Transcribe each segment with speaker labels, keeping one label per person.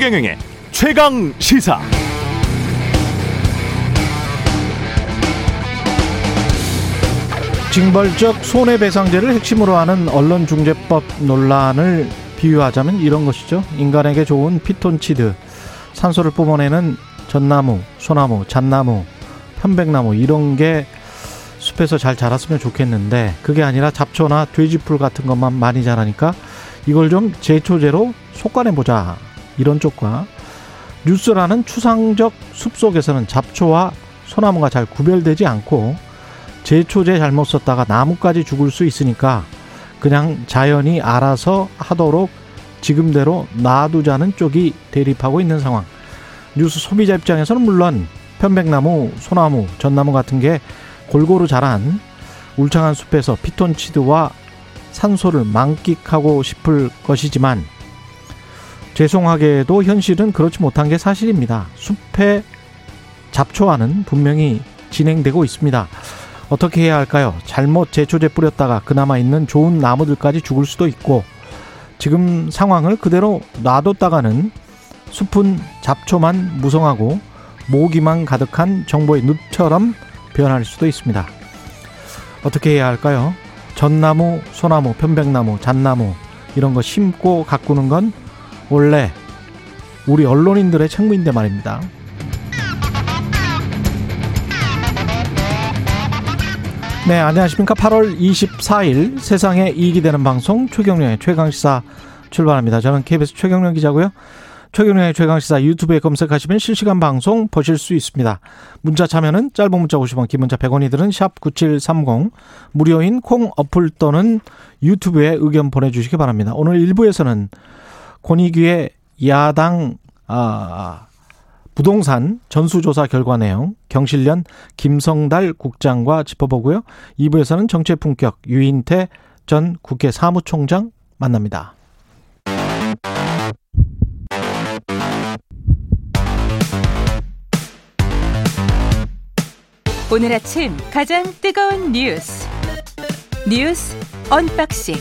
Speaker 1: 최경영의 최강 시사.
Speaker 2: 징벌적 손해배상제를 핵심으로 하는 언론중재법 논란을 비유하자면 이런 것이죠. 인간에게 좋은 피톤치드, 산소를 뿜어내는 전나무, 소나무, 잣나무, 편백나무 이런 게 숲에서 잘 자랐으면 좋겠는데 그게 아니라 잡초나 돼지풀 같은 것만 많이 자라니까 이걸 좀 제초제로 속관해 보자 이런 쪽과 뉴스라는 추상적 숲 속에서는 잡초와 소나무가 잘 구별되지 않고 제초제 잘못 썼다가 나무까지 죽을 수 있으니까 그냥 자연이 알아서 하도록 지금대로 놔두자는 쪽이 대립하고 있는 상황. 뉴스 소비자 입장에서는 물론 편백나무, 소나무, 전나무 같은 게 골고루 자란 울창한 숲에서 피톤치드와 산소를 만끽하고 싶을 것이지만 죄송하게도 현실은 그렇지 못한 게 사실입니다. 숲의 잡초화는 분명히 진행되고 있습니다. 어떻게 해야 할까요? 잘못 제초제 뿌렸다가 그나마 있는 좋은 나무들까지 죽을 수도 있고 지금 상황을 그대로 놔뒀다가는 숲은 잡초만 무성하고 모기만 가득한 정보의 늪처럼 변할 수도 있습니다. 어떻게 해야 할까요? 전나무, 소나무, 편백나무, 잣나무 이런 거 심고 가꾸는 건 원래 우리 언론인들의 책무인데 말입니다. 네, 안녕하십니까. 8월 24일 세상에 이익이 되는 방송 최경련의 최강시사 출발합니다. 저는 KBS 최경련 기자고요. 최경련의 최강시사 유튜브에 검색하시면 실시간 방송 보실 수 있습니다. 문자 참여는 짧은 문자 50원, 긴 문자 100원이들은 샵 9730, 무료인 콩 어플 또는 유튜브에 의견 보내주시기 바랍니다. 오늘 1부에서는 권익위의 야당, 아, 부동산 전수조사 결과 내용 경실련 김성달 국장과 짚어보고요. 2부에서는 정체 품격 유인태 전 국회 사무총장 만납니다.
Speaker 3: 오늘 아침 가장 뜨거운 뉴스 뉴스 unboxing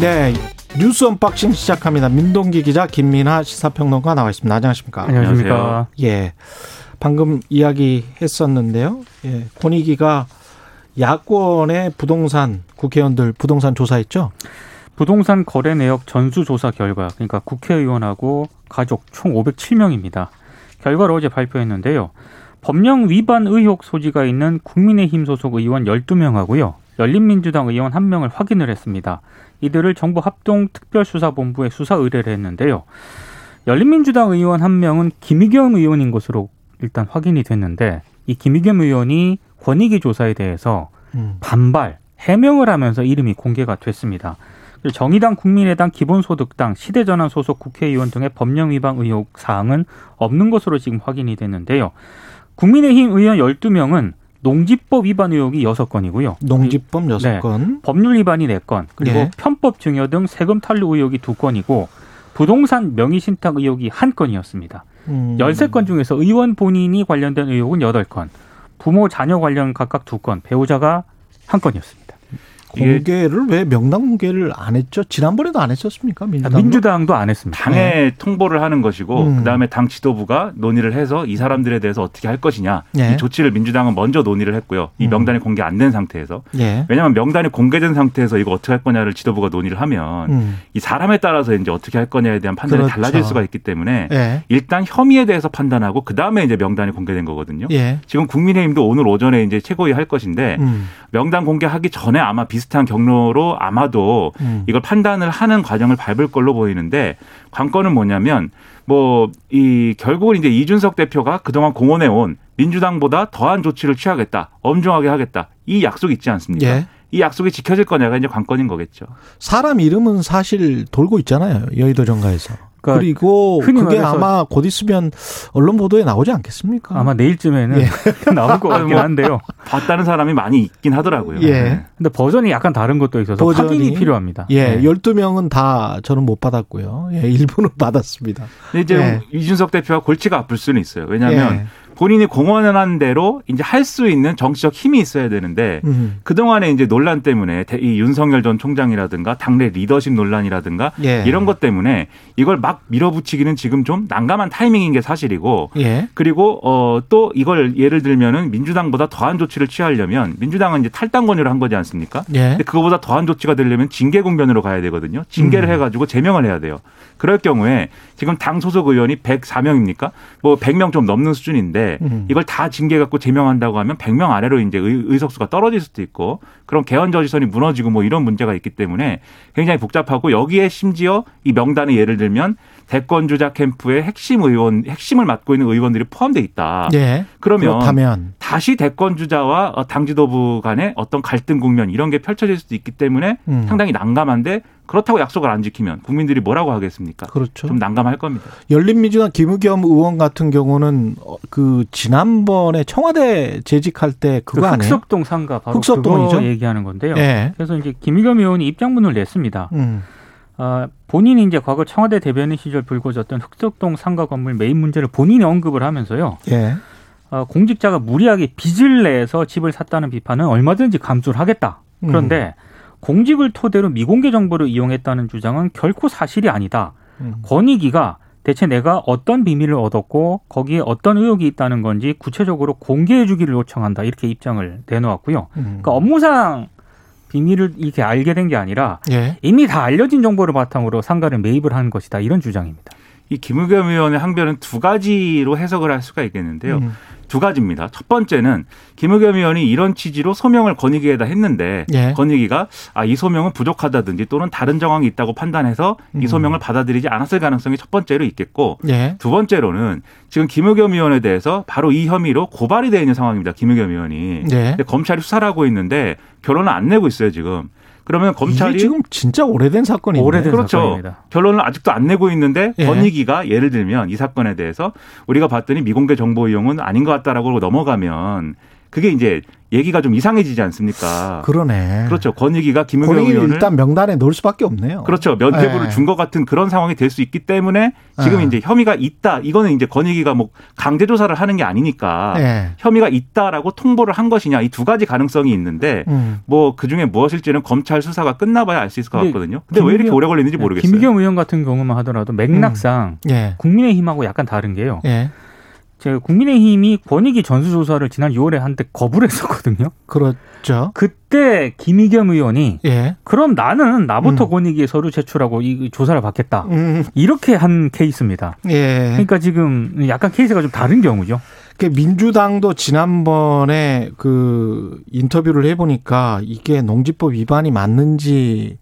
Speaker 2: 네, 뉴스 unboxing 시작합니다. 민동기 기자, 김민아 시사평론가 나와 있습니다. 안녕하십니까?
Speaker 4: 안녕하십니까?
Speaker 2: 예, 방금 이야기 했었는데요. 예, 권익위가 야권의 부동산 국회의원들 부동산 조사했죠?
Speaker 4: 부동산 거래 내역 전수 조사 결과, 그러니까 국회의원하고 가족 총 507명입니다. 결과를 어제 발표했는데요. 법령 위반 의혹 소지가 있는 국민의힘 소속 의원 12명하고요. 열린민주당 의원 1명을 확인을 했습니다. 이들을 정부 합동 특별수사본부에 수사 의뢰를 했는데요. 열린민주당 의원 1명은 김의겸 의원인 것으로 일단 확인이 됐는데 이 김의겸 의원이 권익위 조사에 대해서
Speaker 2: 음.
Speaker 4: 반발, 해명을 하면서 이름이 공개가 됐습니다. 정의당, 국민의당, 기본소득당, 시대전환 소속 국회의원 등의 법령 위반 의혹 사항은 없는 것으로 지금 확인이 됐는데요. 국민의힘 의원 12명은 농지법 위반 의혹이 6건이고요.
Speaker 2: 농지법 6건.
Speaker 4: 네, 법률 위반이 4건, 그리고
Speaker 2: 예.
Speaker 4: 편법 증여 등 세금 탈루 의혹이 2건이고 부동산 명의 신탁 의혹이 1건이었습니다.
Speaker 2: 음.
Speaker 4: 13건 중에서 의원 본인이 관련된 의혹은 8건, 부모 자녀 관련 각각 2건, 배우자가 1건이었습니다.
Speaker 2: 공개를 왜 명당 공개를 안 했죠? 지난번에도 안 했었습니까? 민주당.
Speaker 4: 민주당도 안 했습니다.
Speaker 5: 당에 통보를 하는 것이고
Speaker 2: 음.
Speaker 5: 그다음에 당 지도부가 논의를 해서 이 사람들에 대해서 어떻게 할 것이냐
Speaker 2: 예.
Speaker 5: 이 조치를 민주당은 먼저 논의를 했고요. 이
Speaker 2: 음.
Speaker 5: 명단이 공개 안 된 상태에서
Speaker 2: 예.
Speaker 5: 왜냐하면 명단이 공개된 상태에서 이거 어떻게 할 거냐를 지도부가 논의를 하면
Speaker 2: 음.
Speaker 5: 이 사람에 따라서 이제 어떻게 할 거냐에 대한 판단이
Speaker 2: 그렇죠.
Speaker 5: 달라질 수가 있기 때문에
Speaker 2: 예.
Speaker 5: 일단 혐의에 대해서 판단하고 그 다음에 이제 명단이 공개된 거거든요.
Speaker 2: 예.
Speaker 5: 지금 국민의힘도 오늘 오전에 이제 최고위 할 것인데
Speaker 2: 음.
Speaker 5: 명단 공개하기 전에 아마 비슷 한 경로로 아마도
Speaker 2: 음.
Speaker 5: 이걸 판단을 하는 과정을 밟을 걸로 보이는데 관건은 뭐냐면 뭐 이 결국은 이제 이준석 대표가 그동안 공언해 온 민주당보다 더한 조치를 취하겠다, 엄중하게 하겠다 이 약속 있지 않습니까?
Speaker 2: 예.
Speaker 5: 이 약속이 지켜질 거냐가 이제 관건인 거겠죠.
Speaker 2: 사람 이름은 사실 돌고 있잖아요. 여의도 정가에서.
Speaker 4: 그러니까
Speaker 2: 그리고
Speaker 4: 흔히
Speaker 2: 그게 아마 곧 있으면 언론 보도에 나오지 않겠습니까?
Speaker 4: 아마 내일쯤에는
Speaker 2: 예.
Speaker 4: 나올 것 같긴
Speaker 5: 뭐.
Speaker 4: 한데요.
Speaker 5: 봤다는 사람이 많이 있긴 하더라고요.
Speaker 2: 예.
Speaker 5: 네.
Speaker 4: 근데 버전이 약간 다른 것도 있어서
Speaker 2: 버전이-
Speaker 4: 확인이 필요합니다.
Speaker 2: 예,
Speaker 4: 네.
Speaker 2: 12명은 다 저는 못 받았고요. 예, 일부는 받았습니다.
Speaker 5: 근데 이제
Speaker 2: 예.
Speaker 5: 이준석 대표가 골치가 아플 수는 있어요. 왜냐하면
Speaker 2: 예.
Speaker 5: 본인이 공언한 대로 이제 할 수 있는 정치적 힘이 있어야 되는데
Speaker 2: 음.
Speaker 5: 그동안에 이제 논란 때문에 대- 이 윤석열 전 총장이라든가 당내 리더십 논란이라든가
Speaker 2: 예.
Speaker 5: 이런 것 때문에 이걸 막 밀어붙이기는 지금 좀 난감한 타이밍인 게 사실이고
Speaker 2: 예.
Speaker 5: 그리고 어 또 이걸 예를 들면은 민주당보다 더한 조치를 취하려면 민주당은 이제 탈당 권유를 한 거지 않습니까?
Speaker 2: 예.
Speaker 5: 근데 그거보다 더한 조치가 되려면 징계 국면으로 가야 되거든요. 징계를
Speaker 2: 음.
Speaker 5: 해 가지고 제명을 해야 돼요. 그럴 경우에 지금 당 소속 의원이 104명입니까? 뭐 100명 좀 넘는 수준인데
Speaker 2: 음.
Speaker 5: 이걸 다 징계 갖고 제명한다고 하면 100명 아래로 이제 의, 의석수가 떨어질 수도 있고 그럼 개헌 저지선이 무너지고 뭐 이런 문제가 있기 때문에 굉장히 복잡하고 여기에 심지어 이 명단에 예를 들면 대권 주자 캠프의 핵심 의원 핵심을 맡고 있는 의원들이 포함돼 있다.
Speaker 2: 예.
Speaker 5: 그러면
Speaker 2: 그렇다면
Speaker 5: 다시 대권 주자와 어, 당 지도부 간의 어떤 갈등 국면 이런 게 펼쳐질 수도 있기 때문에
Speaker 2: 음.
Speaker 5: 상당히 난감한데 그렇다고 약속을 안 지키면 국민들이 뭐라고 하겠습니까?
Speaker 2: 그렇죠.
Speaker 5: 좀 난감할 겁니다.
Speaker 2: 열린민주당 김의겸 의원 같은 경우는 어, 그 지난번에 청와대 재직할
Speaker 4: 때그
Speaker 2: 그거 아니에요?
Speaker 4: 흑석동 상가 바로
Speaker 2: 흑석동이죠?
Speaker 4: 그거 얘기하는 건데요.
Speaker 2: 예.
Speaker 4: 그래서 이제 김의겸 의원이 입장문을 냈습니다.
Speaker 2: 음.
Speaker 4: 아, 본인이 이제 과거 청와대 대변인 시절 불거졌던 흑석동 상가 건물 매입 문제를 본인이 언급을 하면서요.
Speaker 2: 예.
Speaker 4: 어, 공직자가 무리하게 빚을 내서 집을 샀다는 비판은 얼마든지 감수를 하겠다. 그런데 공직을 토대로 미공개 정보를 이용했다는 주장은 결코 사실이 아니다.
Speaker 2: 음.
Speaker 4: 권익위가 대체 내가 어떤 비밀을 얻었고 거기에 어떤 의혹이 있다는 건지 구체적으로 공개해 주기를 요청한다. 이렇게 입장을 내놓았고요.
Speaker 2: 음.
Speaker 4: 그러니까 업무상 비밀을 이렇게 알게 된 게 아니라
Speaker 2: 예.
Speaker 4: 이미 다 알려진 정보를 바탕으로 상가를 매입을 한 것이다. 이런 주장입니다.
Speaker 5: 이 김의겸 의원의 항변은 두 가지로 해석을 할 수가 있겠는데요.
Speaker 2: 음.
Speaker 5: 두 가지입니다. 첫 번째는 김의겸 의원이 이런 취지로 소명을 권익위에다 했는데
Speaker 2: 예.
Speaker 5: 권익위가 아, 이 소명은 부족하다든지 또는 다른 정황이 있다고 판단해서 이
Speaker 2: 음.
Speaker 5: 소명을 받아들이지 않았을 가능성이 첫 번째로 있겠고
Speaker 2: 예.
Speaker 5: 두 번째로는 지금 김의겸 의원에 대해서 바로 이 혐의로 고발이 되어 있는 상황입니다. 김의겸 의원이.
Speaker 2: 예.
Speaker 5: 검찰이 수사를 하고 있는데 결론을 안 내고 있어요, 지금. 그러면 검찰이
Speaker 2: 지금 진짜 오래된 사건인데.
Speaker 4: 오래된
Speaker 5: 그렇죠.
Speaker 4: 사건입니다.
Speaker 5: 결론을 아직도 안 내고 있는데
Speaker 2: 예.
Speaker 5: 권익위가 예를 들면 이 사건에 대해서 우리가 봤더니 미공개 정보 이용은 아닌 것 같다라고 넘어가면 그게 이제 얘기가 좀 이상해지지 않습니까?
Speaker 2: 그러네.
Speaker 5: 그렇죠. 권익위가
Speaker 2: 본인이
Speaker 5: 의원을
Speaker 2: 일단 명단에 넣을 수밖에 없네요.
Speaker 5: 그렇죠. 면죄부를
Speaker 2: 예.
Speaker 5: 준것 같은 그런 상황이 될 수 있기 때문에 지금
Speaker 2: 예.
Speaker 5: 이제 혐의가 있다. 이거는 이제 권익위가 뭐 강제 조사를 하는 게 아니니까
Speaker 2: 예.
Speaker 5: 혐의가 있다라고 통보를 한 것이냐 이 두 가지 가능성이 있는데
Speaker 2: 음.
Speaker 5: 뭐 그 중에 무엇일지는 검찰 수사가 끝나봐야 알 수 있을 것 같거든요. 근데 왜 이렇게 오래 걸리는지 모르겠어요.
Speaker 4: 김의겸 의원 같은 경우만 하더라도 맥락상
Speaker 2: 예.
Speaker 4: 국민의힘하고 약간 다른 게요.
Speaker 2: 예.
Speaker 4: 제가 국민의힘이 권익위 전수조사를 지난 6월에 한때 거부를 했었거든요.
Speaker 2: 그렇죠.
Speaker 4: 그때 김의겸 의원이
Speaker 2: 예.
Speaker 4: 그럼 나는 나부터
Speaker 2: 음.
Speaker 4: 권익위에 서류 제출하고 이 조사를 받겠다.
Speaker 2: 음.
Speaker 4: 이렇게 한 케이스입니다.
Speaker 2: 예.
Speaker 4: 그러니까 지금 약간 케이스가 좀 다른 경우죠.
Speaker 2: 그 민주당도 지난번에 그 인터뷰를 해보니까 이게 농지법 위반이 맞는지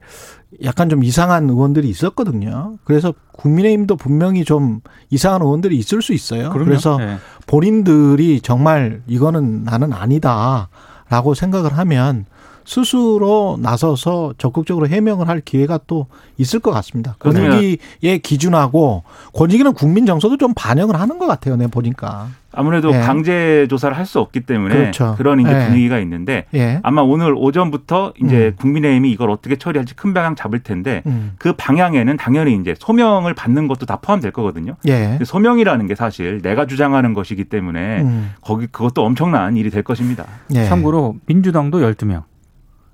Speaker 2: 약간 좀 이상한 의원들이 있었거든요. 그래서 국민의힘도 분명히 좀 이상한 의원들이 있을 수 있어요.
Speaker 4: 그럼요.
Speaker 2: 그래서
Speaker 4: 네.
Speaker 2: 본인들이 정말 이거는 나는 아니다 라고 생각을 하면 스스로 나서서 적극적으로 해명을 할 기회가 또 있을 것 같습니다.
Speaker 5: 그러면-
Speaker 2: 권익위의 기준하고 권익위는 국민 정서도 좀 반영을 하는 것 같아요. 내가 보니까.
Speaker 5: 아무래도
Speaker 2: 예.
Speaker 5: 강제 조사를 할 수 없기 때문에
Speaker 2: 그렇죠.
Speaker 5: 그런 이제
Speaker 2: 예.
Speaker 5: 분위기가 있는데
Speaker 2: 예.
Speaker 5: 아마 오늘 오전부터 이제
Speaker 2: 음.
Speaker 5: 국민의힘이 이걸 어떻게 처리할지 큰 방향 잡을 텐데
Speaker 2: 음.
Speaker 5: 그 방향에는 당연히 이제 소명을 받는 것도 다 포함될 거거든요.
Speaker 2: 예.
Speaker 5: 소명이라는 게 사실 내가 주장하는 것이기 때문에
Speaker 2: 음.
Speaker 5: 거기 그것도 엄청난 일이 될 것입니다.
Speaker 2: 예.
Speaker 4: 참고로 민주당도 12명,
Speaker 2: 음.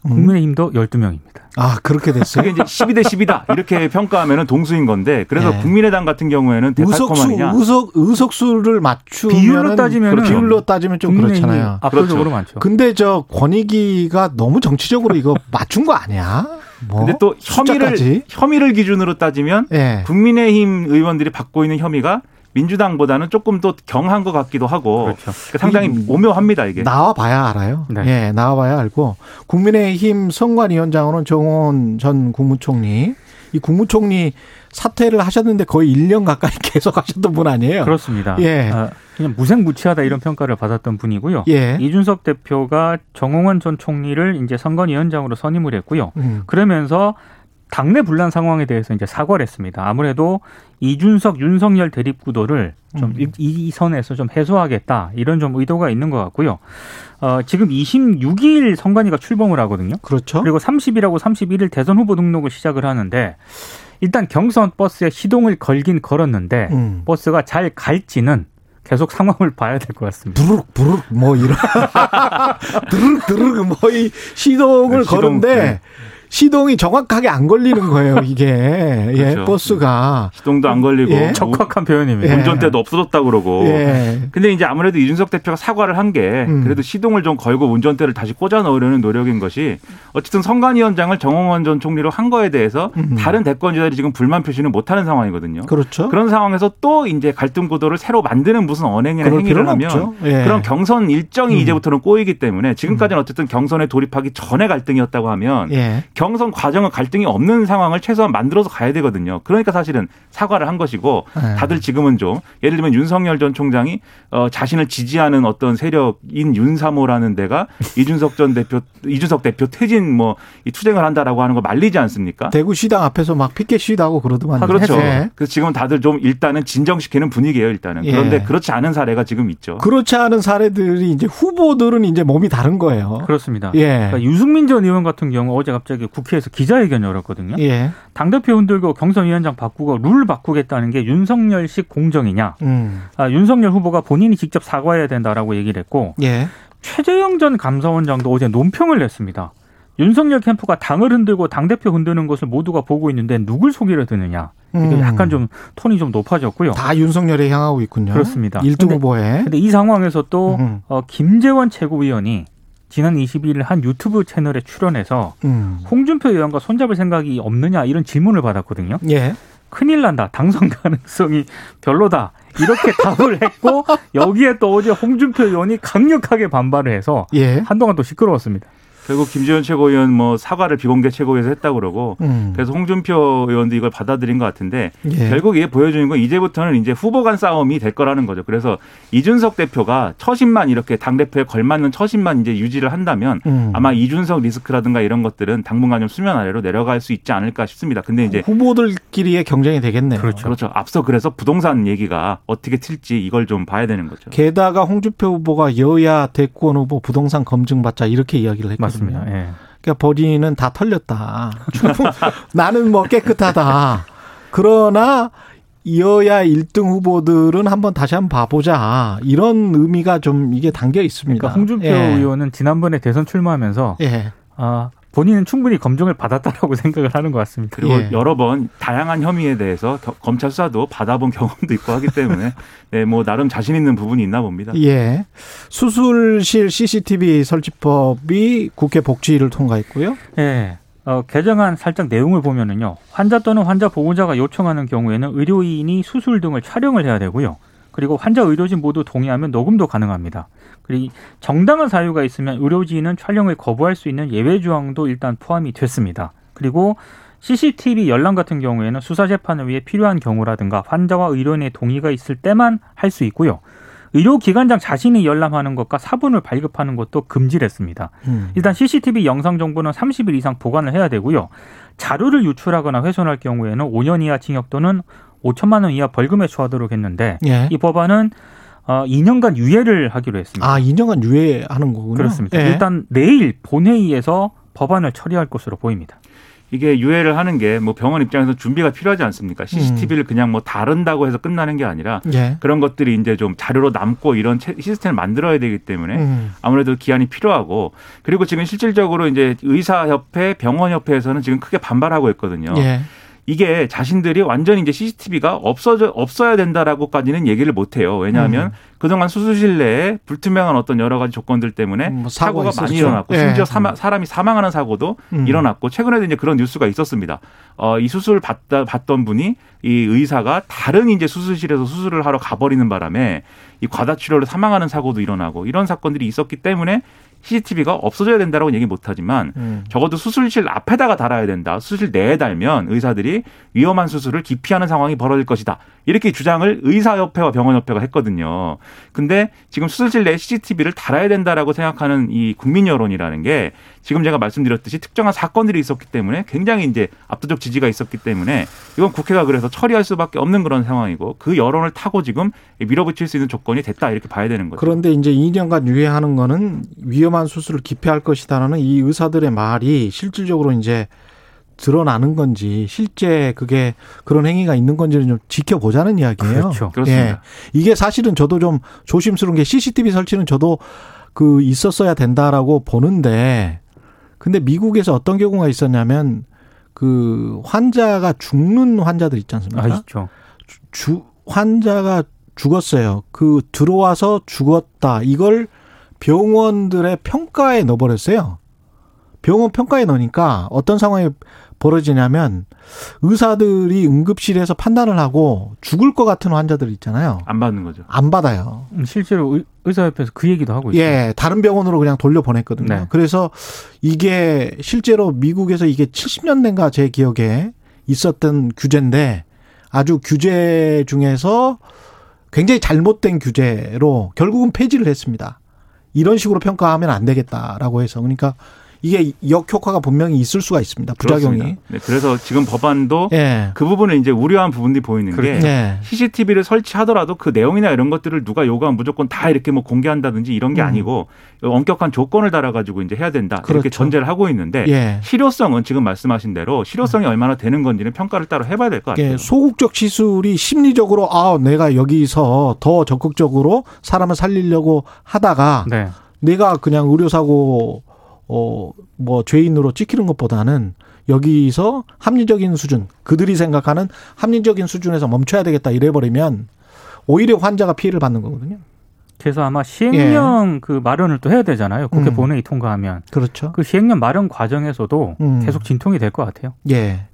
Speaker 4: 국민의힘도 12명입니다.
Speaker 2: 아 그렇게 됐어요.
Speaker 5: 그게 이제 12대 10이다 이렇게 평가하면은 동수인 건데 그래서
Speaker 2: 예.
Speaker 5: 국민의당 같은 경우에는 데칼코마니냐
Speaker 2: 의석 의석수를 맞추면
Speaker 4: 비율로
Speaker 5: 그렇죠.
Speaker 2: 비율로 따지면 좀 그렇잖아요.
Speaker 4: 압도적으로
Speaker 5: 그렇죠.
Speaker 4: 많죠.
Speaker 2: 근데 저 권익위가 너무 정치적으로 이거 맞춘 거 아니야? 뭐?
Speaker 5: 근데 또 혐의를
Speaker 2: 숫자까지?
Speaker 5: 혐의를 기준으로 따지면
Speaker 2: 예.
Speaker 5: 국민의힘 의원들이 받고 있는 혐의가 민주당보다는 조금 더 경한 것 같기도 하고
Speaker 4: 그렇죠.
Speaker 5: 그러니까 상당히
Speaker 2: 이-
Speaker 5: 오묘합니다 이게.
Speaker 2: 나와 봐야 알아요.
Speaker 4: 네.
Speaker 2: 예, 나와 봐야 알고 국민의힘 선관위원장으로는 정원 전 국무총리 이 국무총리 사퇴를 하셨는데 거의 1년 가까이 계속 하셨던 분 아니에요?
Speaker 4: 그렇습니다.
Speaker 2: 예.
Speaker 4: 아, 그냥 무색무취하다 이런 평가를 받았던 분이고요.
Speaker 2: 예.
Speaker 4: 이준석 대표가 정홍원 전 총리를 이제 선관위원장으로 선임을 했고요.
Speaker 2: 음.
Speaker 4: 그러면서 당내 분란 상황에 대해서 이제 사과를 했습니다. 아무래도 이준석 윤석열 대립 구도를 좀
Speaker 2: 음.
Speaker 4: 이, 이 선에서 좀 해소하겠다 이런 좀 의도가 있는 것 같고요. 어, 지금 26일 선관위가 출범을 하거든요.
Speaker 2: 그렇죠.
Speaker 4: 그리고 30일하고 31일 대선 후보 등록을 시작을 하는데 일단 경선 버스에 시동을 걸긴 걸었는데
Speaker 2: 음.
Speaker 4: 버스가 잘 갈지는 계속 상황을 봐야 될 것 같습니다.
Speaker 2: 부르륵 부르륵 뭐 이런 드르륵 드르륵 뭐이 시동을
Speaker 5: 네, 시동,
Speaker 2: 거는데
Speaker 5: 네.
Speaker 2: 시동이 정확하게 안 걸리는 거예요 이게 예
Speaker 5: 그렇죠.
Speaker 2: 버스가
Speaker 5: 시동도 안 걸리고
Speaker 2: 예.
Speaker 4: 적확한 표현입니다.
Speaker 2: 예.
Speaker 5: 운전대도 없어졌다 그러고.
Speaker 2: 예
Speaker 5: 근데 이제 아무래도 이준석 대표가 사과를 한게
Speaker 2: 음.
Speaker 5: 그래도 시동을 좀 걸고 운전대를 다시 꽂아 넣으려는 노력인 것이 어쨌든 선관위원장을 정홍원 전 총리로 한 거에 대해서
Speaker 2: 음.
Speaker 5: 다른 대권주자들이 지금 불만 표시는 못하는 상황이거든요.
Speaker 2: 그렇죠
Speaker 5: 그런 상황에서 또 이제 갈등 구도를 새로 만드는 무슨 언행이나 행위를 하면.
Speaker 2: 예.
Speaker 5: 그런 경선 일정이
Speaker 2: 음.
Speaker 5: 이제부터는 꼬이기 때문에 지금까지는 어쨌든 경선에 돌입하기 전에 갈등이었다고 하면
Speaker 2: 예
Speaker 5: 경선 과정은 갈등이 없는 상황을 최소한 만들어서 가야 되거든요. 그러니까 사실은 사과를 한 것이고
Speaker 2: 예.
Speaker 5: 다들 지금은 좀 예를 들면 윤석열 전 총장이 어, 자신을 지지하는 어떤 세력인 윤사모라는 데가 이준석 전 대표 이준석 대표 퇴진 뭐 이 투쟁을 한다라고 하는 거 말리지 않습니까?
Speaker 2: 대구 시당 앞에서 막 피켓 시위도 하고 그러더만
Speaker 5: 아, 그렇죠.
Speaker 2: 예.
Speaker 5: 그래서 지금은 다들 좀 일단은 진정시키는 분위기예요, 일단은.
Speaker 2: 예.
Speaker 5: 그런데 그렇지 않은 사례가 지금 있죠.
Speaker 2: 그렇지 않은 사례들이 이제 후보들은 이제 몸이 다른 거예요
Speaker 4: 그렇습니다.
Speaker 2: 예
Speaker 4: 그러니까 유승민 전 의원 같은 경우 어제 갑자기 국회에서 기자회견 열었거든요.
Speaker 2: 예.
Speaker 4: 당대표 흔들고 경선위원장 바꾸고 룰 바꾸겠다는 게 윤석열식 공정이냐.
Speaker 2: 음.
Speaker 4: 아, 윤석열 후보가 본인이 직접 사과해야 된다라고 얘기를 했고
Speaker 2: 예.
Speaker 4: 최재형 전 감사원장도 어제 논평을 냈습니다. 윤석열 캠프가 당을 흔들고 당대표 흔드는 것을 모두가 보고 있는데 누굴 속이려 드느냐. 이게
Speaker 2: 음.
Speaker 4: 약간 좀 톤이 좀 높아졌고요.
Speaker 2: 다 윤석열에 향하고 있군요.
Speaker 4: 그렇습니다.
Speaker 2: 1등
Speaker 4: 근데-
Speaker 2: 후보에.
Speaker 4: 근데 이 상황에서 또
Speaker 2: 음.
Speaker 4: 어, 김재원 최고위원이 지난 22일 한 유튜브 채널에 출연해서
Speaker 2: 음.
Speaker 4: 홍준표 의원과 손잡을 생각이 없느냐 이런 질문을 받았거든요.
Speaker 2: 예.
Speaker 4: 큰일 난다. 당선 가능성이 별로다. 이렇게 답을 했고 여기에 또 어제 홍준표 의원이 강력하게 반발을 해서
Speaker 2: 예.
Speaker 4: 한동안 또 시끄러웠습니다.
Speaker 5: 결국 김재원 최고위원 뭐 사과를 비공개 최고위에서 했다고 그러고
Speaker 2: 음.
Speaker 5: 그래서 홍준표 의원도 이걸 받아들인 것 같은데
Speaker 2: 예.
Speaker 5: 결국 이게 보여주는 건 이제부터는 이제 후보 간 싸움이 될 거라는 거죠. 그래서 이준석 대표가 처신만 이렇게 당 대표에 걸맞는 처신만 이제 유지를 한다면
Speaker 2: 음.
Speaker 5: 아마 이준석 리스크라든가 이런 것들은 당분간 좀 수면 아래로 내려갈 수 있지 않을까 싶습니다. 근데 이제
Speaker 2: 후보들끼리의 경쟁이 되겠네요.
Speaker 4: 그렇죠.
Speaker 5: 그렇죠. 앞서 그래서 부동산 얘기가 어떻게 튈지 이걸 좀 봐야 되는 거죠.
Speaker 2: 게다가 홍준표 후보가 여야 대권 후보 부동산 검증 받자 이렇게 이야기를 했거든요.
Speaker 4: 맞습니다. 예.
Speaker 2: 그러니까 본인은 다 털렸다. 나는 뭐 깨끗하다. 그러나 여야 1등 후보들은 한번 다시 한번 봐보자. 이런 의미가 좀 이게 담겨 있습니다.
Speaker 4: 그러니까 홍준표
Speaker 2: 예.
Speaker 4: 의원은 지난번에 대선 출마하면서
Speaker 2: 예.
Speaker 4: 아, 본인은 충분히 검증을 받았다라고 생각을 하는 것 같습니다.
Speaker 5: 그리고
Speaker 2: 예.
Speaker 5: 여러 번 다양한 혐의에 대해서 겨- 검찰 수사도 받아본 경험도 있고 하기 때문에 네, 뭐 나름 자신 있는 부분이 있나 봅니다.
Speaker 2: 예. 수술실 CCTV 설치법이 국회 복지위를 통과했고요.
Speaker 4: 예. 어, 개정안 살짝 내용을 보면은요. 환자 또는 환자 보호자가 요청하는 경우에는 의료인이 수술 등을 촬영을 해야 되고요. 그리고 환자 의료진 모두 동의하면 녹음도 가능합니다. 그리고 정당한 사유가 있으면 의료진은 촬영을 거부할 수 있는 예외 조항도 일단 포함이 됐습니다. 그리고 CCTV 열람 같은 경우에는 수사 재판을 위해 필요한 경우라든가 환자와 의료인의 동의가 있을 때만 할 수 있고요. 의료기관장 자신이 열람하는 것과 사본을 발급하는 것도 금지를 했습니다.
Speaker 2: 음.
Speaker 4: 일단 CCTV 영상 정보는 30일 이상 보관을 해야 되고요. 자료를 유출하거나 훼손할 경우에는 5년 이하 징역 또는 5천만 원 이하 벌금에 처하도록 했는데
Speaker 2: 예.
Speaker 4: 이 법안은 어, 2년간 유예를 하기로 했습니다.
Speaker 2: 아, 2년간 유예하는 거군요.
Speaker 4: 그렇습니다.
Speaker 2: 예.
Speaker 4: 일단 내일 본회의에서 법안을 처리할 것으로 보입니다.
Speaker 5: 이게 유예를 하는 게 뭐 병원 입장에서 준비가 필요하지 않습니까? CCTV를 그냥 뭐 다룬다고 해서 끝나는 게 아니라
Speaker 2: 예.
Speaker 5: 그런 것들이 이제 좀 자료로 남고 이런 채- 시스템을 만들어야 되기 때문에
Speaker 2: 음.
Speaker 5: 아무래도 기한이 필요하고 그리고 지금 실질적으로 이제 의사협회, 병원협회에서는 지금 크게 반발하고 있거든요.
Speaker 2: 예.
Speaker 5: 이게 자신들이 완전히 이제 CCTV가 없어져 없어야 된다라고까지는 얘기를 못 해요. 왜냐하면
Speaker 2: 음.
Speaker 5: 그동안 수술실 내에 불투명한 어떤 여러 가지 조건들 때문에
Speaker 2: 뭐 사고가
Speaker 5: 사고가 많이
Speaker 2: 있었죠.
Speaker 5: 일어났고
Speaker 2: 예.
Speaker 5: 심지어 사마, 사람이 사망하는 사고도
Speaker 2: 음.
Speaker 5: 일어났고 최근에도 이제 그런 뉴스가 있었습니다. 어, 이 수술 받다 받던 분이 이 의사가 다른 이제 수술실에서 수술을 하러 가버리는 바람에 이 과다출혈로 사망하는 사고도 일어나고 이런 사건들이 있었기 때문에 CCTV가 없어져야 된다라고 얘기 못하지만
Speaker 2: 음.
Speaker 5: 적어도 수술실 앞에다가 달아야 된다. 수술실 내에 달면 의사들이 위험한 수술을 기피하는 상황이 벌어질 것이다. 이렇게 주장을 의사협회와 병원협회가 했거든요. 근데 지금 수술실 내에 CCTV를 달아야 된다라고 생각하는 이 국민 여론이라는 게 지금 제가 말씀드렸듯이 특정한 사건들이 있었기 때문에 굉장히 이제 압도적 지지가 있었기 때문에 이건 국회가 그래서 처리할 수밖에 없는 그런 상황이고 그 여론을 타고 지금 밀어붙일 수 있는 조건이 됐다 이렇게 봐야 되는 거죠.
Speaker 2: 그런데 이제 2년간 유예하는 거는 위험한 수술을 기피할 것이다라는 이 의사들의 말이 실질적으로 이제 드러나는 건지 실제 그게 그런 행위가 있는 건지를 좀 지켜보자는 이야기예요.
Speaker 4: 그렇죠.
Speaker 5: 그렇습니다.
Speaker 2: 예. 이게 사실은 저도 좀 조심스러운 게 CCTV 설치는 저도 그 있었어야 된다라고 보는데 근데 미국에서 어떤 경우가 있었냐면 그 환자가 죽는 환자들 있지 않습니까?
Speaker 4: 아, 있죠.
Speaker 2: 주 환자가 죽었어요. 그 들어와서 죽었다. 이걸 병원들의 평가에 넣어버렸어요. 병원 평가에 넣으니까 어떤 상황이 벌어지냐면 의사들이 응급실에서 판단을 하고 죽을 것 같은 환자들 있잖아요.
Speaker 5: 안 받는 거죠.
Speaker 2: 안 받아요.
Speaker 4: 음, 실제로 의- 의사협회에서 그 얘기도 하고 있어요.
Speaker 2: 예, 다른 병원으로 그냥 돌려보냈거든요.
Speaker 4: 네.
Speaker 2: 그래서 이게 실제로 미국에서 이게 70년대인가 제 기억에 있었던 규제인데 아주 규제 중에서 굉장히 잘못된 규제로 결국은 폐지를 했습니다. 이런 식으로 평가하면 안 되겠다라고 해서 그러니까 이게 역효과가 분명히 있을 수가 있습니다. 부작용이.
Speaker 5: 네, 그래서 지금 법안도
Speaker 2: 예.
Speaker 5: 그 부분을 이제 우려한 부분들이 보이는 게
Speaker 2: 예.
Speaker 5: CCTV를 설치하더라도 그 내용이나 이런 것들을 누가 요구하면 무조건 다 이렇게 뭐 공개한다든지 이런 게
Speaker 2: 음.
Speaker 5: 아니고 엄격한 조건을 달아가지고 이제 해야 된다
Speaker 2: 그렇죠.
Speaker 5: 이렇게 전제를 하고 있는데
Speaker 2: 예.
Speaker 5: 실효성은 지금 말씀하신 대로 실효성이 얼마나 되는 건지는 평가를 따로 해봐야 될 것 같아요.
Speaker 2: 소극적 시술이 심리적으로 아 내가 여기서 더 적극적으로 사람을 살리려고 하다가
Speaker 4: 네.
Speaker 2: 내가 그냥 의료사고 어 뭐 죄인으로 찍히는 것보다는 여기서 합리적인 수준 그들이 생각하는 합리적인 수준에서 멈춰야 되겠다 이래 버리면 오히려 환자가 피해를 받는 거거든요.
Speaker 4: 그래서 아마 시행령 그 마련을 또 해야 되잖아요. 국회
Speaker 2: 음.
Speaker 4: 본회의 통과하면
Speaker 2: 그렇죠.
Speaker 4: 그 시행령 마련 과정에서도
Speaker 2: 음.
Speaker 4: 계속 진통이 될 것 같아요.
Speaker 2: 예.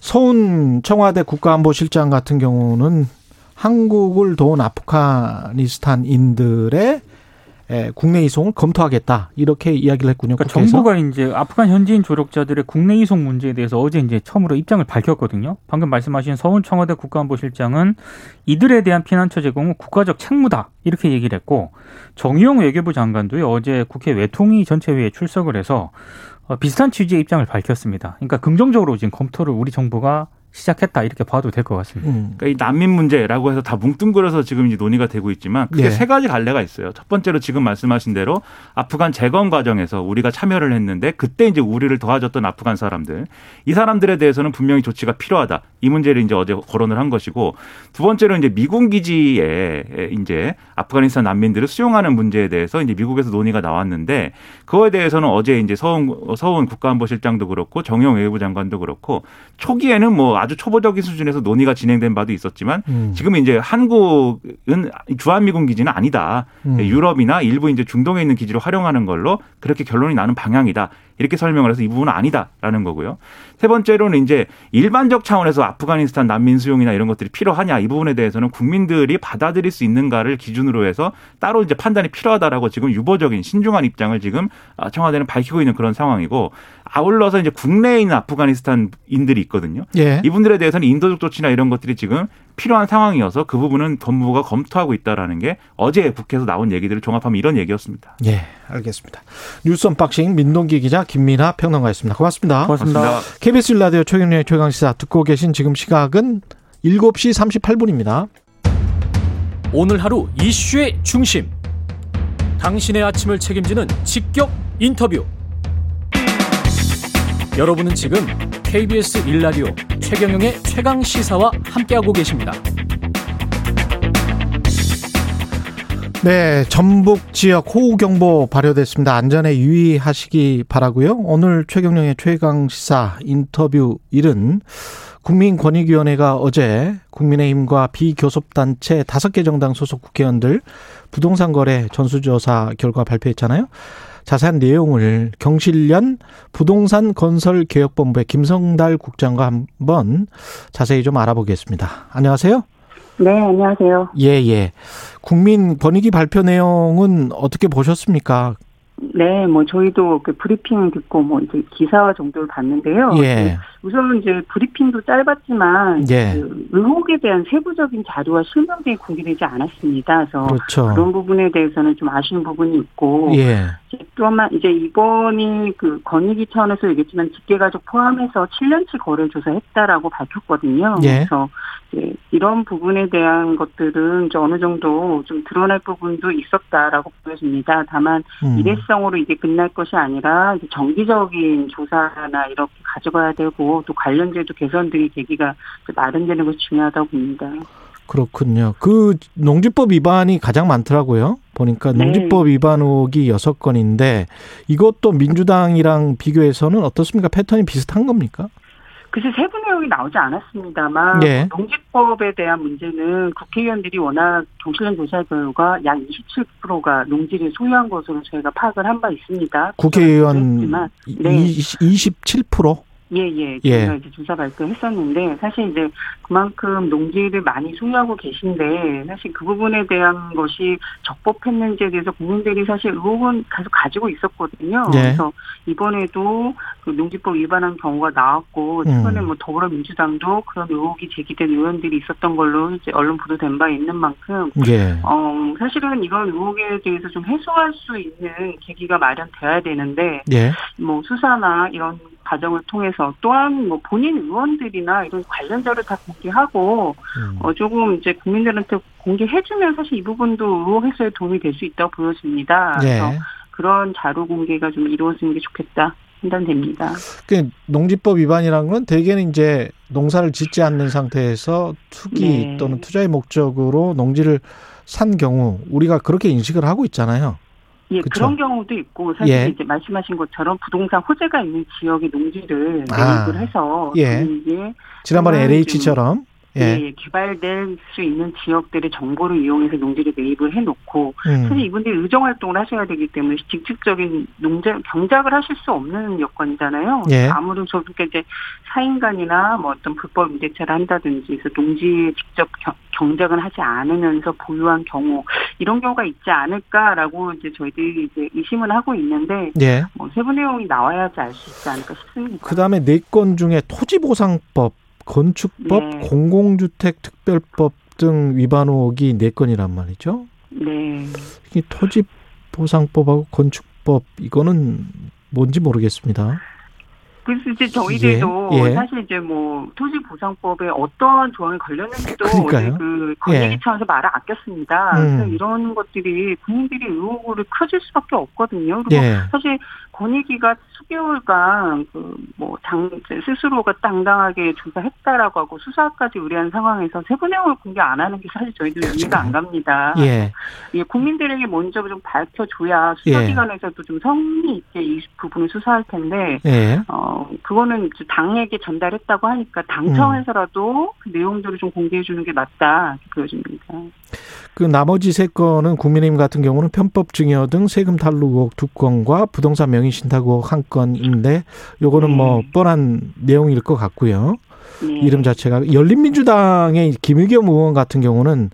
Speaker 2: 서훈 청와대 국가안보실장 같은 경우는 한국을 도운 아프가니스탄인들의 에, 국내 이송을 검토하겠다 이렇게 이야기를 했군요.
Speaker 4: 그러니까. 정부가 이제 아프간 현지인 조력자들의 국내 이송 문제에 대해서 어제 이제 처음으로 입장을 밝혔거든요. 방금 말씀하신 서훈 청와대 국가안보실장은 이들에 대한 피난처 제공은 국가적 책무다 이렇게 얘기를 했고 정의용 외교부 장관도요 어제 국회 외통위 전체회의에 출석을 해서 어, 비슷한 취지의 입장을 밝혔습니다. 그러니까 긍정적으로 지금 검토를 우리 정부가 시작했다 이렇게 봐도 될 것 같습니다.
Speaker 2: 음.
Speaker 5: 그러니까 이 난민 문제라고 해서 다 뭉뚱그려서 지금 이제 논의가 되고 있지만 크게
Speaker 2: 예.
Speaker 5: 세 가지 갈래가 있어요. 첫 번째로 지금 말씀하신 대로 아프간 재건 과정에서 우리가 참여를 했는데 그때 이제 우리를 도와줬던 아프간 사람들 이 사람들에 대해서는 분명히 조치가 필요하다. 이 문제를 이제 어제 거론을 한 것이고 두 번째로 이제 미군 기지에 이제 아프가니스탄 난민들을 수용하는 문제에 대해서 이제 미국에서 논의가 나왔는데 그거에 대해서는 어제 이제 서훈 서훈 국가안보실장도 그렇고 정영 외교부 장관도 그렇고 초기에는 뭐 아주 초보적인 수준에서 논의가 진행된 바도 있었지만
Speaker 2: 음.
Speaker 5: 지금 이제 한국은 주한미군 기지는 아니다.
Speaker 2: 음.
Speaker 5: 유럽이나 일부 이제 중동에 있는 기지로 활용하는 걸로 그렇게 결론이 나는 방향이다. 이렇게 설명을 해서 이 부분은 아니다라는 거고요. 세 번째로는 이제 일반적 차원에서 아프가니스탄 난민 수용이나 이런 것들이 필요하냐 이 부분에 대해서는 국민들이 받아들일 수 있는가를 기준으로 해서 따로 이제 판단이 필요하다라고 지금 유보적인 신중한 입장을 지금 아, 청와대는 밝히고 있는 그런 상황이고 아울러서 이제 국내에 있는 아프가니스탄인들이 있거든요.
Speaker 2: 예.
Speaker 5: 이분들에 대해서는 인도적 조치나 이런 것들이 지금 필요한 상황이어서 그 부분은 법무부가 검토하고 있다라는 게 어제 국회에서 나온 얘기들을 종합하면 이런 얘기였습니다.
Speaker 2: 예, 알겠습니다. 뉴스 unboxing 민동기 기자 김민아 평론가였습니다. 고맙습니다.
Speaker 4: 고맙습니다.
Speaker 2: KBS 라디오 최경영의 최강시사 듣고 계신 지금 시각은 7시 38분입니다.
Speaker 6: 오늘 하루 이슈의 중심. 당신의 아침을 책임지는 직격 인터뷰. 여러분은 지금 KBS 일라디오 최경영의 최강 시사와 함께하고 계십니다.
Speaker 2: 네, 전북 지역 호우 경보 발효됐습니다. 안전에 유의하시기 바라고요. 오늘 최경영의 최강 시사 인터뷰 일은 국민권익위원회가 어제 국민의힘과 비교섭단체 다섯 개 정당 소속 국회의원들 부동산 거래 전수조사 결과 발표했잖아요. 자세한 내용을 경실련 부동산 건설 개혁본부의 김성달 국장과 한번 자세히 좀 알아보겠습니다. 안녕하세요.
Speaker 7: 네, 안녕하세요.
Speaker 2: 예, 예. 국민 권익위 발표 내용은 어떻게 보셨습니까?
Speaker 7: 네, 뭐 저희도 그 브리핑 듣고 뭐 이제 기사 정도를 봤는데요.
Speaker 2: 예.
Speaker 7: 우선 이제 브리핑도 짧았지만
Speaker 2: 예.
Speaker 7: 그 의혹에 대한 세부적인 자료와 실명들이 공개되지 않았습니다. 그래서
Speaker 2: 그렇죠.
Speaker 7: 그런 부분에 대해서는 좀 아쉬운 부분이 있고
Speaker 2: 예.
Speaker 7: 또한 이제 이번이 그 건의기 차원에서 얘기했지만 직계가족 포함해서 7년치 거래 조사했다라고 밝혔거든요.
Speaker 2: 예.
Speaker 7: 그래서 이제 이런 부분에 대한 것들은 이제 어느 정도 좀 드러날 부분도 있었다라고 보여집니다. 다만
Speaker 2: 음.
Speaker 7: 이랬을 일시성으로 이게 끝날 것이 아니라 이제 정기적인 조사나 이렇게 가져가야 되고 또 관련제도 개선 등의 계기가 마련되는 것이 중요하다고 봅니다.
Speaker 2: 그렇군요. 그 농지법 위반이 가장 많더라고요. 보니까
Speaker 7: 네.
Speaker 2: 농지법 위반 의혹이 여섯 건인데 이것도 민주당이랑 비교해서는 어떻습니까? 패턴이 비슷한 겁니까?
Speaker 7: 글쎄 세부 내용이 나오지 않았습니다만
Speaker 2: 예.
Speaker 7: 농지법에 대한 문제는 국회의원들이 워낙 경실련 조사 결과 약 27%가 농지를 소유한 것으로 저희가 파악을 한 바 있습니다.
Speaker 2: 국회의원
Speaker 7: 했지만, 네.
Speaker 2: 27%?
Speaker 7: 예예.
Speaker 2: 예.
Speaker 7: 저희가 이제 조사 발표했었는데 사실 이제 그만큼 농지를 많이 소유하고 계신데 사실 그 부분에 대한 것이 적법했는지에 대해서 국민들이 사실 의혹은 계속 가지고 있었거든요.
Speaker 2: 예.
Speaker 7: 그래서 이번에도 그 농지법 위반한 경우가 나왔고 최근에
Speaker 2: 음.
Speaker 7: 뭐 더불어민주당도 그런 의혹이 제기된 의원들이 있었던 걸로 이제 언론 보도된 바 있는 만큼
Speaker 2: 예.
Speaker 7: 어 사실은 이런 의혹에 대해서 좀 해소할 수 있는 계기가 마련돼야 되는데
Speaker 2: 예.
Speaker 7: 뭐 수사나 이런 과정을 통해서 또한 뭐 본인 의원들이나 이런 관련자를 다 공개하고
Speaker 2: 음.
Speaker 7: 어 조금 이제 국민들한테 공개해주면 사실 이 부분도 의혹 해소에 도움이 될 수 있다고 보여집니다.
Speaker 2: 예.
Speaker 7: 그래서 그런 자료 공개가 좀 이루어지는 게 좋겠다 판단됩니다.
Speaker 2: 그 농지법 위반이라는 건 대개는 이제 농사를 짓지 않는 상태에서 투기
Speaker 7: 네.
Speaker 2: 또는 투자의 목적으로 농지를 산 경우 우리가 그렇게 인식을 하고 있잖아요.
Speaker 7: 예,
Speaker 2: 그쵸.
Speaker 7: 그런 경우도 있고 사실
Speaker 2: 예.
Speaker 7: 이제 말씀하신 것처럼 부동산 호재가 있는 지역의 농지를
Speaker 2: 아.
Speaker 7: 매입을 해서
Speaker 2: 예.
Speaker 7: 이게
Speaker 2: 지난번에 LH처럼 예.
Speaker 7: 예, 개발될 수 있는 지역들의 정보를 이용해서 농지를 매입을 해놓고 사실
Speaker 2: 음.
Speaker 7: 이분들이 의정 활동을 하셔야 되기 때문에 직접적인 농장 경작을 하실 수 없는 여건이잖아요.
Speaker 2: 예.
Speaker 7: 아무리 저렇게 이제 사인간이나 뭐 어떤 불법 임대차를 한다든지 해서 농지에 직접 경, 경작을 하지 않으면서 보유한 경우 이런 경우가 있지 않을까라고 이제 저희들이 이제 의심을 하고 있는데
Speaker 2: 예.
Speaker 7: 뭐 세부 내용이 나와야지 알 수 있지 않을까 싶습니다.
Speaker 2: 그다음에 네 건 중에 토지 보상법, 건축법,
Speaker 7: 네.
Speaker 2: 공공주택 특별법 등 위반 의혹이 네 건이란 말이죠.
Speaker 7: 네.
Speaker 2: 이 토지 보상법하고 건축법 이거는 뭔지 모르겠습니다.
Speaker 7: 그래서 이제 저희들도
Speaker 2: 예, 예.
Speaker 7: 사실 이제 뭐 토지 보상법에 어떠한 조항이 걸렸는지도
Speaker 2: 그러니까요.
Speaker 7: 그 건의기
Speaker 2: 예.
Speaker 7: 차원에서 말을 아꼈습니다.
Speaker 2: 음.
Speaker 7: 그래서 이런 것들이 국민들이 의혹을 커질 수밖에 없거든요. 그리고
Speaker 2: 예.
Speaker 7: 사실 권익위가 수개월간 그뭐당 스스로가 당당하게 조사했다라고 하고 수사까지 의뢰한 상황에서 내용을 공개 안 하는 게 사실 저희들 이해가 안 갑니다.
Speaker 2: 예.
Speaker 7: 예, 국민들에게 먼저 좀 밝혀줘야
Speaker 2: 예.
Speaker 7: 수사기관에서도 좀 성의 있게 이 부분을 수사할 텐데
Speaker 2: 예.
Speaker 7: 어, 그거는 당에게 전달했다고 하니까
Speaker 2: 음.
Speaker 7: 당 차원에서라도 그 내용들을 좀 공개해 주는 게 맞다, 보여집니다.
Speaker 2: 그 나머지 세 건은 국민의힘 같은 경우는 편법 증여 등 세금 탈루 의혹 두 건과 부동산 명 의혹 한 건인데 요거는
Speaker 7: 네.
Speaker 2: 뭐 뻔한 내용일 것 같고요.
Speaker 7: 네.
Speaker 2: 이름 자체가 열린민주당의 김의겸 의원 같은 경우는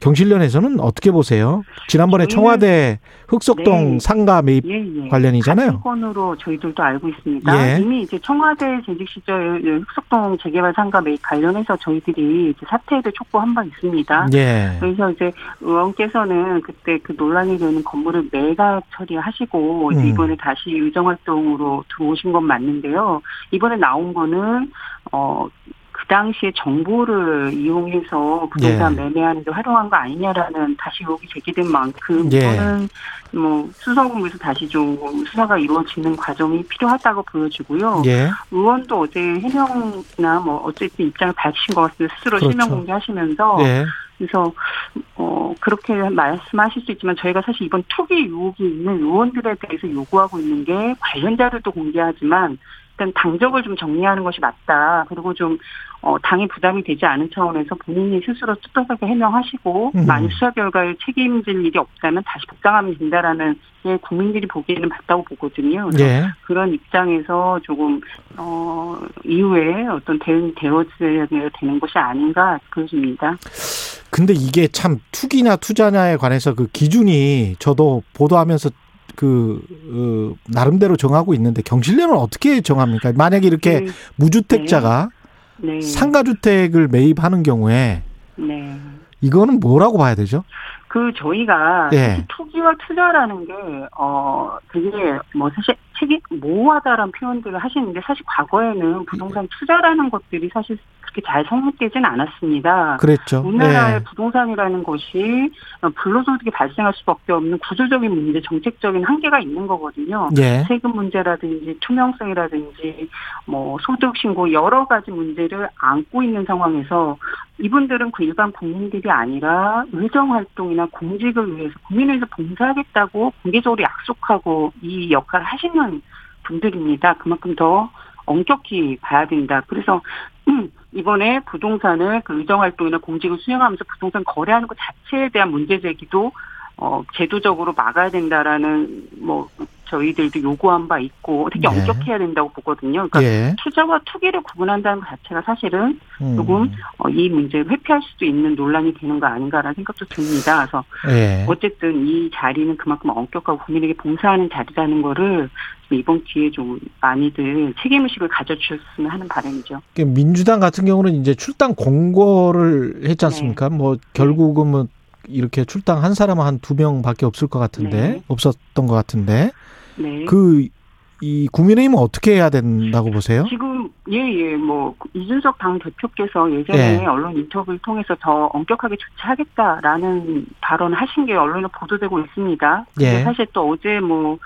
Speaker 2: 경실련에서는 어떻게 보세요? 지난번에 청와대 흑석동
Speaker 7: 네.
Speaker 2: 상가 매입
Speaker 7: 예, 예.
Speaker 2: 관련이잖아요.
Speaker 7: 건으로 저희들도 알고 있습니다.
Speaker 2: 예.
Speaker 7: 이미 이제 청와대 재직 시절 흑석동 재개발 상가 매입 관련해서 저희들이 이제 사퇴를 촉구한 바 있습니다.
Speaker 2: 예.
Speaker 7: 그래서 이제 의원께서는 그때 그 논란이 되는 건물을 매각 처리하시고
Speaker 2: 음.
Speaker 7: 이번에 다시 의정 활동으로 들어오신 건 맞는데요. 이번에 나온 거는 어. 그 당시에 정보를 이용해서 부동산
Speaker 2: 예.
Speaker 7: 매매하는 데 활용한 거 아니냐라는 다시 의혹이 제기된 만큼
Speaker 2: 예.
Speaker 7: 이거는 뭐 수사본부에서 다시 좀 수사가 이루어지는 과정이 필요하다고 보여지고요.
Speaker 2: 예.
Speaker 7: 의원도 어제 해명이나 뭐 어쨌든 입장을 밝히신 것 같습니다. 스스로
Speaker 2: 그렇죠.
Speaker 7: 실명 공개하시면서
Speaker 2: 예.
Speaker 7: 그래서 어 그렇게 말씀하실 수 있지만 저희가 사실 이번 투기 의혹이 있는 의원들에 대해서 요구하고 있는 게 관련 자료도 공개하지만 일단 당적을 좀 정리하는 것이 맞다. 그리고 좀 어, 당이 부담이 되지 않은 차원에서 본인이 스스로 뚜렷하게 해명하시고
Speaker 2: 음.
Speaker 7: 만약 수사 결과에 책임질 일이 없다면 다시 복당하면 된다라는 게 국민들이 보기에는 맞다고 보거든요.
Speaker 2: 예.
Speaker 7: 그런 입장에서 조금 어 이후에 어떤 대응이 되어져야 되는 것이 아닌가 보여집니다.
Speaker 2: 근데 이게 참 투기냐 투자냐에 관해서 그 기준이 저도 보도하면서 그 어, 나름대로 정하고 있는데 경실련은 어떻게 정합니까? 만약에 이렇게
Speaker 7: 네,
Speaker 2: 무주택자가
Speaker 7: 네,
Speaker 2: 상가주택을 매입하는 경우에
Speaker 7: 네.
Speaker 2: 이거는 뭐라고 봐야 되죠?
Speaker 7: 그 저희가
Speaker 2: 예.
Speaker 7: 투기와 투자라는 게 어 되게 뭐 사실 책임 모호하다라는 표현들을 하시는데 사실 과거에는 부동산 투자라는 것들이 사실 그렇게 잘 성립되지는 않았습니다.
Speaker 2: 그랬죠.
Speaker 7: 우리나라의
Speaker 2: 예.
Speaker 7: 부동산이라는 것이 불로소득이 발생할 수밖에 없는 구조적인 문제, 정책적인 한계가 있는 거거든요.
Speaker 2: 예.
Speaker 7: 세금 문제라든지 투명성이라든지 뭐 소득 신고 여러 가지 문제를 안고 있는 상황에서 이분들은 그 일반 국민들이 아니라 의정 활동이나 공직을 위해서 국민을 위해서 봉사하겠다고 공개적으로 약속하고 이 역할을 하시는 분들입니다. 그만큼 더 엄격히 봐야 된다. 그래서 음, 이번에 부동산을 그 의정 활동이나 공직을 수행하면서 부동산 거래하는 것 자체에 대한 문제 제기도 어 제도적으로 막아야 된다라는 뭐 저희들도 요구한 바 있고 되게
Speaker 2: 네.
Speaker 7: 엄격해야 된다고 보거든요. 그러니까
Speaker 2: 예.
Speaker 7: 투자와 투기를 구분한다는 것 자체가 사실은
Speaker 2: 음.
Speaker 7: 조금 어, 이 문제를 회피할 수도 있는 논란이 되는 거 아닌가라는 생각도 듭니다. 그래서
Speaker 2: 예.
Speaker 7: 어쨌든 이 자리는 그만큼 엄격하고 국민에게 봉사하는 자리라는 거를 좀 이번 기회에 좀 많이들 책임의식을 가져주셨으면 하는 바람이죠.
Speaker 2: 그 민주당 같은 경우는 이제 출당 공고를 했지 않습니까? 뭐 결국은 뭐 이렇게 출당 한 사람은 한 두 명밖에 없을 것 같은데
Speaker 7: 네.
Speaker 2: 없었던 것 같은데
Speaker 7: 네.
Speaker 2: 그이 국민의힘은 어떻게 해야 된다고 보세요?
Speaker 7: 지금 예예 뭐 이준석 당 대표께서 예전에
Speaker 2: 예.
Speaker 7: 언론 인터뷰를 통해서 더 엄격하게 조치하겠다라는 발언을 하신 게 언론에 보도되고 있습니다.
Speaker 2: 예.
Speaker 7: 사실 또 어제 뭐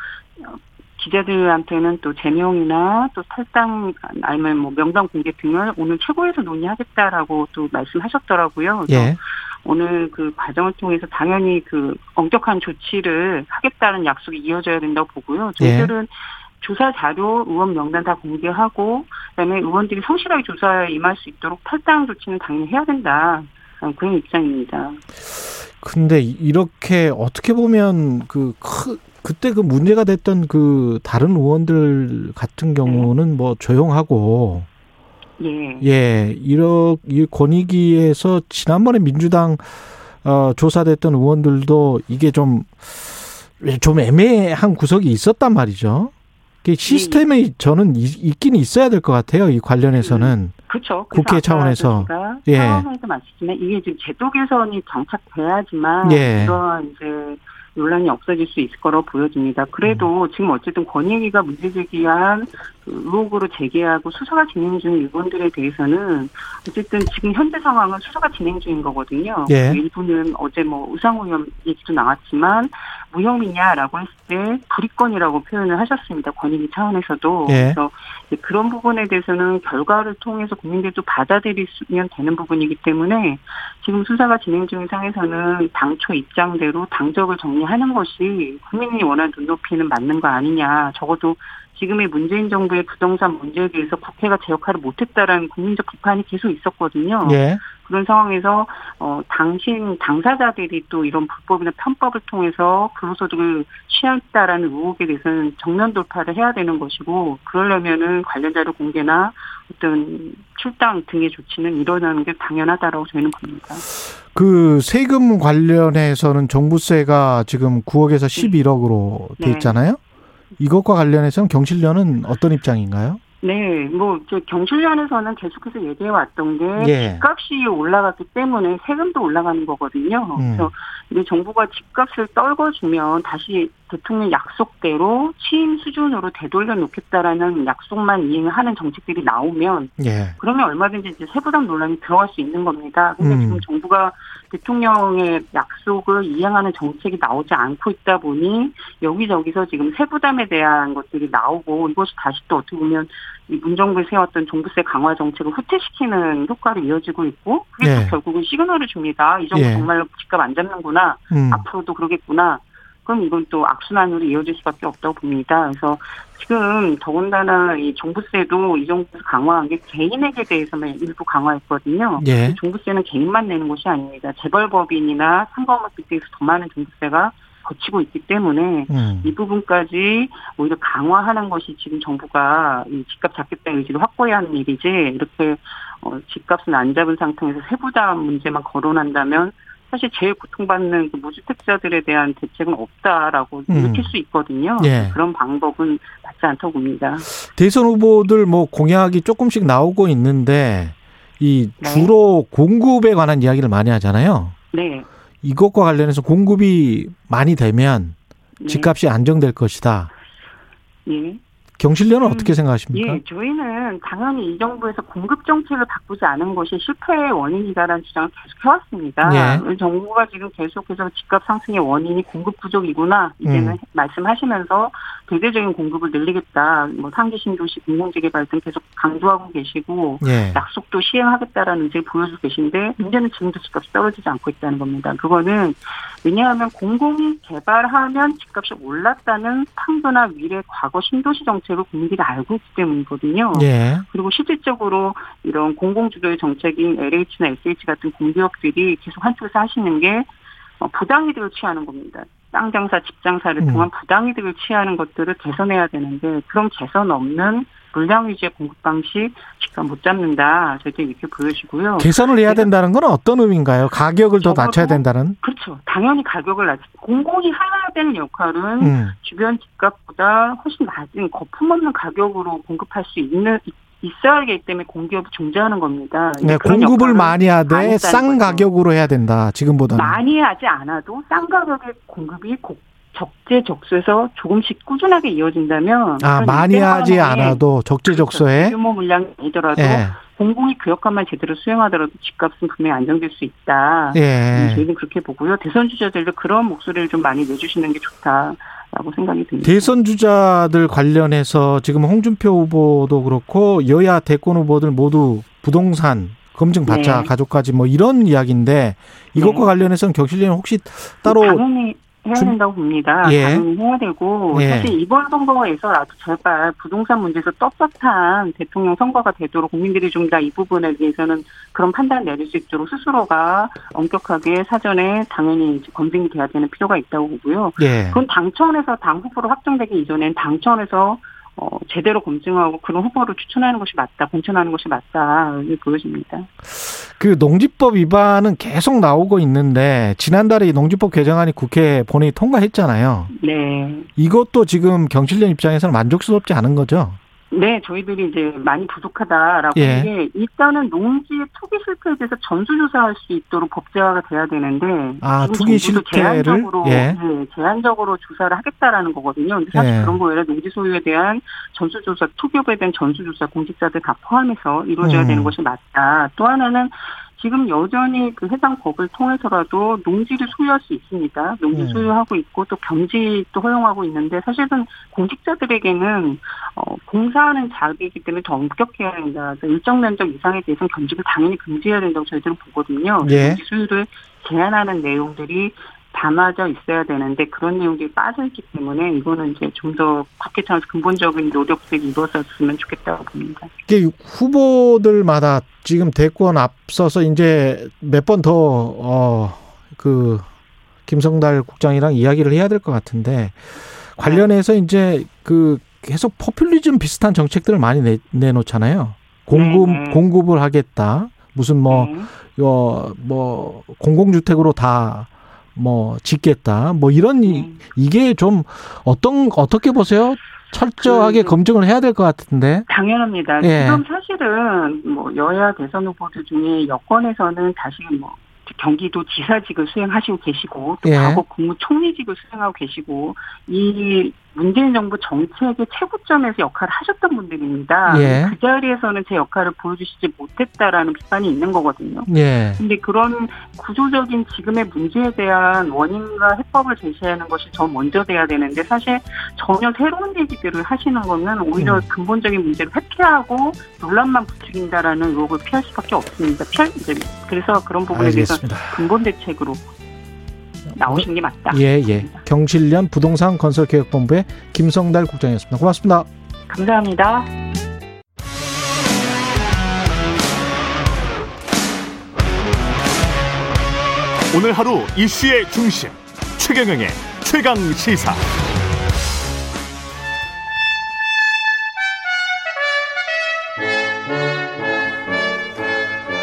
Speaker 7: 어, 기자들한테는 또 제명이나 또 탈당 아니면 뭐 명단 공개 등을 오늘 최고에서 논의하겠다라고 또 말씀하셨더라고요.
Speaker 2: 예.
Speaker 7: 오늘 그 과정을 통해서 당연히 그 엄격한 조치를 하겠다는 약속이 이어져야 된다고 보고요.
Speaker 2: 예.
Speaker 7: 저희들은 조사 자료, 의원 명단 다 공개하고 그다음에 의원들이 성실하게 조사에 임할 수 있도록 탈당 조치는 당연히 해야 된다. 어, 그런 입장입니다.
Speaker 2: 근데 이렇게 어떻게 보면 그 크, 그때 그 문제가 됐던 그 다른 의원들 같은 경우는 뭐 조용하고
Speaker 7: 예.
Speaker 2: 예, 이러 이 권익위에서 지난번에 민주당 어 조사됐던 의원들도 이게 좀 좀 애매한 구석이 있었단 말이죠. 그 시스템이 저는 이- 있긴 있어야 될 것 같아요. 이 관련해서는
Speaker 7: 그렇죠.
Speaker 2: 국회 차원에서. 예.
Speaker 7: 예. 상황에도 맞지만 이게 지금 제도 개선이 정착돼야지만
Speaker 2: 예.
Speaker 7: 이런 이제 논란이 없어질 수 있을 거라고 보여집니다. 그래도
Speaker 2: 음.
Speaker 7: 지금 어쨌든 권익위가 문제 제기한 그 의혹으로 제기하고 수사가 진행 중인 의원들에 대해서는 어쨌든 지금 현재 상황은 수사가 진행 중인 거거든요.
Speaker 2: 예.
Speaker 7: 일부는 어제 뭐 의원 얘기도 나왔지만 무혐의냐라고 했을 때 불이권이라고 표현을 하셨습니다. 권익위 차원에서도.
Speaker 2: 예.
Speaker 7: 그래서 그런 부분에 대해서는 결과를 통해서 국민들도 받아들이면 되는 부분이기 때문에 지금 수사가 진행 중인 상에서는 당초 입장대로 당적을 정리하는 것이 국민이 원하는 눈높이는 맞는 거 아니냐. 적어도 지금의 문재인 정부의 부동산 문제에 대해서 국회가 제 역할을 못했다라는 국민적 비판이 계속 있었거든요.
Speaker 2: 예.
Speaker 7: 그런 상황에서 어 당신 당사자들이 또 이런 불법이나 편법을 통해서 불로소득을 취했다라는 의혹에 대해서는 정면 돌파를 해야 되는 것이고 그러려면은 관련 자료 공개나 어떤 출당 등의 조치는 일어나는 게 당연하다라고 저희는 봅니다.
Speaker 2: 그 세금 관련해서는 종부세가 지금 9억에서 11억으로 돼
Speaker 7: 네.
Speaker 2: 있잖아요. 이것과 관련해서는 경실련은 어떤 입장인가요?
Speaker 7: 네, 뭐, 저 경실련에서는 계속해서 얘기해 왔던 게,
Speaker 2: 예.
Speaker 7: 집값이 올라갔기 때문에 세금도 올라가는 거거든요.
Speaker 2: 음.
Speaker 7: 그래서 이제 정부가 집값을 떨궈주면 다시 대통령 약속대로 취임 수준으로 되돌려 놓겠다라는 약속만 이행하는 정책들이 나오면,
Speaker 2: 예.
Speaker 7: 그러면 얼마든지 이제 세부담 논란이 들어갈 수 있는 겁니다. 근데
Speaker 2: 음.
Speaker 7: 지금 정부가 대통령의 약속을 이행하는 정책이 나오지 않고 있다 보니 여기저기서 지금 세부담에 대한 것들이 나오고 이것이 다시 또 어떻게 보면 이 문정부에 세웠던 종부세 강화 정책을 후퇴시키는 효과로 이어지고 있고 그게
Speaker 2: 예.
Speaker 7: 또 결국은 시그널을 줍니다. 이 정부
Speaker 2: 예.
Speaker 7: 정말로 집값 안 잡는구나.
Speaker 2: 음.
Speaker 7: 앞으로도 그러겠구나. 그럼 이건 또 악순환으로 이어질 수밖에 없다고 봅니다. 그래서 지금 더군다나 이 종부세도 이 정부에서 강화한 게 개인에게 대해서만 일부 강화했거든요.
Speaker 2: 예.
Speaker 7: 종부세는 개인만 내는 것이 아닙니다. 재벌법인이나 상가업체 등에서 더 많은 종부세가 거치고 있기 때문에
Speaker 2: 음.
Speaker 7: 이 부분까지 오히려 강화하는 것이 지금 정부가 이 집값 잡겠다는 의지를 확보해야 하는 일이지 이렇게 어, 집값은 안 잡은 상태에서 세부담 문제만 거론한다면 사실 제일 고통받는 그 무주택자들에 대한 대책은 없다라고
Speaker 2: 음.
Speaker 7: 느낄 수 있거든요.
Speaker 2: 예.
Speaker 7: 그런 방법은 맞지 않다고 봅니다.
Speaker 2: 대선 후보들 뭐 공약이 조금씩 나오고 있는데 이
Speaker 7: 네.
Speaker 2: 주로 공급에 관한 이야기를 많이 하잖아요.
Speaker 7: 네.
Speaker 2: 이것과 관련해서 공급이 많이 되면
Speaker 7: 네.
Speaker 2: 집값이 안정될 것이다.
Speaker 7: 예.
Speaker 2: 경실련은
Speaker 7: 음,
Speaker 2: 어떻게 생각하십니까?
Speaker 7: 예, 저희는 당연히 이 정부에서 공급 정책을 바꾸지 않은 것이 실패의 원인이다라는 주장을 계속 해왔습니다.
Speaker 2: 예.
Speaker 7: 정부가 지금 계속해서 집값 상승의 원인이 공급 부족이구나 이제는
Speaker 2: 음.
Speaker 7: 말씀하시면서 대대적인 공급을 늘리겠다, 뭐 상기 신도시 공공재개발 등 계속 강조하고 계시고
Speaker 2: 예.
Speaker 7: 약속도 시행하겠다라는 의지를 보여주고 계신데 문제는 지금도 집값이 떨어지지 않고 있다는 겁니다. 그거는 왜냐하면 공공이 개발하면 집값이 올랐다는 판도나 미래 과거 신도시 정책 을 국민들이 알고 있기 때문이거든요.
Speaker 2: 예.
Speaker 7: 그리고 실질적으로 이런 공공주도의 정책인 LH나 SH 같은 공기업들이 계속 한쪽에서 하시는 게 어, 부당이득을 취하는 겁니다. 땅 장사, 집 장사를
Speaker 2: 음.
Speaker 7: 통한 부당이득을 취하는 것들을 개선해야 되는데 그런 개선 없는 물량 위주의 공급 방식 집값 못 잡는다. 절대 이렇게 보여지고요.
Speaker 2: 개선을 해야 된다는 건 어떤 의미인가요? 가격을 더 낮춰야 된다는?
Speaker 7: 그렇죠. 당연히 가격을 낮. 공공이 해야 되는 역할은
Speaker 2: 음.
Speaker 7: 주변 집값보다 훨씬 낮은 거품 없는 가격으로 공급할 수 있는 있어야 하기 때문에 공기업이 존재하는 겁니다.
Speaker 2: 네, 공급을 많이 하되 싼
Speaker 7: 거죠.
Speaker 2: 가격으로 해야 된다. 지금보다는.
Speaker 7: 많이 하지 않아도 싼 가격의 공급이 고- 적재적소에서 조금씩 꾸준하게 이어진다면
Speaker 2: 아, 많이 하지 않아도 적재적소에
Speaker 7: 규모 물량이 아니더라도
Speaker 2: 예.
Speaker 7: 공공이 그 역할만 제대로 수행하더라도 집값은 분명히 안정될 수 있다. 음,
Speaker 2: 예.
Speaker 7: 저희는 그렇게 보고요. 대선 주자들도 그런 목소리를 좀 많이 내주시는 게 좋다라고 생각이 듭니다.
Speaker 2: 대선 주자들 관련해서 지금 홍준표 후보도 그렇고 여야 대권 후보들 모두 부동산 검증 받자
Speaker 7: 네.
Speaker 2: 가족까지 뭐 이런 이야기인데 이것과
Speaker 7: 네.
Speaker 2: 관련해서는 경실련 혹시 따로
Speaker 7: 당연히 해야
Speaker 2: 준-
Speaker 7: 된다고 봅니다.
Speaker 2: 예.
Speaker 7: 당연히 해야 되고
Speaker 2: 예.
Speaker 7: 사실 이번 선거에서라도 제발 부동산 문제에서 떳떳한 대통령 선거가 되도록 국민들이 좀 다 이 부분에 대해서는 그런 판단 내릴 수 있도록 스스로가 엄격하게 사전에 당연히 검증이 돼야 되는 필요가 있다고 보고요.
Speaker 2: 예.
Speaker 7: 그건 당청에서 당 후보로 확정되기 이전엔 당청에서 어, 제대로 검증하고 그런 후보를 추천하는 것이 맞다, 공천하는 것이 맞다, 이게 그것입니다.
Speaker 2: 그 농지법 위반은 계속 나오고 있는데 지난달에 이 농지법 개정안이 국회 본회의 통과했잖아요.
Speaker 7: 네.
Speaker 2: 이것도 지금 경실련 입장에서는 만족스럽지 않은 거죠.
Speaker 7: 네, 저희들이 이제 많이 부족하다라고
Speaker 2: 예.
Speaker 7: 하는 게 일단은 농지의 투기 실패에 대해서 전수 조사할 수 있도록 법제화가 돼야 되는데
Speaker 2: 아, 투기 실패를?
Speaker 7: 제한적으로
Speaker 2: 예.
Speaker 7: 네, 제한적으로 조사를 하겠다라는 거거든요. 근데 사실
Speaker 2: 예.
Speaker 7: 그런 거 외에 농지 소유에 대한 전수 조사, 투기업에 대한 전수 조사 공직자들 다 포함해서 이루어져야
Speaker 2: 음.
Speaker 7: 되는 것이 맞다. 또 하나는 지금 여전히 그 해당 법을 통해서라도 농지를 소유할 수 있습니다. 농지
Speaker 2: 음.
Speaker 7: 소유하고 있고 또 경지도 허용하고 있는데 사실은 공직자들에게는 어, 공사하는 자격이기 때문에 더 엄격해야 된다. 일정 면적 이상에 대해서는 경직을 당연히 금지해야 된다고 저희들은 보거든요.
Speaker 2: 예.
Speaker 7: 농지 소유를 제한하는 내용들이 담아져 있어야 되는데 그런 내용들이 빠져 있기 때문에 이거는 이제 좀 더 국회 차원에서 근본적인 노력들이 이루어졌으면 좋겠다고 봅니다.
Speaker 2: 이게 후보들마다 지금 대권 앞서서 이제 몇 번 더, 어, 그, 김성달 국장이랑 이야기를 해야 될 것 같은데, 관련해서 이제 그 계속 포퓰리즘 비슷한 정책들을 많이 내, 내놓잖아요. 공급,
Speaker 7: 네, 네.
Speaker 2: 공급을 하겠다. 무슨 뭐,
Speaker 7: 네.
Speaker 2: 어, 뭐, 공공주택으로 다, 뭐, 짓겠다. 뭐, 이런, 이,
Speaker 7: 네.
Speaker 2: 이게 좀, 어떤, 어떻게 보세요? 철저하게
Speaker 7: 그-
Speaker 2: 검증을 해야 될 것 같은데.
Speaker 7: 당연합니다.
Speaker 2: 예.
Speaker 7: 지금 사실은 뭐 여야 대선 후보들 중에 여권에서는 다시 뭐 경기도 지사직을 수행하시고 계시고 또
Speaker 2: 예.
Speaker 7: 과거 국무총리직을 수행하고 계시고 이 문재인 정부 정책의 최고점에서 역할을 하셨던 분들입니다.
Speaker 2: 예.
Speaker 7: 그 자리에서는 제 역할을 보여주시지 못했다라는 비판이 있는 거거든요.
Speaker 2: 예.
Speaker 7: 근데 그런 구조적인 지금의 문제에 대한 원인과 해법을 제시하는 것이 저 먼저 돼야 되는데 사실 전혀 새로운 얘기들을 하시는 거는 오히려
Speaker 2: 음.
Speaker 7: 근본적인 문제를 회피하고 논란만 부추긴다라는 의혹을 피할 수밖에 없습니다. 피할 이제 그래서 그런 부분에 대해서
Speaker 2: 알겠습니다.
Speaker 7: 근본 대책으로 나오시는 게 맞다.
Speaker 2: 예, 예. 경실련 부동산 건설개혁본부의 김성달 국장이었습니다. 고맙습니다.
Speaker 7: 감사합니다.
Speaker 1: 오늘 하루 이슈의 중심 최경영의 최강 시사.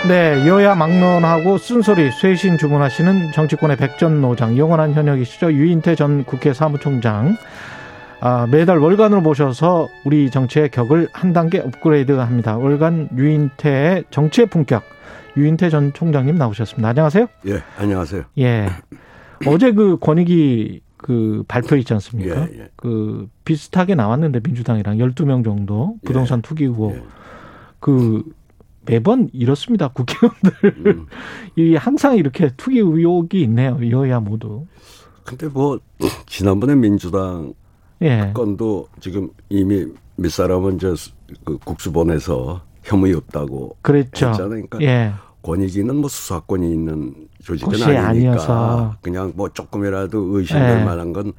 Speaker 2: 네, 여야 막론하고 쓴소리 쇄신 주문하시는 정치권의 백전노장 영원한 현역이시죠 유인태 전 국회 사무총장 아, 매달 월간으로 모셔서 우리 정치의 격을 한 단계 업그레이드합니다. 월간 유인태의 정치의 품격 유인태 전 총장님 나오셨습니다. 안녕하세요.
Speaker 8: 예, 안녕하세요.
Speaker 2: 예. 어제 그 권익위 그 발표 있지 않습니까?
Speaker 8: 예, 예.
Speaker 2: 그 비슷하게 나왔는데 민주당이랑 12명 정도 부동산 투기 의혹
Speaker 8: 예.
Speaker 2: 그 매번 이렇습니다. 국회의원들
Speaker 8: 음.
Speaker 2: 이 항상 이렇게 투기 의혹이 있네요. 여야 모두.
Speaker 8: 근데 뭐 지난번에 민주당
Speaker 2: 예.
Speaker 8: 건도 지금 이미 몇 사람은 저그 국수본에서 혐의 없다고
Speaker 2: 그랬죠.
Speaker 8: 했잖아요. 그러니까
Speaker 2: 예.
Speaker 8: 권익위는 뭐 수사권이 있는 조직은 아니니까
Speaker 2: 아니어서.
Speaker 8: 그냥 뭐 조금이라도 의심될
Speaker 2: 예.
Speaker 8: 만한 건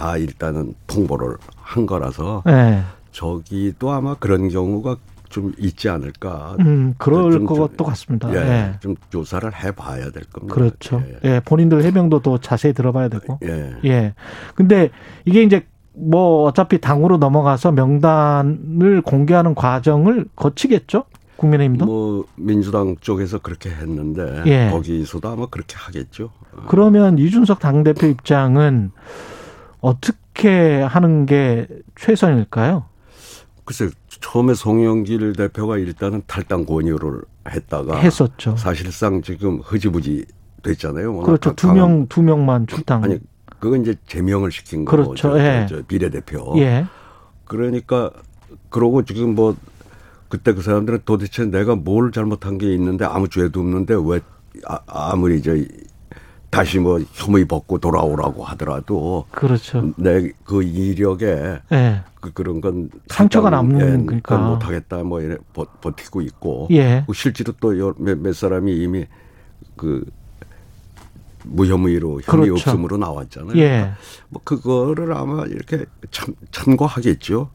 Speaker 8: 다 일단은 통보를 한 거라서
Speaker 2: 예.
Speaker 8: 저기도 아마 그런 경우가 좀 있지 않을까.
Speaker 2: 음, 그럴
Speaker 8: 좀- 좀-
Speaker 2: 것도 같습니다.
Speaker 8: 예,
Speaker 2: 예.
Speaker 8: 좀 조사를 해봐야 될 겁니다.
Speaker 2: 그렇죠.
Speaker 8: 예.
Speaker 2: 예. 본인들 해명도 더 자세히 들어봐야 되고.
Speaker 8: 예.
Speaker 2: 예. 근데 이게 이제 뭐 어차피 당으로 넘어가서 명단을 공개하는 과정을 거치겠죠? 국민의힘도?
Speaker 8: 뭐 민주당 쪽에서 그렇게 했는데
Speaker 2: 예.
Speaker 8: 거기서도 아마 그렇게 하겠죠.
Speaker 2: 그러면 이준석 당대표 입장은 어떻게 하는 게 최선일까요?
Speaker 8: 글쎄 처음에 송영길 대표가 일단은 탈당 권유를 했다가
Speaker 2: 했었죠.
Speaker 8: 사실상 지금 흐지부지 됐잖아요.
Speaker 2: 그렇죠. 두 명, 두 명만 출당.
Speaker 8: 아니 그건 이제 제명을 시킨
Speaker 2: 그렇죠.
Speaker 8: 거죠.
Speaker 2: 예.
Speaker 8: 저, 저 비례대표.
Speaker 2: 예.
Speaker 8: 그러니까 그러고 지금 뭐 그때 그 사람들은 도대체 내가 뭘 잘못한 게 있는데 아무 죄도 없는데 왜 아, 아무리 저 다시 뭐 혐의 벗고 돌아오라고 하더라도
Speaker 2: 그렇죠.
Speaker 8: 내 그 이력에
Speaker 2: 예.
Speaker 8: 그 그런 건
Speaker 2: 상처가 남는
Speaker 8: 예. 그건 못하겠다 뭐 이래 버, 버티고 있고
Speaker 2: 예.
Speaker 8: 그 실제로 또몇 몇 사람이 이미 그 무혐의로 혐의
Speaker 2: 그렇죠.
Speaker 8: 없음으로 나왔잖아요.
Speaker 2: 예.
Speaker 8: 뭐 그거를 아마 이렇게 참 참고하겠죠.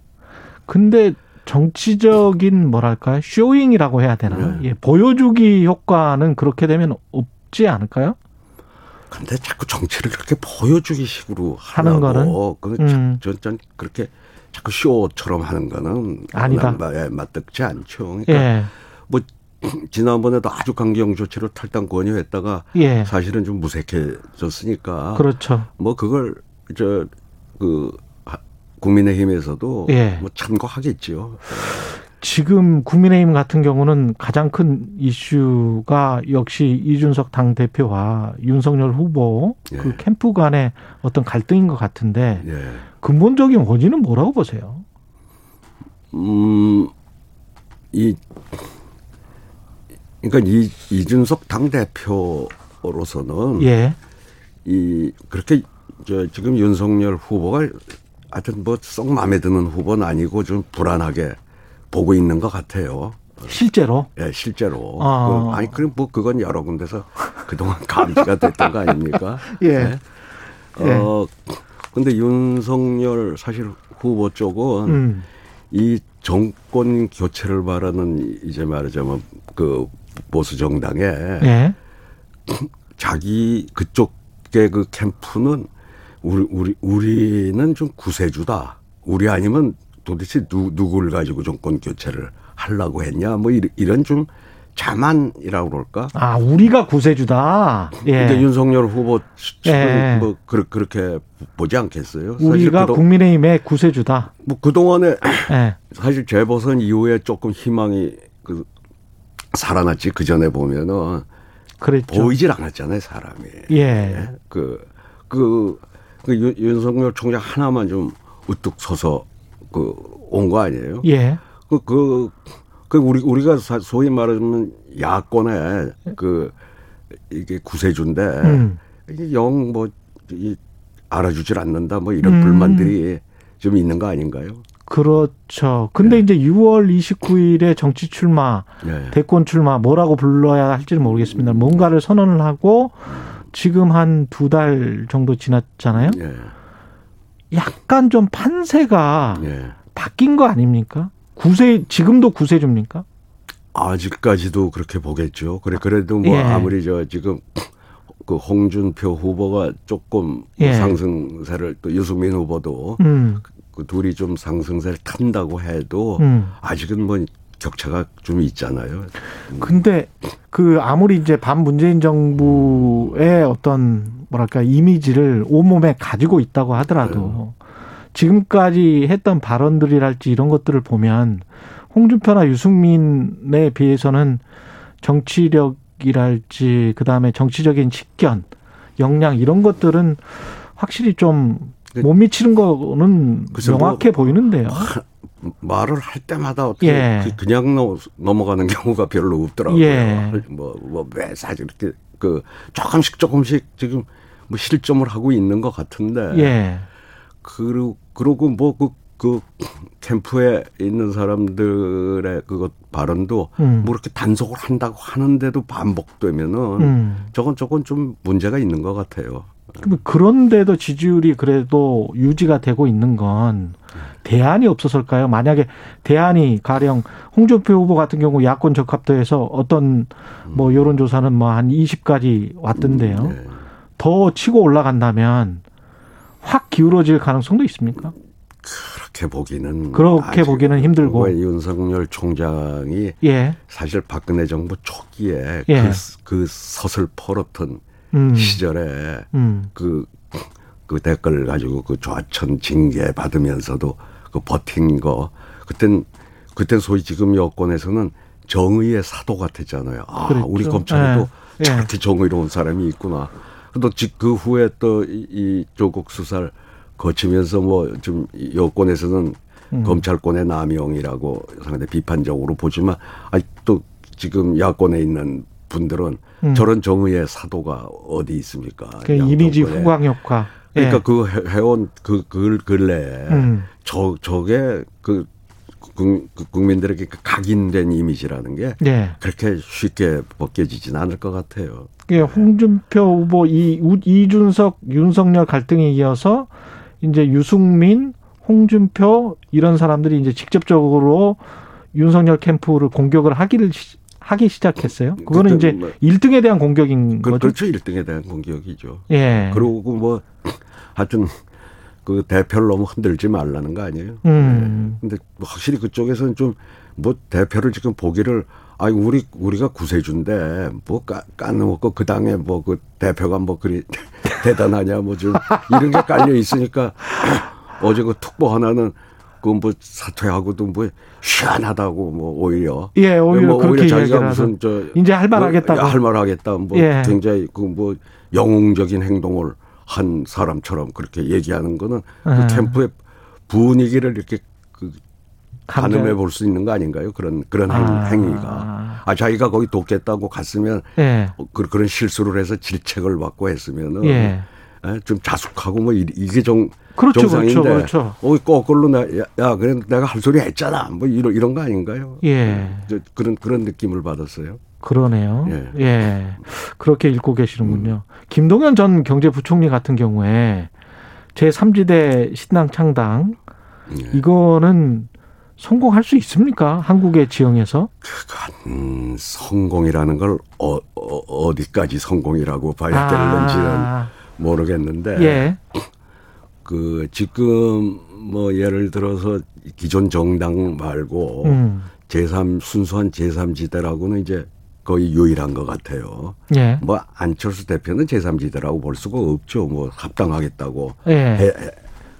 Speaker 2: 근데 정치적인 뭐랄까요? showing이라고 해야 되나?
Speaker 8: 네.
Speaker 2: 예. 보여주기 효과는 그렇게 되면 없지 않을까요?
Speaker 8: 근데 자꾸 정치를 그렇게 보여주기 식으로
Speaker 2: 하는 거는?
Speaker 8: 그건
Speaker 2: 음.
Speaker 8: 전, 전 그렇게 자꾸 쇼처럼 하는 거는
Speaker 2: 아니다.
Speaker 8: 마- 예, 맞득지 않죠. 그러니까
Speaker 2: 예.
Speaker 8: 뭐 지난번에도 아주 강경 조치로 탈당 권유했다가
Speaker 2: 예.
Speaker 8: 사실은 좀 무색해졌으니까
Speaker 2: 그렇죠.
Speaker 8: 뭐 그걸 저그 국민의힘에서도
Speaker 2: 예.
Speaker 8: 뭐 참고하겠죠.
Speaker 2: 지금 국민의힘 같은 경우는 가장 큰 이슈가 역시 이준석 당 대표와 윤석열 후보 그
Speaker 8: 예.
Speaker 2: 캠프 간의 어떤 갈등인 것 같은데
Speaker 8: 예.
Speaker 2: 근본적인 원인은 뭐라고 보세요?
Speaker 8: 음, 이, 그러니까 이, 이준석 당 대표로서는
Speaker 2: 예.
Speaker 8: 이, 그렇게 저 지금 윤석열 후보가 하여튼 뭐 썩 마음에 드는 후보는 아니고 좀 불안하게 보고 있는 것 같아요.
Speaker 2: 실제로
Speaker 8: 예, 실제로.
Speaker 2: 아.
Speaker 8: 그, 아니, 그럼 뭐 그건 여러 군데서 그동안 감지가 됐던 거 아닙니까?
Speaker 2: 예.
Speaker 8: 어, 근데 윤석열 사실 후보 쪽은
Speaker 2: 음.
Speaker 8: 이 정권 교체를 바라는 이제 말하자면 그 보수 정당에
Speaker 2: 예.
Speaker 8: 자기 그쪽의 그 캠프는 우리 우리 우리는 좀 구세주다. 우리 아니면 도대체 누 누구를 가지고 정권 교체를 하려고 했냐? 뭐 이런, 좀 자만이라고 그럴까?
Speaker 2: 아, 우리가 구세주다. 예.
Speaker 8: 근데 윤석열 후보 측은
Speaker 2: 예.
Speaker 8: 뭐 그, 그렇게 보지 않겠어요?
Speaker 2: 우리가
Speaker 8: 그동,
Speaker 2: 국민의힘의 구세주다.
Speaker 8: 뭐 그동안에
Speaker 2: 예.
Speaker 8: 사실 재보선 이후에 조금 희망이 그 살아났지 그 전에 보면은
Speaker 2: 그랬죠.
Speaker 8: 보이질 않았잖아요 사람이.
Speaker 2: 예.
Speaker 8: 그, 그, 그 윤, 윤석열 총장 하나만 좀 우뚝 서서 그 온 거 아니에요?
Speaker 2: 예.
Speaker 8: 그, 그, 그 우리, 우리가 사- 소위 말하면 야권의 그 이게 구세주인데
Speaker 2: 음.
Speaker 8: 이게 영 뭐, 이 알아주질 않는다 뭐 이런
Speaker 2: 음.
Speaker 8: 불만들이 좀 있는 거 아닌가요?
Speaker 2: 그렇죠. 근데 이제 6월 29일에 정치 출마,
Speaker 8: 예.
Speaker 2: 대권 출마 뭐라고 불러야 할지는 모르겠습니다. 뭔가를 선언을 하고 지금 한 두 달 정도 지났잖아요.
Speaker 8: 예.
Speaker 2: 약간 좀 판세가
Speaker 8: 예.
Speaker 2: 바뀐 거 아닙니까? 구세 지금도 구세주입니까?
Speaker 8: 아직까지도 그렇게 보겠죠. 그래 그래도 뭐
Speaker 2: 예.
Speaker 8: 아무리 저 지금 그 홍준표 후보가 조금
Speaker 2: 예.
Speaker 8: 상승세를 또 유승민 후보도
Speaker 2: 음.
Speaker 8: 그 둘이 좀 상승세를 탄다고 해도
Speaker 2: 음.
Speaker 8: 아직은 뭐 격차가 좀 있잖아요.
Speaker 2: 근데 그 아무리 이제 반 문재인 정부의 어떤 뭐랄까 이미지를 온몸에 가지고 있다고 하더라도 지금까지 했던 발언들이랄지 이런 것들을 보면 홍준표나 유승민에 비해서는 정치력이랄지 그다음에 정치적인 식견, 역량 이런 것들은 확실히 좀
Speaker 8: 그-
Speaker 2: 못 미치는 거는
Speaker 8: 뭐-
Speaker 2: 명확해 보이는데요.
Speaker 8: 말을 할 때마다 어떻게
Speaker 2: 예.
Speaker 8: 그- 그냥 넘- 넘어가는 경우가 별로 없더라고요.
Speaker 2: 예.
Speaker 8: 뭐뭐 사실 이렇게 그 조금씩 조금씩 지금 뭐 실점을 하고 있는 것 같은데.
Speaker 2: 예.
Speaker 8: 그리고 그러고 뭐그 그 캠프에 있는 사람들의 그것 발언도
Speaker 2: 음.
Speaker 8: 뭐 이렇게 단속을 한다고 하는데도 반복되면은
Speaker 2: 음.
Speaker 8: 저건 저건 좀 문제가 있는 것 같아요.
Speaker 2: 그런데도 지지율이 그래도 유지가 되고 있는 건 대안이 없었을까요? 만약에 대안이 가령 홍준표 후보 같은 경우 야권 적합도에서 어떤 뭐 여론조사는 뭐 한 20까지 왔던데요.
Speaker 8: 네.
Speaker 2: 더 치고 올라간다면 확 기울어질 가능성도 있습니까?
Speaker 8: 그렇게 보기는
Speaker 2: 그렇게 보기는 힘들고.
Speaker 8: 왜 윤석열 총장이
Speaker 2: 예.
Speaker 8: 사실 박근혜 정부 초기에
Speaker 2: 예.
Speaker 8: 그, 그 서슬퍼렇던
Speaker 2: 음.
Speaker 8: 시절에
Speaker 2: 음.
Speaker 8: 그, 그 댓글 가지고 그 좌천 징계 받으면서도 그 버틴 거. 그땐, 그땐 소위 지금 여권에서는 정의의 사도 같았잖아요. 아,
Speaker 2: 그랬죠.
Speaker 8: 우리 검찰에도
Speaker 2: 예.
Speaker 8: 저렇게 정의로운 사람이 있구나. 또그 후에 또 이 조국 수사를 거치면서 뭐 좀 여권에서는
Speaker 2: 음.
Speaker 8: 검찰권의 남용이라고 상당히 비판적으로 보지만 아직도 지금 야권에 있는 분들은
Speaker 2: 음.
Speaker 8: 저런 정의의 사도가 어디 있습니까? 그양
Speaker 2: 이미지. 후광 효과.
Speaker 8: 그러니까
Speaker 2: 예.
Speaker 8: 그 해- 해온 그, 그 근래에
Speaker 2: 음.
Speaker 8: 저, 저게 그, 국- 그 국민들에게 그 각인된 이미지라는 게
Speaker 2: 예.
Speaker 8: 그렇게 쉽게 벗겨지진 않을 것 같아요.
Speaker 2: 예, 홍준표 후보 이 우- 이준석 윤석열 갈등에 이어서 이제 유승민, 홍준표 이런 사람들이 이제 직접적으로 윤석열 캠프를 공격을 하기를 시, 하기 시작했어요. 그거는
Speaker 8: 그때
Speaker 2: 이제
Speaker 8: 뭐-
Speaker 2: 1등에 대한 공격인
Speaker 8: 그,
Speaker 2: 거죠.
Speaker 8: 그렇죠. 1등에 대한 공격이죠.
Speaker 2: 예.
Speaker 8: 그리고 뭐 하여튼 그 대표를 너무 흔들지 말라는 거 아니에요?
Speaker 2: 음.
Speaker 8: 근데 뭐 확실히 그쪽에서는 좀 뭐 대표를 지금 보기를 아니 우리 우리가 구세주인데 뭐 까, 까놓고 그 당에 뭐 그 대표가 뭐 그리 대단하냐 뭐 좀 이런 게 깔려 있으니까 어제 그 특보 하나는 그뭐 사퇴하고도 뭐 시원하다고 뭐 오히려
Speaker 2: 예, 오히려
Speaker 8: 뭐
Speaker 2: 그렇게
Speaker 8: 자기가 무슨. 저
Speaker 2: 이제 할말 하겠다고.
Speaker 8: 할말 하겠다 뭐
Speaker 2: 예.
Speaker 8: 굉장히 그 뭐 영웅적인 행동을 한 사람처럼 그렇게 얘기하는 거는
Speaker 2: 아.
Speaker 8: 그 캠프의 분위기를 이렇게 그. 가늠해 볼 수 있는 거 아닌가요? 그런 그런 행,
Speaker 2: 아.
Speaker 8: 행위가 아 자기가 거기 돕겠다고 갔으면
Speaker 2: 예.
Speaker 8: 어, 그, 그런 실수를 해서 질책을 받고 했으면은
Speaker 2: 예.
Speaker 8: 에, 좀 자숙하고 뭐 이- 이게 정
Speaker 2: 그렇죠,
Speaker 8: 정상인데
Speaker 2: 그렇죠, 그렇죠.
Speaker 8: 어 거꾸로 나, 야, 야 그래 내가 할 소리 했잖아 뭐 이런 이런 거 아닌가요?
Speaker 2: 예.
Speaker 8: 저, 그런 그런 느낌을 받았어요.
Speaker 2: 그러네요.
Speaker 8: 예.
Speaker 2: 예. 그렇게 읽고 계시는군요. 김동연 전 경제부총리 같은 경우에 제3지대 신당 창당
Speaker 8: 예.
Speaker 2: 이거는 성공할 수 있습니까? 한국의 지형에서?
Speaker 8: 음, 성공이라는 걸 어, 어, 디까지 성공이라고 봐야 되는지는
Speaker 2: 아,
Speaker 8: 모르겠는데
Speaker 2: 예.
Speaker 8: 그 지금 뭐 예를 들어서 기존 정당 말고
Speaker 2: 음.
Speaker 8: 제3 순수한 제3지대라고는 이제 거의 유일한 것 같아요.
Speaker 2: 예.
Speaker 8: 뭐 안철수 대표는 제3지대라고 볼 수가 없죠. 뭐 합당하겠다고
Speaker 2: 예.
Speaker 8: 해,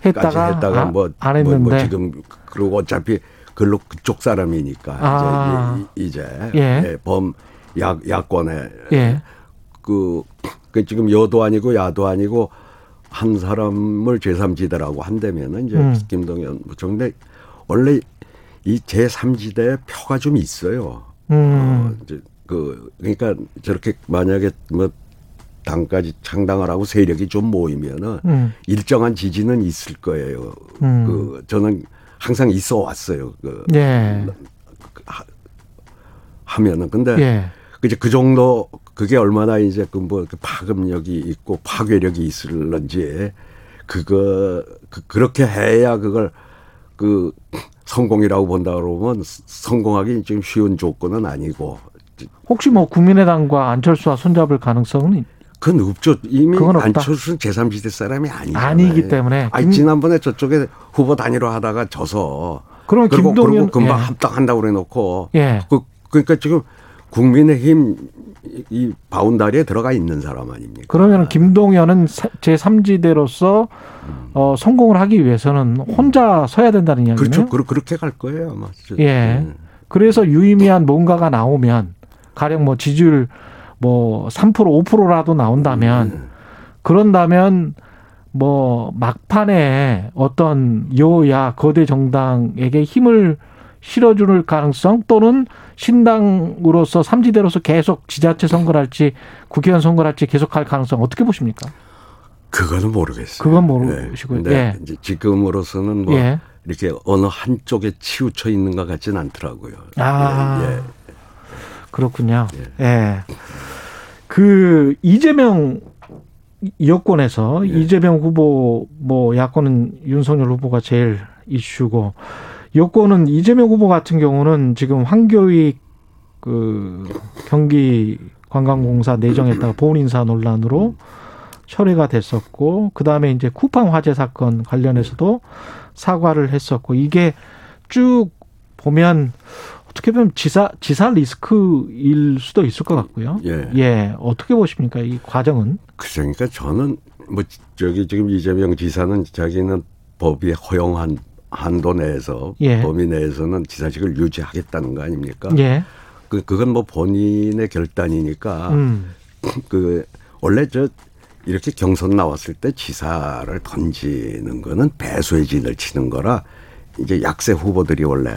Speaker 2: 했다가,
Speaker 8: 했다가
Speaker 2: 아,
Speaker 8: 뭐,
Speaker 2: 안
Speaker 8: 뭐,
Speaker 2: 했는데.
Speaker 8: 뭐 지금 그리고 어차피 글로 그쪽 사람이니까
Speaker 2: 아.
Speaker 8: 이제 이-
Speaker 2: 예.
Speaker 8: 예, 범 야, 야권에
Speaker 2: 예.
Speaker 8: 그, 그 지금 여도 아니고 야도 아니고 한 사람을 제3지대라고 한다면은 이제
Speaker 2: 음.
Speaker 8: 김동연 부총리 원래 이 제3지대에 표가 좀 있어요. 어,
Speaker 2: 음.
Speaker 8: 이제 그 그러니까 저렇게 만약에 뭐 당까지 창당을 하고 세력이 좀 모이면은
Speaker 2: 음.
Speaker 8: 일정한 지지는 있을 거예요.
Speaker 2: 음.
Speaker 8: 그 저는 항상 있어 왔어요. 그
Speaker 2: 예.
Speaker 8: 하 면은 근데
Speaker 2: 예.
Speaker 8: 이제 그 정도 그게 얼마나 이제 그뭐 파급력이 있고 파괴력이 있을런지 그거 그, 그렇게 해야 그걸 그 성공이라고 본다 그러면 성공하기 좀 쉬운 조건은 아니고
Speaker 2: 혹시 뭐 국민의당과 안철수와 손잡을 가능성은 있-
Speaker 8: 그건 없죠. 이미
Speaker 2: 그건.
Speaker 8: 안철수는 제3지대 사람이 아니잖아요.
Speaker 2: 아니기 때문에.
Speaker 8: 아니,
Speaker 2: 김-
Speaker 8: 지난번에 저쪽에 후보 단일화 하다가 져서
Speaker 2: 그러면
Speaker 8: 그리고,
Speaker 2: 김동연
Speaker 8: 그리고 금방
Speaker 2: 예.
Speaker 8: 합당한다고 그래 놓고
Speaker 2: 예.
Speaker 8: 그, 그러니까 지금 국민의힘 이- 이 바운다리에 들어가 있는 사람 아닙니까?
Speaker 2: 그러면 김동연은 제3지대로서 어, 성공을 하기 위해서는 혼자 서야 된다는 이야기네요.
Speaker 8: 그렇죠. 그- 그렇게 갈 거예요, 아마. 저-
Speaker 2: 예.
Speaker 8: 음.
Speaker 2: 그래서 유의미한 뭔가가 나오면 가령 뭐 지지율 뭐 3% 5%라도 나온다면
Speaker 8: 음.
Speaker 2: 그런다면 뭐 막판에 어떤 여야 거대 정당에게 힘을 실어줄 가능성 또는 신당으로서 삼지대로서 계속 지자체 선거를 할지 국회의원 선거를 할지 계속 할 가능성 어떻게 보십니까?
Speaker 8: 그거는 모르겠어요.
Speaker 2: 그건 모르시고요.
Speaker 8: 네. 근데
Speaker 2: 예.
Speaker 8: 지금으로서는 뭐
Speaker 2: 예.
Speaker 8: 이렇게 어느 한쪽에 치우쳐 있는 것 같지는 않더라고요.
Speaker 2: 아.
Speaker 8: 예, 예.
Speaker 2: 그렇군요. 예. 그 이재명 여권에서
Speaker 8: 예.
Speaker 2: 이재명 후보 뭐 야권은 윤석열 후보가 제일 이슈고 여권은 이재명 후보 같은 경우는 지금 황교익 그 경기 관광공사 내정했다가 보훈 인사 논란으로 철회가 됐었고 그다음에 이제 쿠팡 화재 사건 관련해서도 사과를 했었고 이게 쭉 보면 어떻게 보면 지사 지사 리스크일 수도 있을 것 같고요.
Speaker 8: 예.
Speaker 2: 어떻게 보십니까 이 과정은?
Speaker 8: 그러니까 저는 뭐 저기 지금 이재명 지사는 자기는 법이 허용한 한도 내에서
Speaker 2: 예.
Speaker 8: 범위 내에서는 지사직을 유지하겠다는 거 아닙니까?
Speaker 2: 예.
Speaker 8: 그 그건 뭐 본인의 결단이니까
Speaker 2: 음.
Speaker 8: 그 원래 저 이렇게 경선 나왔을 때 지사를 던지는 거는 배수의 진을 치는 거라 이제 약세 후보들이 원래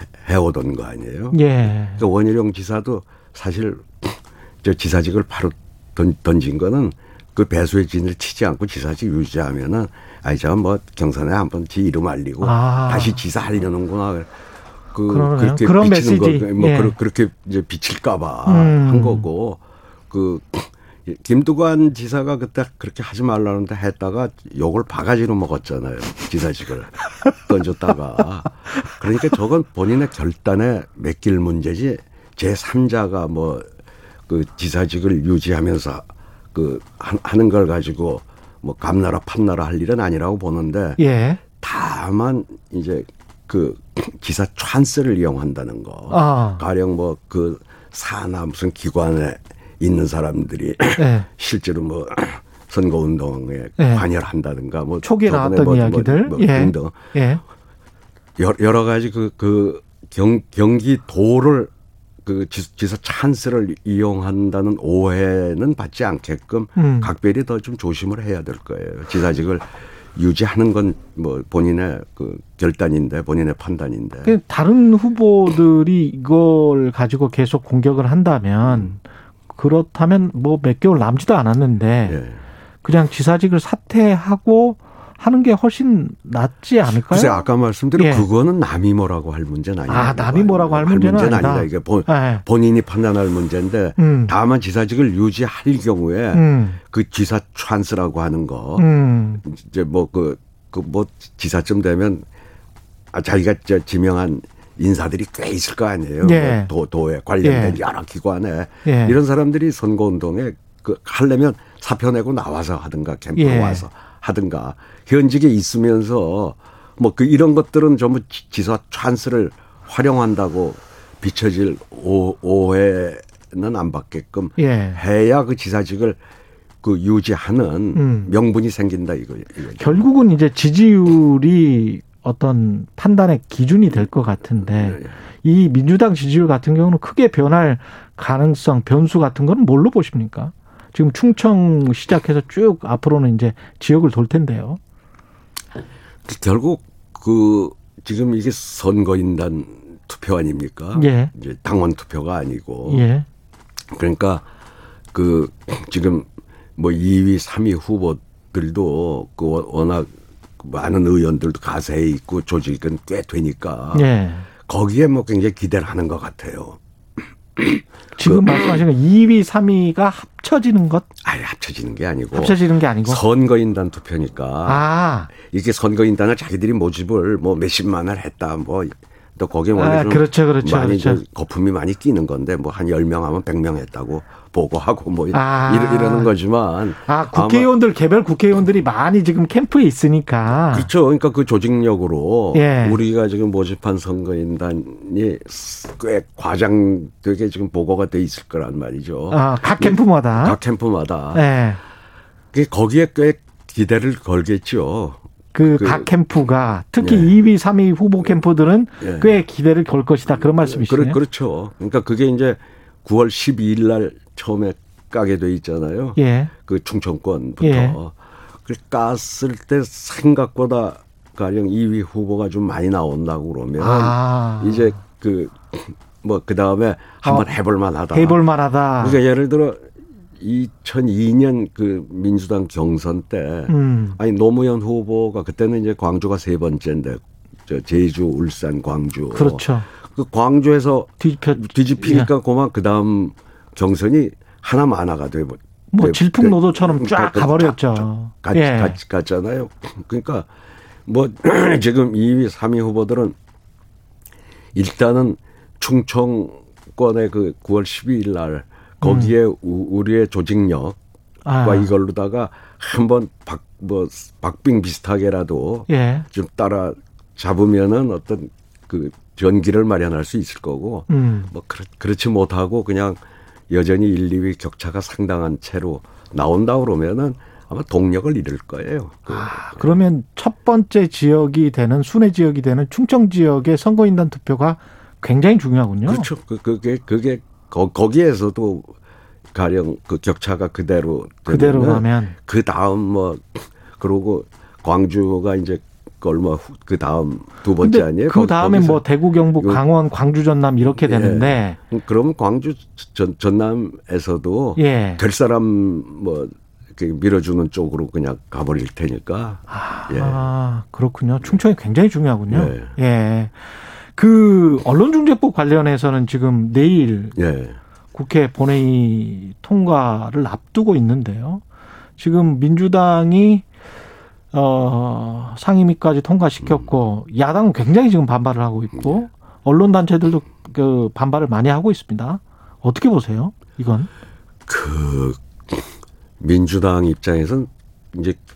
Speaker 8: 해- 해오던 거 아니에요?
Speaker 2: 예.
Speaker 8: 그 원희룡 지사도 사실 저 지사직을 바로 던, 던진 거는 그 배수의 진을 치지 않고 지사직 유지하면은 아이 저뭐 경선에 한번 지 이름 알리고
Speaker 2: 아.
Speaker 8: 다시 지사 하려는구나. 그
Speaker 2: 그러네요.
Speaker 8: 그렇게
Speaker 2: 그런
Speaker 8: 비치는
Speaker 2: 메시지.
Speaker 8: 거, 뭐
Speaker 2: 예.
Speaker 8: 그렇- 그렇게 이제 비칠까봐
Speaker 2: 음.
Speaker 8: 한 거고 그 김두관 지사가 그때 그렇게 하지 말라는데 했다가 욕을 바가지로 먹었잖아요. 지사직을 던졌다가. 그러니까 저건 본인의 결단에 맡길 문제지 제 3자가 뭐 그 지사직을 유지하면서 그 하- 하는 걸 가지고 뭐 감나라 판나라 할 일은 아니라고 보는데
Speaker 2: 예.
Speaker 8: 다만 이제 그 지사 찬스를 이용한다는 거.
Speaker 2: 아.
Speaker 8: 가령 뭐 그 사나 무슨 기관에 있는 사람들이
Speaker 2: 예.
Speaker 8: 실제로 뭐 선거 운동에
Speaker 2: 네.
Speaker 8: 관여한다든가 뭐
Speaker 2: 초기에 나왔던
Speaker 8: 뭐- 뭐-
Speaker 2: 이야기들.
Speaker 8: 뭐
Speaker 2: 예.
Speaker 8: 등등
Speaker 2: 예.
Speaker 8: 여러, 가지 그, 그 경, 경기도를 그 지- 지사 찬스를 이용한다는 오해는 받지 않게끔
Speaker 2: 음.
Speaker 8: 각별히 더 좀 조심을 해야 될 거예요. 지사직을 유지하는 건 뭐 본인의 그 결단인데 본인의 판단인데.
Speaker 2: 그 다른 후보들이 이걸 가지고 계속 공격을 한다면 그렇다면 뭐 몇 개월 남지도 않았는데
Speaker 8: 예.
Speaker 2: 그냥 지사직을 사퇴하고 하는 게 훨씬 낫지 않을까요?
Speaker 8: 글쎄 아까 말씀드린
Speaker 2: 예.
Speaker 8: 그거는 남이 뭐라고 할 문제는 아니에요.
Speaker 2: 아, 남이 뭐라고 할 문제는 아니다.
Speaker 8: 아니다. 이게 본,
Speaker 2: 예.
Speaker 8: 본인이 판단할 문제인데
Speaker 2: 음.
Speaker 8: 다만 지사직을 유지할 경우에
Speaker 2: 음.
Speaker 8: 그 지사 찬스라고 하는 거
Speaker 2: 음.
Speaker 8: 이제 뭐 그 그뭐 지사쯤 되면 아 자기가 저 지명한 인사들이 꽤 있을 거 아니에요.
Speaker 2: 예.
Speaker 8: 뭐 도, 도에 관련된
Speaker 2: 예.
Speaker 8: 여러 기관에
Speaker 2: 예.
Speaker 8: 이런 사람들이 선거 운동에 그 하려면 사표 내고 나와서 하든가 캠프
Speaker 2: 예.
Speaker 8: 와서 하든가 현직에 있으면서 뭐 그 이런 것들은 전부 지- 지사 찬스를 활용한다고 비춰질 오, 오해는 안 받게끔
Speaker 2: 예.
Speaker 8: 해야 그 지사직을 그 유지하는
Speaker 2: 음.
Speaker 8: 명분이 생긴다 이거 이거.
Speaker 2: 결국은 이제 지지율이 어떤 판단의 기준이 될 것 같은데
Speaker 8: 예,
Speaker 2: 이 민주당 지지율 같은 경우는 크게 변할 가능성, 변수 같은 거는 뭘로 보십니까? 지금 충청 시작해서 쭉 앞으로는 이제 지역을 돌 텐데요.
Speaker 8: 결국 그 지금 이게 선거인단 투표 아닙니까?
Speaker 2: 예.
Speaker 8: 이제 당원 투표가 아니고
Speaker 2: 예.
Speaker 8: 그러니까 그 지금 뭐 2위, 3위 후보들도 그 워낙 많은 의원들도 가세에 있고 조직은 꽤 되니까
Speaker 2: 예.
Speaker 8: 거기에 뭐 굉장히 기대를 하는 것 같아요.
Speaker 2: 지금 말씀하신 거 2위, 3위가 합쳐지는 것,
Speaker 8: 아예 합쳐지는 게 아니고
Speaker 2: 합쳐지는 게 아니고.
Speaker 8: 선거인단 투표니까
Speaker 2: 아,
Speaker 8: 이게 선거인단을 자기들이 모집을 뭐 몇십만을 했다 뭐 또 거기에 원래
Speaker 2: 아,
Speaker 8: 좀
Speaker 2: 그렇죠, 그렇죠,
Speaker 8: 많이
Speaker 2: 그렇죠.
Speaker 8: 저 거품이 많이 끼는 건데 뭐한 10명 하면 100명 했다고 보고하고 뭐
Speaker 2: 아.
Speaker 8: 이러, 이러 는 거지만
Speaker 2: 아 국회의원들 개별 국회의원들이 많이 지금 캠프에 있으니까.
Speaker 8: 그렇죠. 그러니까 그 조직력으로
Speaker 2: 예.
Speaker 8: 우리가 지금 모집한 선거인단이 꽤 과장되게 지금 보고가 돼 있을 거란 말이죠.
Speaker 2: 아, 각 캠프마다.
Speaker 8: 각 캠프마다.
Speaker 2: 예.
Speaker 8: 거기에 꽤 기대를 걸겠죠.
Speaker 2: 그
Speaker 8: 그-
Speaker 2: 각 캠프가 특히
Speaker 8: 예.
Speaker 2: 2위, 3위 후보 캠프들은
Speaker 8: 예.
Speaker 2: 꽤 기대를 걸 것이다. 그런 말씀이시네요.
Speaker 8: 그렇, 그렇죠. 그러니까 그게 이제 9월 12일 날 처음에 까게 돼 있잖아요.
Speaker 2: 예.
Speaker 8: 그 충청권부터.
Speaker 2: 예.
Speaker 8: 그 깠을 때 생각보다 가령 2위 후보가 좀 많이 나온다고 그러면
Speaker 2: 아.
Speaker 8: 이제 그 뭐 그 다음에 한번 해볼 만하다.
Speaker 2: 해볼 만하다.
Speaker 8: 그러니까 예를 들어 2002년 그 민주당 경선 때
Speaker 2: 음.
Speaker 8: 아니 노무현 후보가 그때는 이제 광주가 세 번째인데 저 제주, 울산, 광주.
Speaker 2: 그렇죠.
Speaker 8: 그 광주에서
Speaker 2: 뒤집혀
Speaker 8: 뒤집히니까 그만 그 다음 경선이 하나 만화가 돼.
Speaker 2: 뭐 질풍노도처럼 쫙
Speaker 8: 가-
Speaker 2: 가버렸죠.
Speaker 8: 가,
Speaker 2: 예.
Speaker 8: 가, 갔잖아요. 그러니까 뭐 지금 2위, 3위 후보들은 일단은 충청권의 그 9월 12일 날 거기에 우- 우리의 조직력과
Speaker 2: 음. 아.
Speaker 8: 이걸로다가 한번 박, 뭐 박빙 비슷하게라도
Speaker 2: 예.
Speaker 8: 좀 따라 잡으면은 어떤 그 전기를 마련할 수 있을 거고
Speaker 2: 음.
Speaker 8: 뭐 그렇, 그렇 지 못하고 그냥 여전히 1, 2위 격차가 상당한 채로 나온다 그러면은 아마 동력을 잃을 거예요. 그,
Speaker 2: 그러면 첫 번째 지역이 되는 순회 지역이 되는 충청 지역의 선거인단 투표가 굉장히 중요하군요.
Speaker 8: 그렇죠. 그, 그게 그게 거, 거기에서도 가령 그 격차가 그대로
Speaker 2: 그대로 가면
Speaker 8: 그 다음 뭐 그러고 광주가 이제 그 얼마 후, 그 다음 두 번째 아니에요?
Speaker 2: 그 다음에. 뭐 대구, 경북,
Speaker 8: 요-
Speaker 2: 강원, 광주, 전남 이렇게
Speaker 8: 예.
Speaker 2: 되는데
Speaker 8: 그럼 광주 전, 전남에서도
Speaker 2: 예.
Speaker 8: 될 사람 뭐 이렇게 밀어주는 쪽으로 그냥 가버릴 테니까. 예.
Speaker 2: 아, 그렇군요. 충청이 굉장히 중요하군요.
Speaker 8: 예.
Speaker 2: 예. 그 언론중재법 관련해서는 지금 내일
Speaker 8: 예.
Speaker 2: 국회 본회의 통과를 앞두고 있는데요. 지금 민주당이 어 상임위까지 통과시켰고 야당은 굉장히 지금 반발을 하고 있고 언론 단체들도 그 반발을 많이 하고 있습니다. 어떻게 보세요? 이건
Speaker 8: 그 민주당 입장에선 이제 좀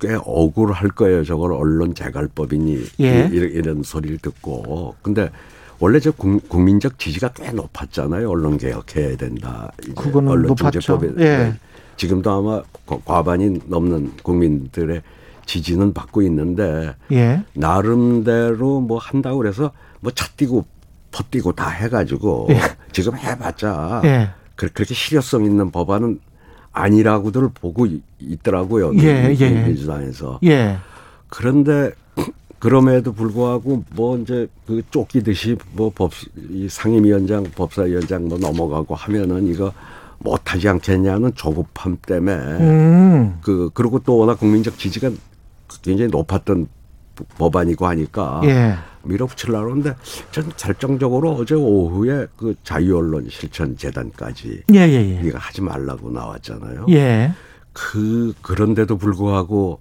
Speaker 8: 꽤 억울할 거예요. 저걸 언론 재갈법이니
Speaker 2: 예.
Speaker 8: 이런, 이런 소리를 듣고. 근데 원래 저 국- 국민적 지지가 꽤 높았잖아요. 언론 개혁해야 된다.
Speaker 2: 그거는
Speaker 8: 언론
Speaker 2: 높았죠. 예.
Speaker 8: 네. 지금도 아마 과- 과반이 넘는 국민들의 지지는 받고 있는데
Speaker 2: 예.
Speaker 8: 나름대로 뭐 한다고 그래서 뭐 차뛰고 퍼뛰고 다 해가지고
Speaker 2: 예.
Speaker 8: 지금 해봤자
Speaker 2: 예.
Speaker 8: 그- 그렇게 실효성 있는 법안은 아니라고들 보고 이- 있더라고요.
Speaker 2: 예,
Speaker 8: 민-
Speaker 2: 예.
Speaker 8: 민주당에서.
Speaker 2: 예.
Speaker 8: 그런데 그럼에도 불구하고 뭐 이제 그 쫓기듯이 뭐 법, 이 상임위원장, 법사위원장 뭐 넘어가고 하면은 이거 못하지 않겠냐는 조급함 때문에
Speaker 2: 음.
Speaker 8: 그, 그리고 또 워낙 국민적 지지가 굉장히 높았던 법안이고 하니까
Speaker 2: 예.
Speaker 8: 밀어붙이려고 하는데 전 결정적으로 어제 오후에 그 자유언론 실천재단까지
Speaker 2: 예, 예, 예.
Speaker 8: 하지 말라고 나왔잖아요.
Speaker 2: 예.
Speaker 8: 그 그런데도 불구하고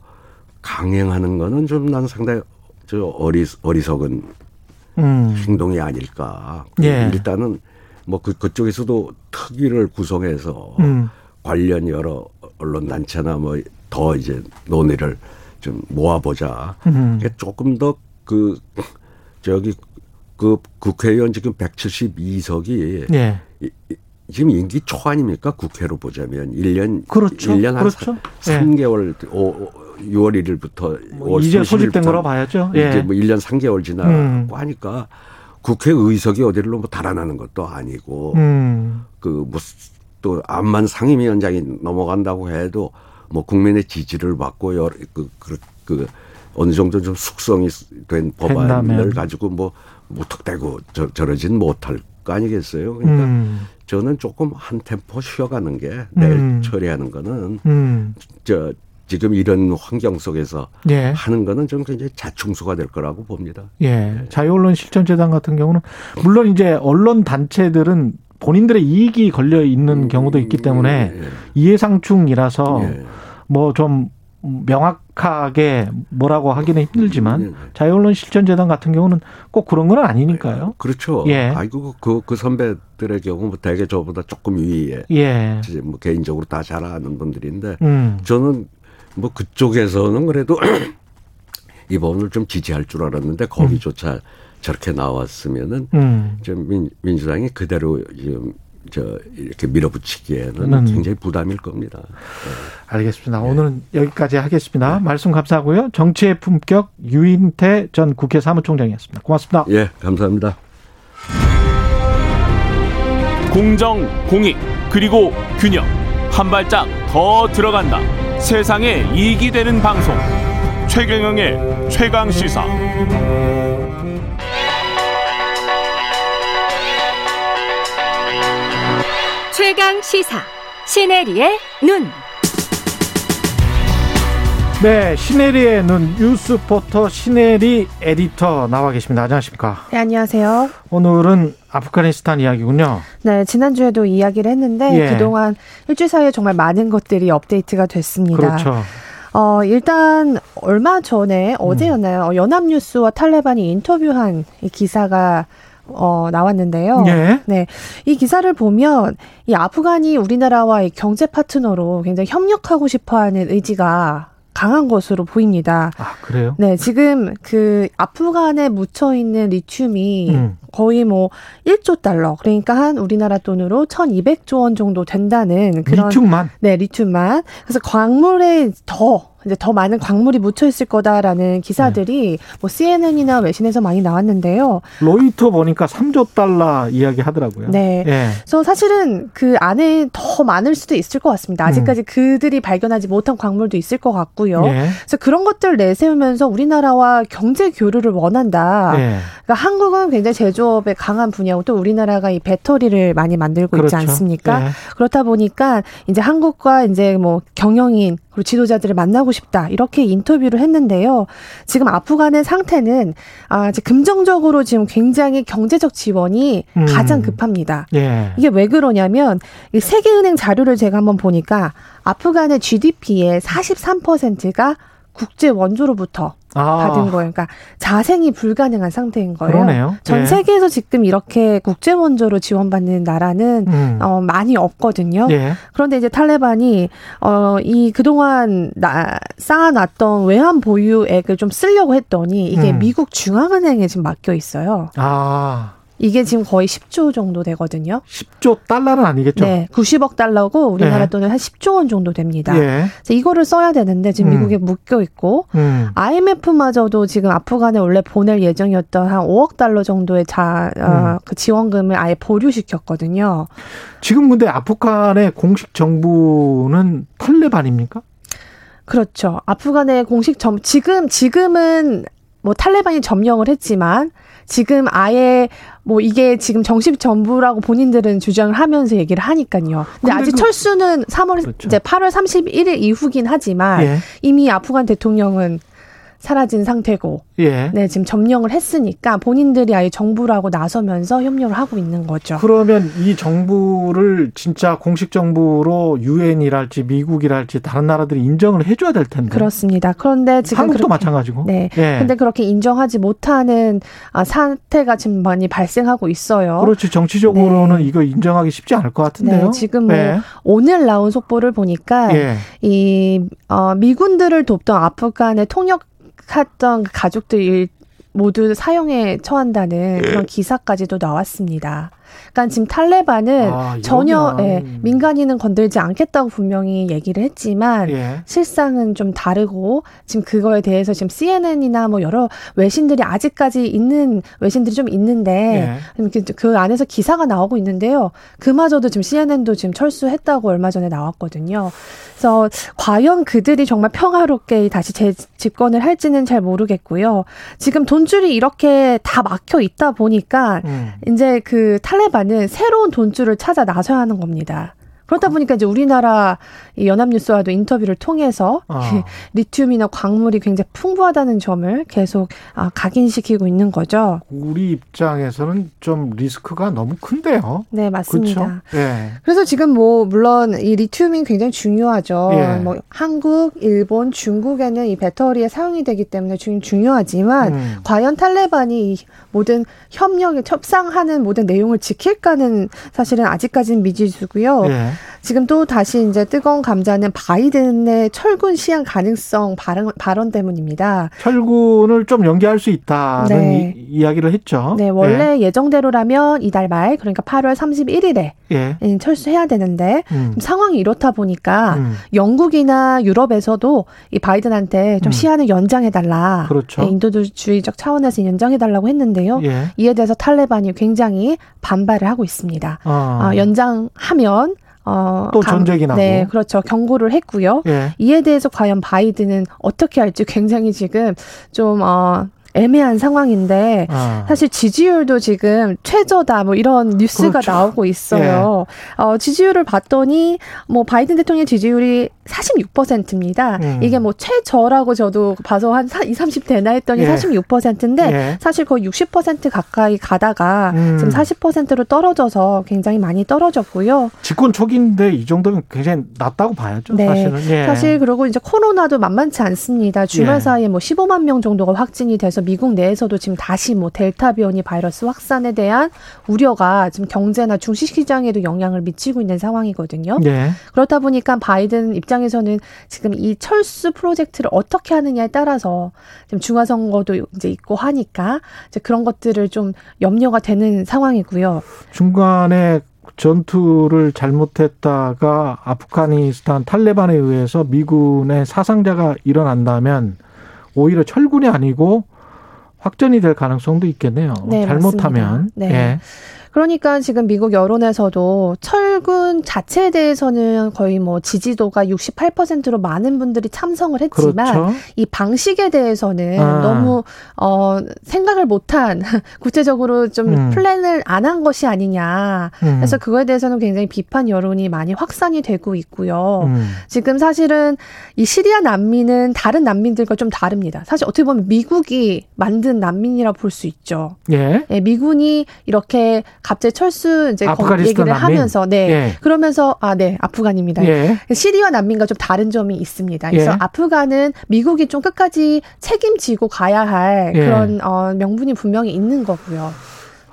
Speaker 8: 강행하는 거는 좀 난 상당히 저 어리 어리석은
Speaker 2: 음.
Speaker 8: 행동이 아닐까.
Speaker 2: 예.
Speaker 8: 일단은 뭐 그 그쪽에서도 특위를 구성해서
Speaker 2: 음.
Speaker 8: 관련 여러 언론 단체나 뭐 더 이제 논의를 좀 모아보자.
Speaker 2: 음.
Speaker 8: 조금 더 그 저기 그 국회의원 지금 172석이
Speaker 2: 예.
Speaker 8: 지금 임기 초 아닙니까? 국회로 보자면 1년
Speaker 2: 그렇죠.
Speaker 8: 1년 한
Speaker 2: 그렇죠.
Speaker 8: 사,
Speaker 2: 예.
Speaker 8: 3개월 오, 6월 1일부터
Speaker 2: 뭐 이제 소집된 거라 봐야죠. 예.
Speaker 8: 이제 뭐 1년 3개월 지나고
Speaker 2: 음.
Speaker 8: 하니까 국회 의석이 어디로 뭐 달아나는 것도 아니고
Speaker 2: 음.
Speaker 8: 그뭐 또 암만 상임위원장이 넘어간다고 해도 뭐 국민의 지지를 받고 여러 그, 그, 그 어느 정도 좀 숙성이 된 법안을
Speaker 2: 된다면.
Speaker 8: 가지고 뭐 무턱대고 저, 저러진 못할 거 아니겠어요. 그러니까
Speaker 2: 음.
Speaker 8: 저는 조금 한 템포 쉬어가는 게 내일
Speaker 2: 음.
Speaker 8: 처리하는 거는
Speaker 2: 음.
Speaker 8: 저 지금 이런 환경 속에서
Speaker 2: 예.
Speaker 8: 하는 거는 좀 굉장히 자충수가 될 거라고 봅니다.
Speaker 2: 예. 자유언론 실천재단 같은 경우는 물론 이제 언론 단체들은 본인들의 이익이 걸려 있는 경우도 있기 때문에
Speaker 8: 예,
Speaker 2: 이해상충이라서
Speaker 8: 예.
Speaker 2: 뭐좀 명확하게 뭐라고 하기는 힘들지만
Speaker 8: 예.
Speaker 2: 자유언론 실천재단 같은 경우는 꼭 그런 건 아니니까요.
Speaker 8: 그렇죠.
Speaker 2: 예.
Speaker 8: 아이고 그, 그 선배들의 경우 뭐 대개 저보다 조금 위에
Speaker 2: 예.
Speaker 8: 이제 뭐 개인적으로 다 잘 아는 분들인데
Speaker 2: 음.
Speaker 8: 저는 뭐 그쪽에서는 그래도 이 법을 좀 지지할 줄 알았는데 거기조차 저렇게 나왔으면은
Speaker 2: 음.
Speaker 8: 좀 민, 민주당이 그대로 지금 저 이렇게 밀어붙이기에는
Speaker 2: 음.
Speaker 8: 굉장히 부담일 겁니다.
Speaker 2: 알겠습니다. 오늘은 여기까지 하겠습니다. 말씀 감사하고요. 정치의 품격 유인태 전 국회 사무총장이었습니다. 고맙습니다.
Speaker 8: 예, 감사합니다.
Speaker 1: 공정, 공익, 그리고 균형. 한 발짝 더 들어간다. 세상에 이익이 되는 방송 최경영의 최강 시사
Speaker 3: 최강 시사 시네리의 눈.
Speaker 2: 네, 시네리의 눈 뉴스포터 시네리 에디터 나와 계십니다. 안녕하십니까?
Speaker 9: 네, 안녕하세요.
Speaker 2: 오늘은 아프가니스탄 이야기군요.
Speaker 9: 네, 지난주에도 이야기를 했는데
Speaker 2: 예.
Speaker 9: 그동안 일주일 사이에 정말 많은 것들이 업데이트가 됐습니다.
Speaker 2: 그렇죠.
Speaker 9: 어, 일단 얼마 전에 어제였나요? 어, 연합뉴스와 탈레반이 인터뷰한 이 기사가 어, 나왔는데요.
Speaker 2: 예.
Speaker 9: 네. 이 기사를 보면 이 아프간이 우리나라와 이 경제 파트너로 굉장히 협력하고 싶어 하는 의지가 강한 것으로 보입니다.
Speaker 2: 아, 그래요?
Speaker 9: 네, 지금 그 아프간에 묻혀 있는 리튬이
Speaker 2: 음.
Speaker 9: 거의 뭐 1조 달러, 그러니까 한 우리나라 돈으로 1,200조 원 정도 된다는 그런
Speaker 2: 리튬만
Speaker 9: 네, 리튬만. 그래서 광물에 더 이제 더 많은 광물이 묻혀 있을 거다라는 기사들이 뭐 CNN이나 외신에서 많이 나왔는데요.
Speaker 2: 로이터 보니까 3조 달러 이야기 하더라고요.
Speaker 9: 네.
Speaker 2: 예.
Speaker 9: 그래서 사실은 그 안에 더 많을 수도 있을 것 같습니다. 아직까지 그들이 발견하지 못한 광물도 있을 것 같고요.
Speaker 2: 예.
Speaker 9: 그래서 그런 것들을 내세우면서 우리나라와 경제 교류를 원한다.
Speaker 2: 예.
Speaker 9: 그러니까 한국은 굉장히 제조 업에 강한 분야고 또 우리나라가 이 배터리를 많이 만들고 있지
Speaker 2: 그렇죠.
Speaker 9: 않습니까?
Speaker 2: 예.
Speaker 9: 그렇다 보니까 이제 한국과 이제 뭐 경영인 그리고 지도자들을 만나고 싶다 이렇게 인터뷰를 했는데요. 지금 아프간의 상태는 아 이제 금정적으로 지금 굉장히 경제적 지원이
Speaker 2: 음.
Speaker 9: 가장 급합니다.
Speaker 2: 예.
Speaker 9: 이게 왜 그러냐면 이 세계은행 자료를 제가 한번 보니까 아프간의 GDP의 43%가 국제 원조로부터
Speaker 2: 아,
Speaker 9: 받은 거예요. 그러니까 자생이 불가능한 상태인 거예요.
Speaker 2: 그러네요.
Speaker 9: 전
Speaker 2: 예.
Speaker 9: 세계에서 지금 이렇게 국제 원조로 지원받는 나라는
Speaker 2: 음.
Speaker 9: 어, 많이 없거든요.
Speaker 2: 예.
Speaker 9: 그런데 이제 탈레반이 어, 이 그동안 나, 쌓아놨던 외환 보유액을 좀 쓰려고 했더니 이게
Speaker 2: 음.
Speaker 9: 미국 중앙은행에 지금 맡겨 있어요.
Speaker 2: 아,
Speaker 9: 이게 지금 거의 10조 정도 되거든요.
Speaker 2: 10조 달러는 아니겠죠?
Speaker 9: 네, 90억 달러고 우리나라
Speaker 2: 예.
Speaker 9: 돈은 한 10조 원 정도 됩니다.
Speaker 2: 예.
Speaker 9: 이거를 써야 되는데 지금
Speaker 2: 음.
Speaker 9: 미국에 묶여 있고
Speaker 2: 음.
Speaker 9: IMF마저도 지금 아프간에 원래 보낼 예정이었던 한 5억 달러 정도의 자,
Speaker 2: 음.
Speaker 9: 어, 그 지원금을 아예 보류시켰거든요.
Speaker 2: 지금 근데 아프간의 공식 정부는 탈레반입니까?
Speaker 9: 그렇죠. 아프간의 공식 점, 지금, 지금은 뭐 탈레반이 점령을 했지만 지금 아예 뭐 이게 지금 정식 정부라고 본인들은 주장을 하면서 얘기를 하니까요. 근데,
Speaker 2: 근데
Speaker 9: 아직
Speaker 2: 그-
Speaker 9: 철수는 3월
Speaker 2: 그렇죠.
Speaker 9: 이제 8월 31일 이후긴 하지만
Speaker 2: 예.
Speaker 9: 이미 아프간 대통령은 사라진 상태고
Speaker 2: 예.
Speaker 9: 네, 지금 점령을 했으니까 본인들이 아예 정부라고 나서면서 협력을 하고 있는 거죠.
Speaker 2: 그러면 이 정부를 진짜 공식 정부로 유엔이랄지 미국이랄지 다른 나라들이 인정을 해줘야 될 텐데.
Speaker 9: 그렇습니다. 그런데 지금
Speaker 2: 한국도
Speaker 9: 그렇게-
Speaker 2: 마찬가지고.
Speaker 9: 네.
Speaker 2: 예.
Speaker 9: 근데 그렇게 인정하지 못하는 아, 사태가 지금 많이 발생하고 있어요.
Speaker 2: 그렇지 정치적으로는
Speaker 9: 네.
Speaker 2: 이거 인정하기 쉽지 않을 것 같은데요.
Speaker 9: 네, 지금 뭐
Speaker 2: 예.
Speaker 9: 오늘 나온 속보를 보니까
Speaker 2: 예.
Speaker 9: 이 어, 미군들을 돕던 아프간에 통역 했던 그 가족들이 모두 사형에 처한다는 그런 기사까지도 나왔습니다. 그러니까 지금 탈레반은
Speaker 2: 아,
Speaker 9: 전혀 예, 민간인은 건들지 않겠다고 분명히 얘기를 했지만
Speaker 2: 예.
Speaker 9: 실상은 좀 다르고 지금 그거에 대해서 지금 CNN이나 뭐 여러 외신들이 아직까지 있는 외신들이 좀 있는데 그, 그 안에서 기사가 나오고 있는데요. 그마저도 지금 CNN도 지금 철수했다고 얼마 전에 나왔거든요. 그래서 과연 그들이 정말 평화롭게 다시 재 집권을 할지는 잘 모르겠고요. 지금 돈줄이 이렇게 다 막혀 있다 보니까
Speaker 2: 음.
Speaker 9: 이제 그 탈 레반은 새로운 돈줄을 찾아 나서야 하는 겁니다. 그렇다 보니까 이제 우리나라 이 연합뉴스와도 인터뷰를 통해서
Speaker 2: 아.
Speaker 9: 리튬이나 광물이 굉장히 풍부하다는 점을 계속 아, 각인시키고 있는 거죠.
Speaker 2: 우리 입장에서는 좀 리스크가 너무 큰데요.
Speaker 9: 네, 맞습니다.
Speaker 2: 그렇죠. 예.
Speaker 9: 그래서 지금 뭐 물론 이 리튬이 굉장히 중요하죠.
Speaker 2: 예.
Speaker 9: 뭐 한국, 일본, 중국에는 이 배터리에 사용이 되기 때문에 중, 중요하지만
Speaker 2: 음.
Speaker 9: 과연 탈레반이 이 모든 협력에 협상하는 모든 내용을 지킬까는 사실은 아직까지는 미지수고요.
Speaker 2: 예.
Speaker 9: 지금 또 다시 이제 뜨거운 감자는 바이든의 철군 시행 가능성 발언, 발언 때문입니다.
Speaker 2: 철군을 좀 연기할 수 있다는
Speaker 9: 네.
Speaker 2: 이, 이야기를 했죠.
Speaker 9: 네, 원래 예 정대로라면 이달 말 그러니까 8월 31일에
Speaker 2: 예. 예.
Speaker 9: 철수해야 되는데
Speaker 2: 음.
Speaker 9: 상황이 이렇다 보니까
Speaker 2: 음.
Speaker 9: 영국이나 유럽에서도 이 바이든한테 좀
Speaker 2: 음.
Speaker 9: 시한을 연장해 달라.
Speaker 2: 그렇죠.
Speaker 9: 네, 인도주의적 차원에서 연장해 달라고 했는데요.
Speaker 2: 예.
Speaker 9: 이에 대해서 탈레반이 굉장히 반발을 하고 있습니다.
Speaker 2: 아.
Speaker 9: 아, 연장하면 어,
Speaker 2: 또 전쟁이 나고.
Speaker 9: 네, 그렇죠. 경고를 했고요.
Speaker 2: 예.
Speaker 9: 이에 대해서 과연 바이든은 어떻게 할지 굉장히 지금 좀 어, 애매한 상황인데
Speaker 2: 아.
Speaker 9: 사실 지지율도 지금 최저다 뭐 이런 뉴스가
Speaker 2: 그렇죠.
Speaker 9: 나오고 있어요. 어, 지지율을 봤더니 뭐 바이든 대통령 지지율이 46%입니다.
Speaker 2: 음.
Speaker 9: 이게 뭐 최저라고 저도 봐서 한 20, 30 되나 했더니
Speaker 2: 예.
Speaker 9: 46%인데
Speaker 2: 예.
Speaker 9: 사실 거의 60% 가까이 가다가
Speaker 2: 음.
Speaker 9: 지금 40%로 떨어져서 굉장히 많이 떨어졌고요.
Speaker 2: 집권 초기인데 이 정도면 굉장히 낮다고 봐야죠.
Speaker 9: 네.
Speaker 2: 사실은. 예.
Speaker 9: 사실 그리고 이제 코로나도 만만치 않습니다. 주말
Speaker 2: 예.
Speaker 9: 사이에 뭐 15만 명 정도가 확진이 돼서 미국 내에서도 지금 다시 뭐 델타 변이 바이러스 확산에 대한 우려가 지금 경제나 주식 시장에도 영향을 미치고 있는 상황이거든요.
Speaker 2: 예.
Speaker 9: 그렇다 보니까 바이든 입장에서는 지금 이 철수 프로젝트를 어떻게 하느냐에 따라서 지금 중화 선거도 이제 있고 하니까 이제 그런 것들을 좀 염려가 되는 상황이고요.
Speaker 2: 중간에 전투를 잘못했다가 아프가니스탄 탈레반에 의해서 미군의 사상자가 일어난다면 오히려 철군이 아니고 확전이 될 가능성도 있겠네요.
Speaker 9: 네,
Speaker 2: 잘못하면.
Speaker 9: 네.
Speaker 2: 예.
Speaker 9: 그러니까 지금 미국 여론에서도 철군 자체에 대해서는 거의 뭐 지지도가 68%로 많은 분들이 참성을 했지만
Speaker 2: 그렇죠.
Speaker 9: 이 방식에 대해서는
Speaker 2: 아.
Speaker 9: 너무 어 생각을 못한 구체적으로 좀
Speaker 2: 음.
Speaker 9: 플랜을 안 한 것이 아니냐.
Speaker 2: 음.
Speaker 9: 그래서 그거에 대해서는 굉장히 비판 여론이 많이 확산이 되고 있고요.
Speaker 2: 음.
Speaker 9: 지금 사실은 이 시리아 난민은 다른 난민들과 좀 다릅니다. 사실 어떻게 보면 미국이 만든 난민이라 볼 수 있죠.
Speaker 2: 예.
Speaker 9: 예, 미군이 이렇게 갑자기 철수 이제 얘기를? 하면서 네
Speaker 2: 예.
Speaker 9: 그러면서 아 네 아프간입니다.
Speaker 2: 예.
Speaker 9: 시리아 난민과 좀 다른 점이 있습니다. 그래서
Speaker 2: 예.
Speaker 9: 아프간은 미국이 좀 끝까지 책임지고 가야 할
Speaker 2: 예.
Speaker 9: 그런 어, 명분이 분명히 있는 거고요.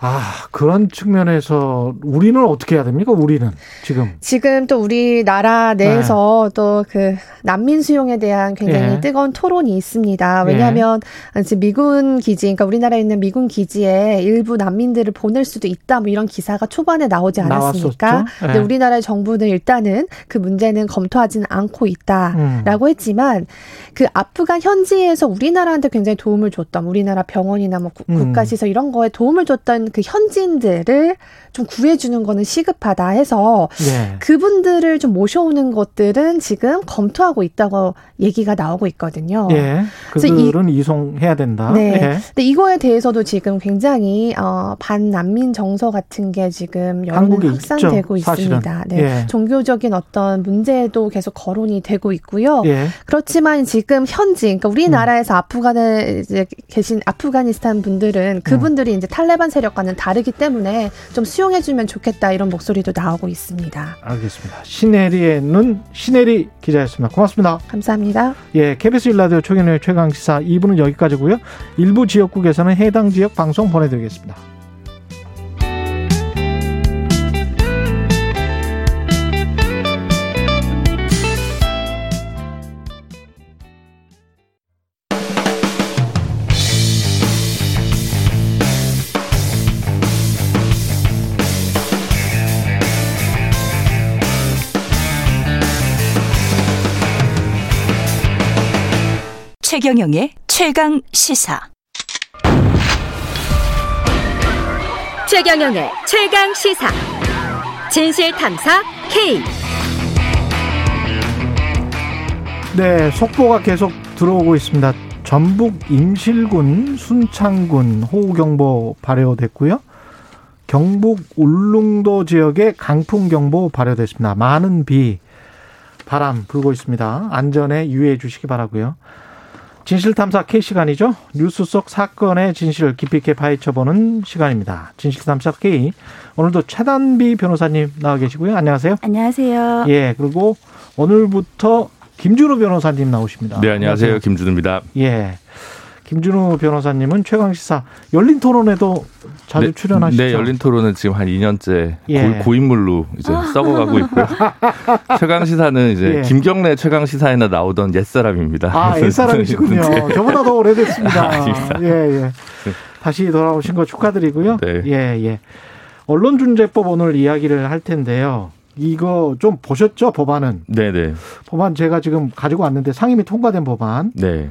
Speaker 2: 아, 그런 측면에서 우리는 어떻게 해야 됩니까? 우리는 지금.
Speaker 9: 지금 또 우리나라 내에서 또그 난민 수용에 대한 굉장히
Speaker 2: 예.
Speaker 9: 뜨거운 토론이 있습니다. 왜냐하면 지금 미군 기지, 그러니까 우리나라에 있는 미군 기지에 일부 난민들을 보낼 수도 있다, 뭐 이런 기사가 초반에 나오지 않았습니까?
Speaker 2: 나왔었죠. 예.
Speaker 9: 근데 우리나라의 정부는 일단은 그 문제는 검토하지는 않고 있다라고
Speaker 2: 음.
Speaker 9: 했지만 그 아프간 현지에서 우리나라한테 굉장히 도움을 줬던 우리나라 병원이나 뭐 구-
Speaker 2: 음.
Speaker 9: 국가시설 이런 거에 도움을 줬던 그 현지인들을 좀 구해주는 거는 시급하다 해서
Speaker 2: 예.
Speaker 9: 그분들을 좀 모셔오는 것들은 지금 검토하고 있다고 얘기가 나오고 있거든요.
Speaker 2: 예.
Speaker 9: 그래서 이-
Speaker 2: 그들은 이송해야 된다.
Speaker 9: 네.
Speaker 2: 예.
Speaker 9: 근데 이거에 대해서도 지금 굉장히 어, 반난민 정서 같은 게 지금 여론이 확산되고
Speaker 2: 있죠.
Speaker 9: 있습니다. 네.
Speaker 2: 예.
Speaker 9: 종교적인 어떤 문제도 계속 거론이 되고 있고요.
Speaker 2: 예.
Speaker 9: 그렇지만 지금 현지, 그러니까 우리나라에서 아프간에 이제 계신 아프가니스탄 분들은 그분들이 이제 탈레반 세력 과는 다르기 때문에 좀 수용해주면 좋겠다 이런 목소리도 나오고 있습니다.
Speaker 2: 알겠습니다. 신혜리의 눈 신혜리 기자였습니다. 고맙습니다.
Speaker 9: 감사합니다.
Speaker 2: 예, KBS 일라디오 최경영의 최강 시사 2부는 여기까지고요. 일부 지역국에서는 해당 지역 방송 보내드리겠습니다.
Speaker 10: 최경영의 최강 시사.
Speaker 3: 최경영의 최강 시사. 진실 탐사 K.
Speaker 2: 네, 속보가 계속 들어오고 있습니다. 전북 임실군, 순창군 호우경보 발효됐고요. 경북 울릉도 지역에 강풍경보 발효됐습니다. 많은 비, 바람 불고 있습니다. 안전에 유의해 주시기 바라고요. 진실탐사 K 시간이죠. 뉴스 속 사건의 진실을 깊이 있게 파헤쳐보는 시간입니다. 진실탐사 K. 오늘도 최단비 변호사님 나와 계시고요. 안녕하세요.
Speaker 11: 안녕하세요.
Speaker 2: 예, 그리고 오늘부터 김준우 변호사님 나오십니다.
Speaker 12: 네, 안녕하세요. 김준우입니다.
Speaker 2: 예. 김준우 변호사님은 최강 시사 열린 토론에도 자주
Speaker 12: 네,
Speaker 2: 출연하시죠?
Speaker 12: 네, 열린 토론은 지금 한 2년째
Speaker 2: 예.
Speaker 12: 고, 인물로 이제 썩어가고 있고요. 최강 시사는 이제
Speaker 2: 예.
Speaker 12: 김경래 최강 시사에나 나오던 옛 사람입니다.
Speaker 2: 아, 옛 사람이시군요.
Speaker 12: 네.
Speaker 2: 저보다 더 오래됐습니다.
Speaker 12: 아닙니다.
Speaker 2: 예, 예. 다시 돌아오신 거 축하드리고요.
Speaker 12: 네.
Speaker 2: 예, 예. 언론중재법 오늘 이야기를 할 텐데요. 이거 좀 보셨죠, 법안은?
Speaker 12: 네, 네.
Speaker 2: 법안 제가 지금 가지고 왔는데 상임위 통과된 법안.
Speaker 12: 네.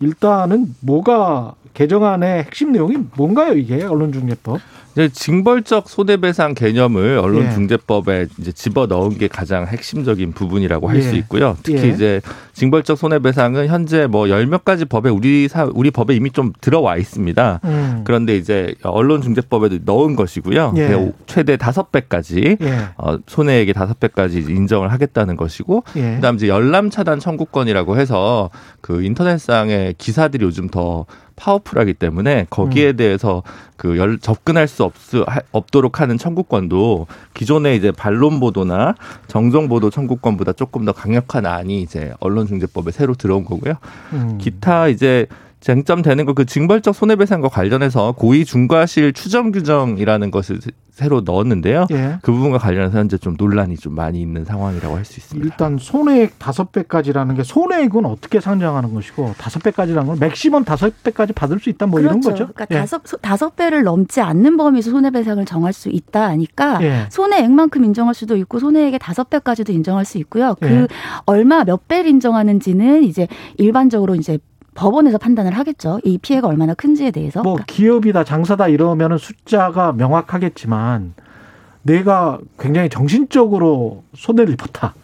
Speaker 2: 일단은 뭐가 개정안의 핵심 내용이 뭔가요, 이게? 언론중재법.
Speaker 12: 이제 징벌적 손해배상 개념을
Speaker 2: 예.
Speaker 12: 언론중재법에 이제 집어 넣은 게 가장 핵심적인 부분이라고 할수
Speaker 2: 예.
Speaker 12: 있고요. 특히
Speaker 2: 예.
Speaker 12: 이제 징벌적 손해배상은 현재 뭐 열 몇 가지 법에 우리 사 우리 법에 이미 좀 들어와 있습니다.
Speaker 2: 음.
Speaker 12: 그런데 이제 언론중재법에도 넣은 것이고요.
Speaker 2: 예.
Speaker 12: 최대 다섯 배까지
Speaker 2: 예.
Speaker 12: 어, 손해액의 다섯 배까지 인정을 하겠다는 것이고,
Speaker 2: 예.
Speaker 12: 그다음 이제 열람 차단 청구권이라고 해서 그 인터넷상의 기사들이 요즘 더 파워풀하기 때문에 거기에
Speaker 2: 음.
Speaker 12: 대해서 그 열, 접근할 수 없, 없도록 하는 청구권도 기존의 이제 반론 보도나 정정 보도 청구권보다 조금 더 강력한 안이 이제 언론중재법에 새로 들어온 거고요.
Speaker 2: 음.
Speaker 12: 기타 이제 쟁점되는 거 그 징벌적 손해배상과 관련해서 고의 중과실 추정 규정이라는 것을 새로 넣었는데요.
Speaker 2: 예.
Speaker 12: 그 부분과 관련해서 현재 좀 논란이 좀 많이 있는 상황이라고 할 수 있습니다.
Speaker 2: 일단 손해액 다섯 배까지라는 게 손해액은 어떻게 상정하는 것이고 다섯 배까지라는 건 맥시멈 다섯 배까지 받을 수 있다 뭐 이런
Speaker 11: 그렇죠.
Speaker 2: 거죠.
Speaker 11: 그러니까
Speaker 2: 예.
Speaker 11: 다섯 소- 다섯 배를 넘지 않는 범위에서 손해배상을 정할 수 있다 하니까
Speaker 2: 예.
Speaker 11: 손해액만큼 인정할 수도 있고 손해액의 다섯 배까지도 인정할 수 있고요. 그
Speaker 2: 예.
Speaker 11: 얼마 몇 배를 인정하는지는 이제 일반적으로 이제 법원에서 판단을 하겠죠. 이 피해가 얼마나 큰지에 대해서.
Speaker 2: 뭐 기업이다 장사다 이러면은 숫자가 명확하겠지만 내가 굉장히 정신적으로 손해를 입었다.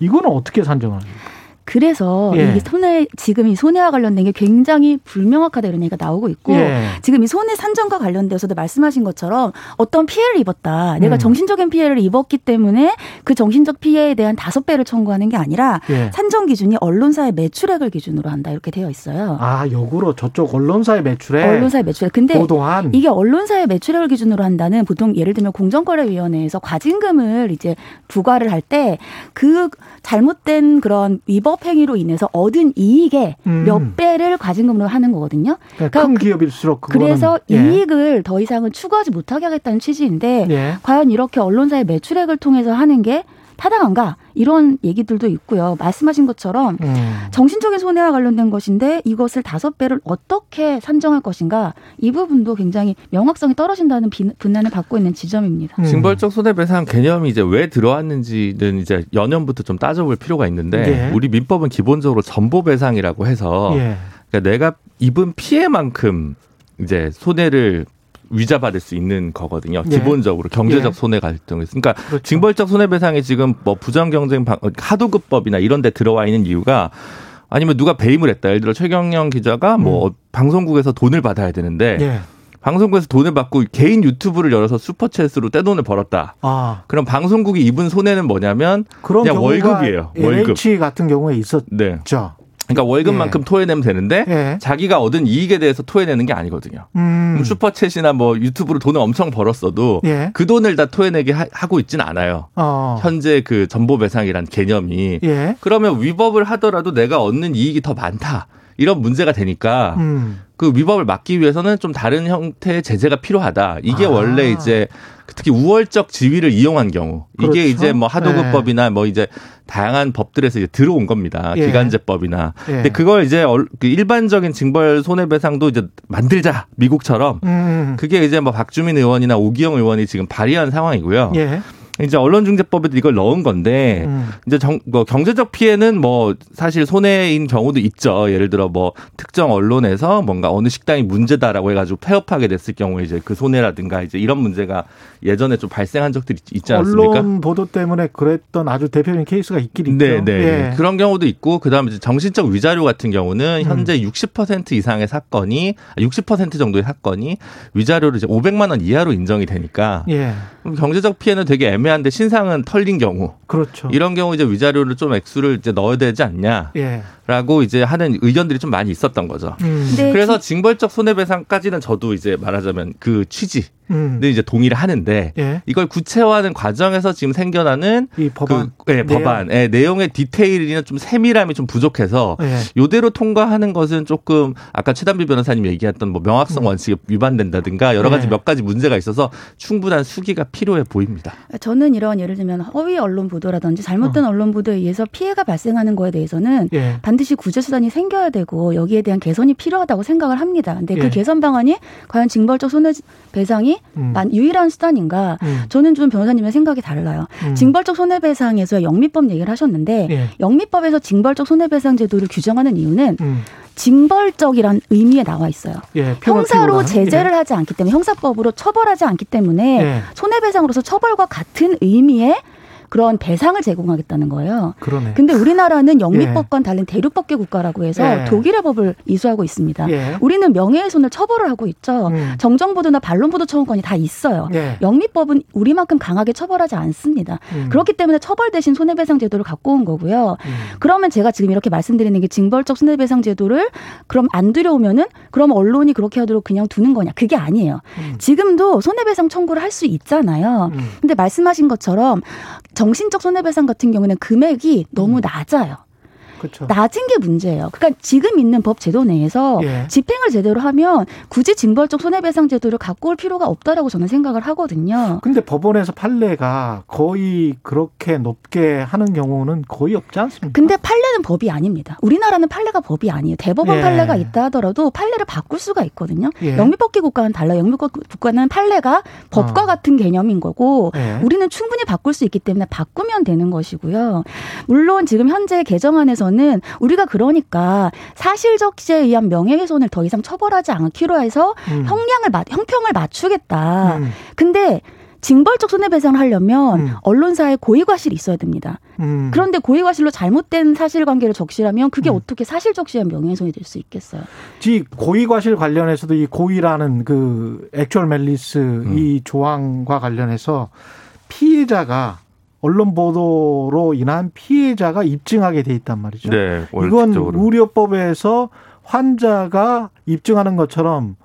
Speaker 2: 이거는 어떻게 산정하는 거예요?
Speaker 11: 그래서
Speaker 2: 예.
Speaker 11: 이 손해 지금 이 손해와 관련된 게 굉장히 불명확하다 이런 얘기가 나오고 있고
Speaker 2: 예.
Speaker 11: 지금 이 손해 산정과 관련돼서도 말씀하신 것처럼 어떤 피해를 입었다. 내가
Speaker 2: 음.
Speaker 11: 정신적인 피해를 입었기 때문에 그 정신적 피해에 대한 다섯 배를 청구하는 게 아니라
Speaker 2: 예.
Speaker 11: 산정 기준이 언론사의 매출액을 기준으로 한다 이렇게 되어 있어요.
Speaker 2: 아, 역으로 저쪽 언론사의 매출에
Speaker 11: 언론사의 매출액. 근데
Speaker 2: 보도한
Speaker 11: 이게 언론사의 매출액을 기준으로 한다는 보통 예를 들면 공정거래위원회에서 과징금을 이제 부과를 할 때 그 잘못된 그런 위법 행위로 인해서 얻은 이익의
Speaker 2: 음.
Speaker 11: 몇 배를 과징금으로 하는 거거든요.
Speaker 2: 그러니까 큰 기업일수록 그거는
Speaker 11: 그래서
Speaker 2: 예.
Speaker 11: 이익을 더 이상은 추구하지 못하게 하겠다는 취지인데
Speaker 2: 예.
Speaker 11: 과연 이렇게 언론사의 매출액을 통해서 하는 게 타당한가 이런 얘기들도 있고요. 말씀하신 것처럼
Speaker 2: 음.
Speaker 11: 정신적인 손해와 관련된 것인데 이것을 다섯 배를 어떻게 산정할 것인가 이 부분도 굉장히 명확성이 떨어진다는 비- 비난을 받고 있는 지점입니다.
Speaker 2: 음.
Speaker 12: 징벌적 손해배상 개념이 이제 왜 들어왔는지는 이제 연연부터 좀 따져볼 필요가 있는데
Speaker 2: 예.
Speaker 12: 우리 민법은 기본적으로 전보배상이라고 해서
Speaker 2: 예.
Speaker 12: 그러니까 내가 입은 피해만큼 이제 손해를 위자 받을 수 있는 거거든요.
Speaker 2: 예.
Speaker 12: 기본적으로 경제적
Speaker 2: 예.
Speaker 12: 손해 갈등에서. 그러니까
Speaker 2: 그렇죠.
Speaker 12: 징벌적 손해배상이 지금 뭐 부정 경쟁 방- 하도급법이나 이런 데 들어와 있는 이유가 아니면 누가 배임을 했다. 예를 들어 최경영 기자가 뭐 방송국에서 돈을 받아야 되는데
Speaker 2: 음. 예.
Speaker 12: 방송국에서 돈을 받고 개인 유튜브를 열어서 슈퍼챗으로 떼돈을 벌었다.
Speaker 2: 아,
Speaker 12: 그럼 방송국이 입은 손해는 뭐냐면
Speaker 2: 그런
Speaker 12: 그냥 월급이에요. 월급.
Speaker 2: LH 같은 경우에 있었죠.
Speaker 12: 네. 그러니까 월급만큼 토해내면 되는데
Speaker 2: 예.
Speaker 12: 자기가 얻은 이익에 대해서 토해내는 게 아니거든요.
Speaker 2: 음.
Speaker 12: 슈퍼챗이나 뭐 유튜브로 돈을 엄청 벌었어도
Speaker 2: 예.
Speaker 12: 그 돈을 다 토해내게 하, 고 있지는 않아요.
Speaker 2: 어.
Speaker 12: 현재 그 전보배상이란 개념이
Speaker 2: 예.
Speaker 12: 그러면 위법을 하더라도 내가 얻는 이익이 더 많다. 이런 문제가 되니까
Speaker 2: 음.
Speaker 12: 그 위법을 막기 위해서는 좀 다른 형태의 제재가 필요하다. 이게
Speaker 2: 아.
Speaker 12: 원래 이제 특히 우월적 지위를 이용한 경우 이게
Speaker 2: 그렇죠.
Speaker 12: 이제 뭐 하도급법이나 뭐 이제 다양한 법들에서 이제 들어온 겁니다.
Speaker 2: 예.
Speaker 12: 기간제법이나.
Speaker 2: 예.
Speaker 12: 근데 그걸 이제 얼- 그 일반적인 징벌 손해배상도 이제 만들자 미국처럼
Speaker 2: 음.
Speaker 12: 그게 이제 뭐 박주민 의원이나 오기영 의원이 지금 발의한 상황이고요.
Speaker 2: 예.
Speaker 12: 이제 언론중재법에도 이걸 넣은 건데
Speaker 2: 음.
Speaker 12: 이제 정, 뭐 경제적 피해는 뭐 사실 손해인 경우도 있죠. 예를 들어 뭐 특정 언론에서 뭔가 어느 식당이 문제다라고 해가지고 폐업하게 됐을 경우에 이제 그 손해라든가 이제 이런 문제가 예전에 좀 발생한 적들이 있지 않습니까?
Speaker 2: 언론 보도 때문에 그랬던 아주 대표적인 케이스가 있긴 있죠.
Speaker 12: 네, 네.
Speaker 2: 예.
Speaker 12: 그런 경우도 있고 그다음에 이제 정신적 위자료 같은 경우는
Speaker 2: 음.
Speaker 12: 현재 60% 이상의 사건이 60% 정도의 사건이 위자료를 이제 500만 원 이하로 인정이 되니까
Speaker 2: 예.
Speaker 12: 그럼 경제적 피해는 되게 애매한데 신상은 털린 경우
Speaker 2: 그렇죠.
Speaker 12: 이런 경우 이제 위자료를 좀 액수를 이제 넣어야 되지 않냐라고
Speaker 2: 예.
Speaker 12: 이제 하는 의견들이 좀 많이 있었던 거죠.
Speaker 2: 음.
Speaker 12: 그래서 징벌적 손해배상까지는 저도 이제 말하자면 그 취지는
Speaker 2: 음.
Speaker 12: 이제 동의를 하는데
Speaker 2: 예.
Speaker 12: 이걸 구체화하는 과정에서 지금 생겨나는
Speaker 2: 이 법안.
Speaker 12: 그, 네,
Speaker 2: 내용.
Speaker 12: 법안 예, 내용의 디테일이나 좀 세밀함이 좀 부족해서
Speaker 2: 예.
Speaker 12: 요대로 통과하는 것은 조금 아까 최단비 변호사님이 얘기했던 뭐 명확성 원칙에 위반된다든가 여러 가지
Speaker 2: 네.
Speaker 12: 몇 가지 문제가 있어서 충분한 수기가 필요해 보입니다.
Speaker 11: 저는 이런 예를 들면 허위 언론 보도라든지 잘못된 언론 보도에 의해서 피해가 발생하는 거에 대해서는
Speaker 2: 예.
Speaker 11: 반드시 구제 수단이 생겨야 되고 여기에 대한 개선이 필요하다고 생각을 합니다. 근데
Speaker 2: 예.
Speaker 11: 그 개선 방안이 과연 징벌적 손해 배상이
Speaker 2: 음.
Speaker 11: 만- 유일한 수단 인가?
Speaker 2: 음.
Speaker 11: 저는 좀 변호사님의 생각이 달라요.
Speaker 2: 음.
Speaker 11: 징벌적 손해배상에서 영미법 얘기를 하셨는데
Speaker 2: 예.
Speaker 11: 영미법에서 징벌적 손해배상 제도를 규정하는 이유는
Speaker 2: 음.
Speaker 11: 징벌적이란 의미에 나와 있어요.
Speaker 2: 예,
Speaker 11: 형사로
Speaker 2: 페널티보다는.
Speaker 11: 제재를 하지 않기 때문에 형사법으로 처벌하지 않기 때문에
Speaker 2: 예.
Speaker 11: 손해배상으로서 처벌과 같은 의미의 그런 배상을 제공하겠다는 거예요.
Speaker 2: 그러네.
Speaker 11: 근데 우리나라는 영미법과는 다른 대륙법계 국가라고 해서
Speaker 2: 예.
Speaker 11: 독일의 법을 이수하고 있습니다.
Speaker 2: 예.
Speaker 11: 우리는 명예훼손을 처벌을 하고 있죠.
Speaker 2: 음.
Speaker 11: 정정보도나 반론보도 처분권이 다 있어요.
Speaker 2: 예.
Speaker 11: 영미법은 우리만큼 강하게 처벌하지 않습니다.
Speaker 2: 음.
Speaker 11: 그렇기 때문에 처벌 대신 손해배상 제도를 갖고 온 거고요.
Speaker 2: 음.
Speaker 11: 그러면 제가 지금 이렇게 말씀드리는 게 징벌적 손해배상 제도를 그럼 안 들여오면은 그럼 언론이 그렇게 하도록 그냥 두는 거냐? 그게 아니에요.
Speaker 2: 음.
Speaker 11: 지금도 손해배상 청구를 할 수 있잖아요.
Speaker 2: 음.
Speaker 11: 근데 말씀하신 것처럼 정신적 손해배상 같은 경우는 금액이 너무 낮아요.
Speaker 2: 그렇죠.
Speaker 11: 낮은 게 문제예요. 그러니까 지금 있는 법 제도 내에서
Speaker 2: 예.
Speaker 11: 집행을 제대로 하면 굳이 징벌적 손해배상 제도를 갖고 올 필요가 없다라고 저는 생각을 하거든요.
Speaker 2: 근데 법원에서 판례가 거의 그렇게 높게 하는 경우는 거의 없지 않습니까?
Speaker 11: 근데 판례는 법이 아닙니다. 우리나라는 판례가 법이 아니에요. 대법원
Speaker 2: 예.
Speaker 11: 판례가 있다 하더라도 판례를 바꿀 수가 있거든요.
Speaker 2: 예.
Speaker 11: 영미법계 국가는 달라요. 영미법 국가는 판례가 법과
Speaker 2: 어.
Speaker 11: 같은 개념인 거고
Speaker 2: 예.
Speaker 11: 우리는 충분히 바꿀 수 있기 때문에 바꾸면 되는 것이고요. 물론 지금 현재 개정안에서 는 우리가 그러니까 사실적시에 의한 명예훼손을 더 이상 처벌하지 않기로 해서
Speaker 2: 음.
Speaker 11: 형량을 맞- 형평을 맞추겠다.
Speaker 2: 음.
Speaker 11: 근데 징벌적 손해배상을 하려면
Speaker 2: 음.
Speaker 11: 언론사에 고의과실이 있어야 됩니다.
Speaker 2: 음.
Speaker 11: 그런데 고의과실로 잘못된 사실관계를 적시라면 그게 어떻게 사실적시한 명예훼손이 될 수 있겠어요?
Speaker 2: 지 고의과실 관련해서도 이 고의라는 그 액츄얼 멜리스 이 조항과 관련해서 피해자가 언론 보도로 인한 피해자가 입증하게 돼 있단 말이죠.
Speaker 12: 네,
Speaker 2: 이건. 의료법에서 환자가 입증하는 것처럼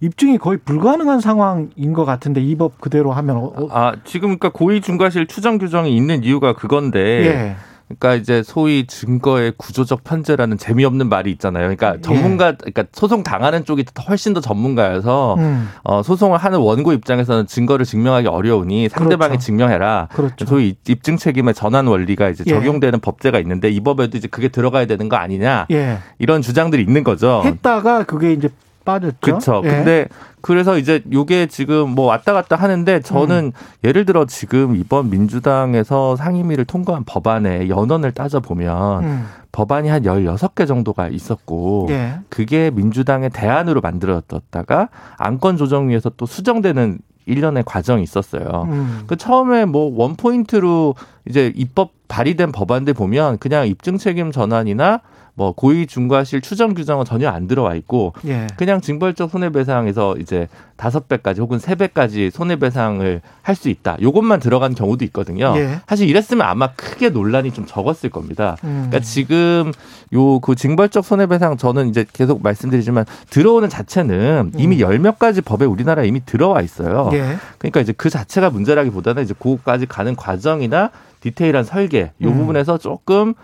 Speaker 2: 입증이 거의 불가능한 상황인 것 같은데 이 법 그대로 하면 어, 어,
Speaker 12: 아, 지금 그러니까 고의 중과실 추정 규정이 있는 이유가 그건데
Speaker 2: 예.
Speaker 12: 그러니까 이제 소위 증거의 구조적 편제라는 재미없는 말이 있잖아요.
Speaker 2: 예.
Speaker 12: 그러니까 전문가 그러니까 소송 당하는 쪽이 훨씬 더 전문가여서
Speaker 2: 음.
Speaker 12: 어, 소송을 하는 원고 입장에서는 증거를 증명하기 어려우니 상대방이
Speaker 2: 그렇죠.
Speaker 12: 증명해라.
Speaker 2: 그렇죠.
Speaker 12: 소위 입증 책임의 전환 원리가 이제
Speaker 2: 예.
Speaker 12: 적용되는 법제가 있는데 이 법에도 이제 그게 들어가야 되는 거 아니냐
Speaker 2: 예.
Speaker 12: 이런 주장들이 있는 거죠.
Speaker 2: 했다가 그게 이제 빠졌죠.
Speaker 12: 그렇죠.
Speaker 2: 예.
Speaker 12: 근데 그래서 이제 요게 지금 뭐 왔다 갔다 하는데 저는
Speaker 2: 음.
Speaker 12: 예를 들어 지금 이번 민주당에서 상임위를 통과한 법안의 연원을 따져 보면
Speaker 2: 음.
Speaker 12: 법안이 한 16개 정도가 있었고
Speaker 2: 예.
Speaker 12: 그게 민주당의 대안으로 만들어졌다가 안건 조정위에서 또 수정되는 일련의 과정이 있었어요.
Speaker 2: 음.
Speaker 12: 그 처음에 뭐 원포인트로 이제 입법 발의된 법안들 보면 그냥 입증 책임 전환이나 뭐 고의 중과실 추정 규정은 전혀 안 들어와 있고
Speaker 2: 예.
Speaker 12: 그냥 징벌적 손해배상에서 이제 다섯 배까지 혹은 세 배까지 손해배상을 할 수 있다. 요것만 들어간 경우도 있거든요.
Speaker 2: 예.
Speaker 12: 사실 이랬으면 아마 크게 논란이 좀 적었을 겁니다.
Speaker 2: 음.
Speaker 12: 그러니까 지금 요 그 징벌적 손해배상 저는 이제 계속 말씀드리지만 들어오는 자체는 이미 열몇 가지 법에 우리나라에 이미 들어와 있어요.
Speaker 2: 음. 예.
Speaker 12: 그러니까 이제 그 자체가 문제라기보다는 이제 그거까지 가는 과정이나 디테일한 설계 요
Speaker 2: 음.
Speaker 12: 부분에서 조금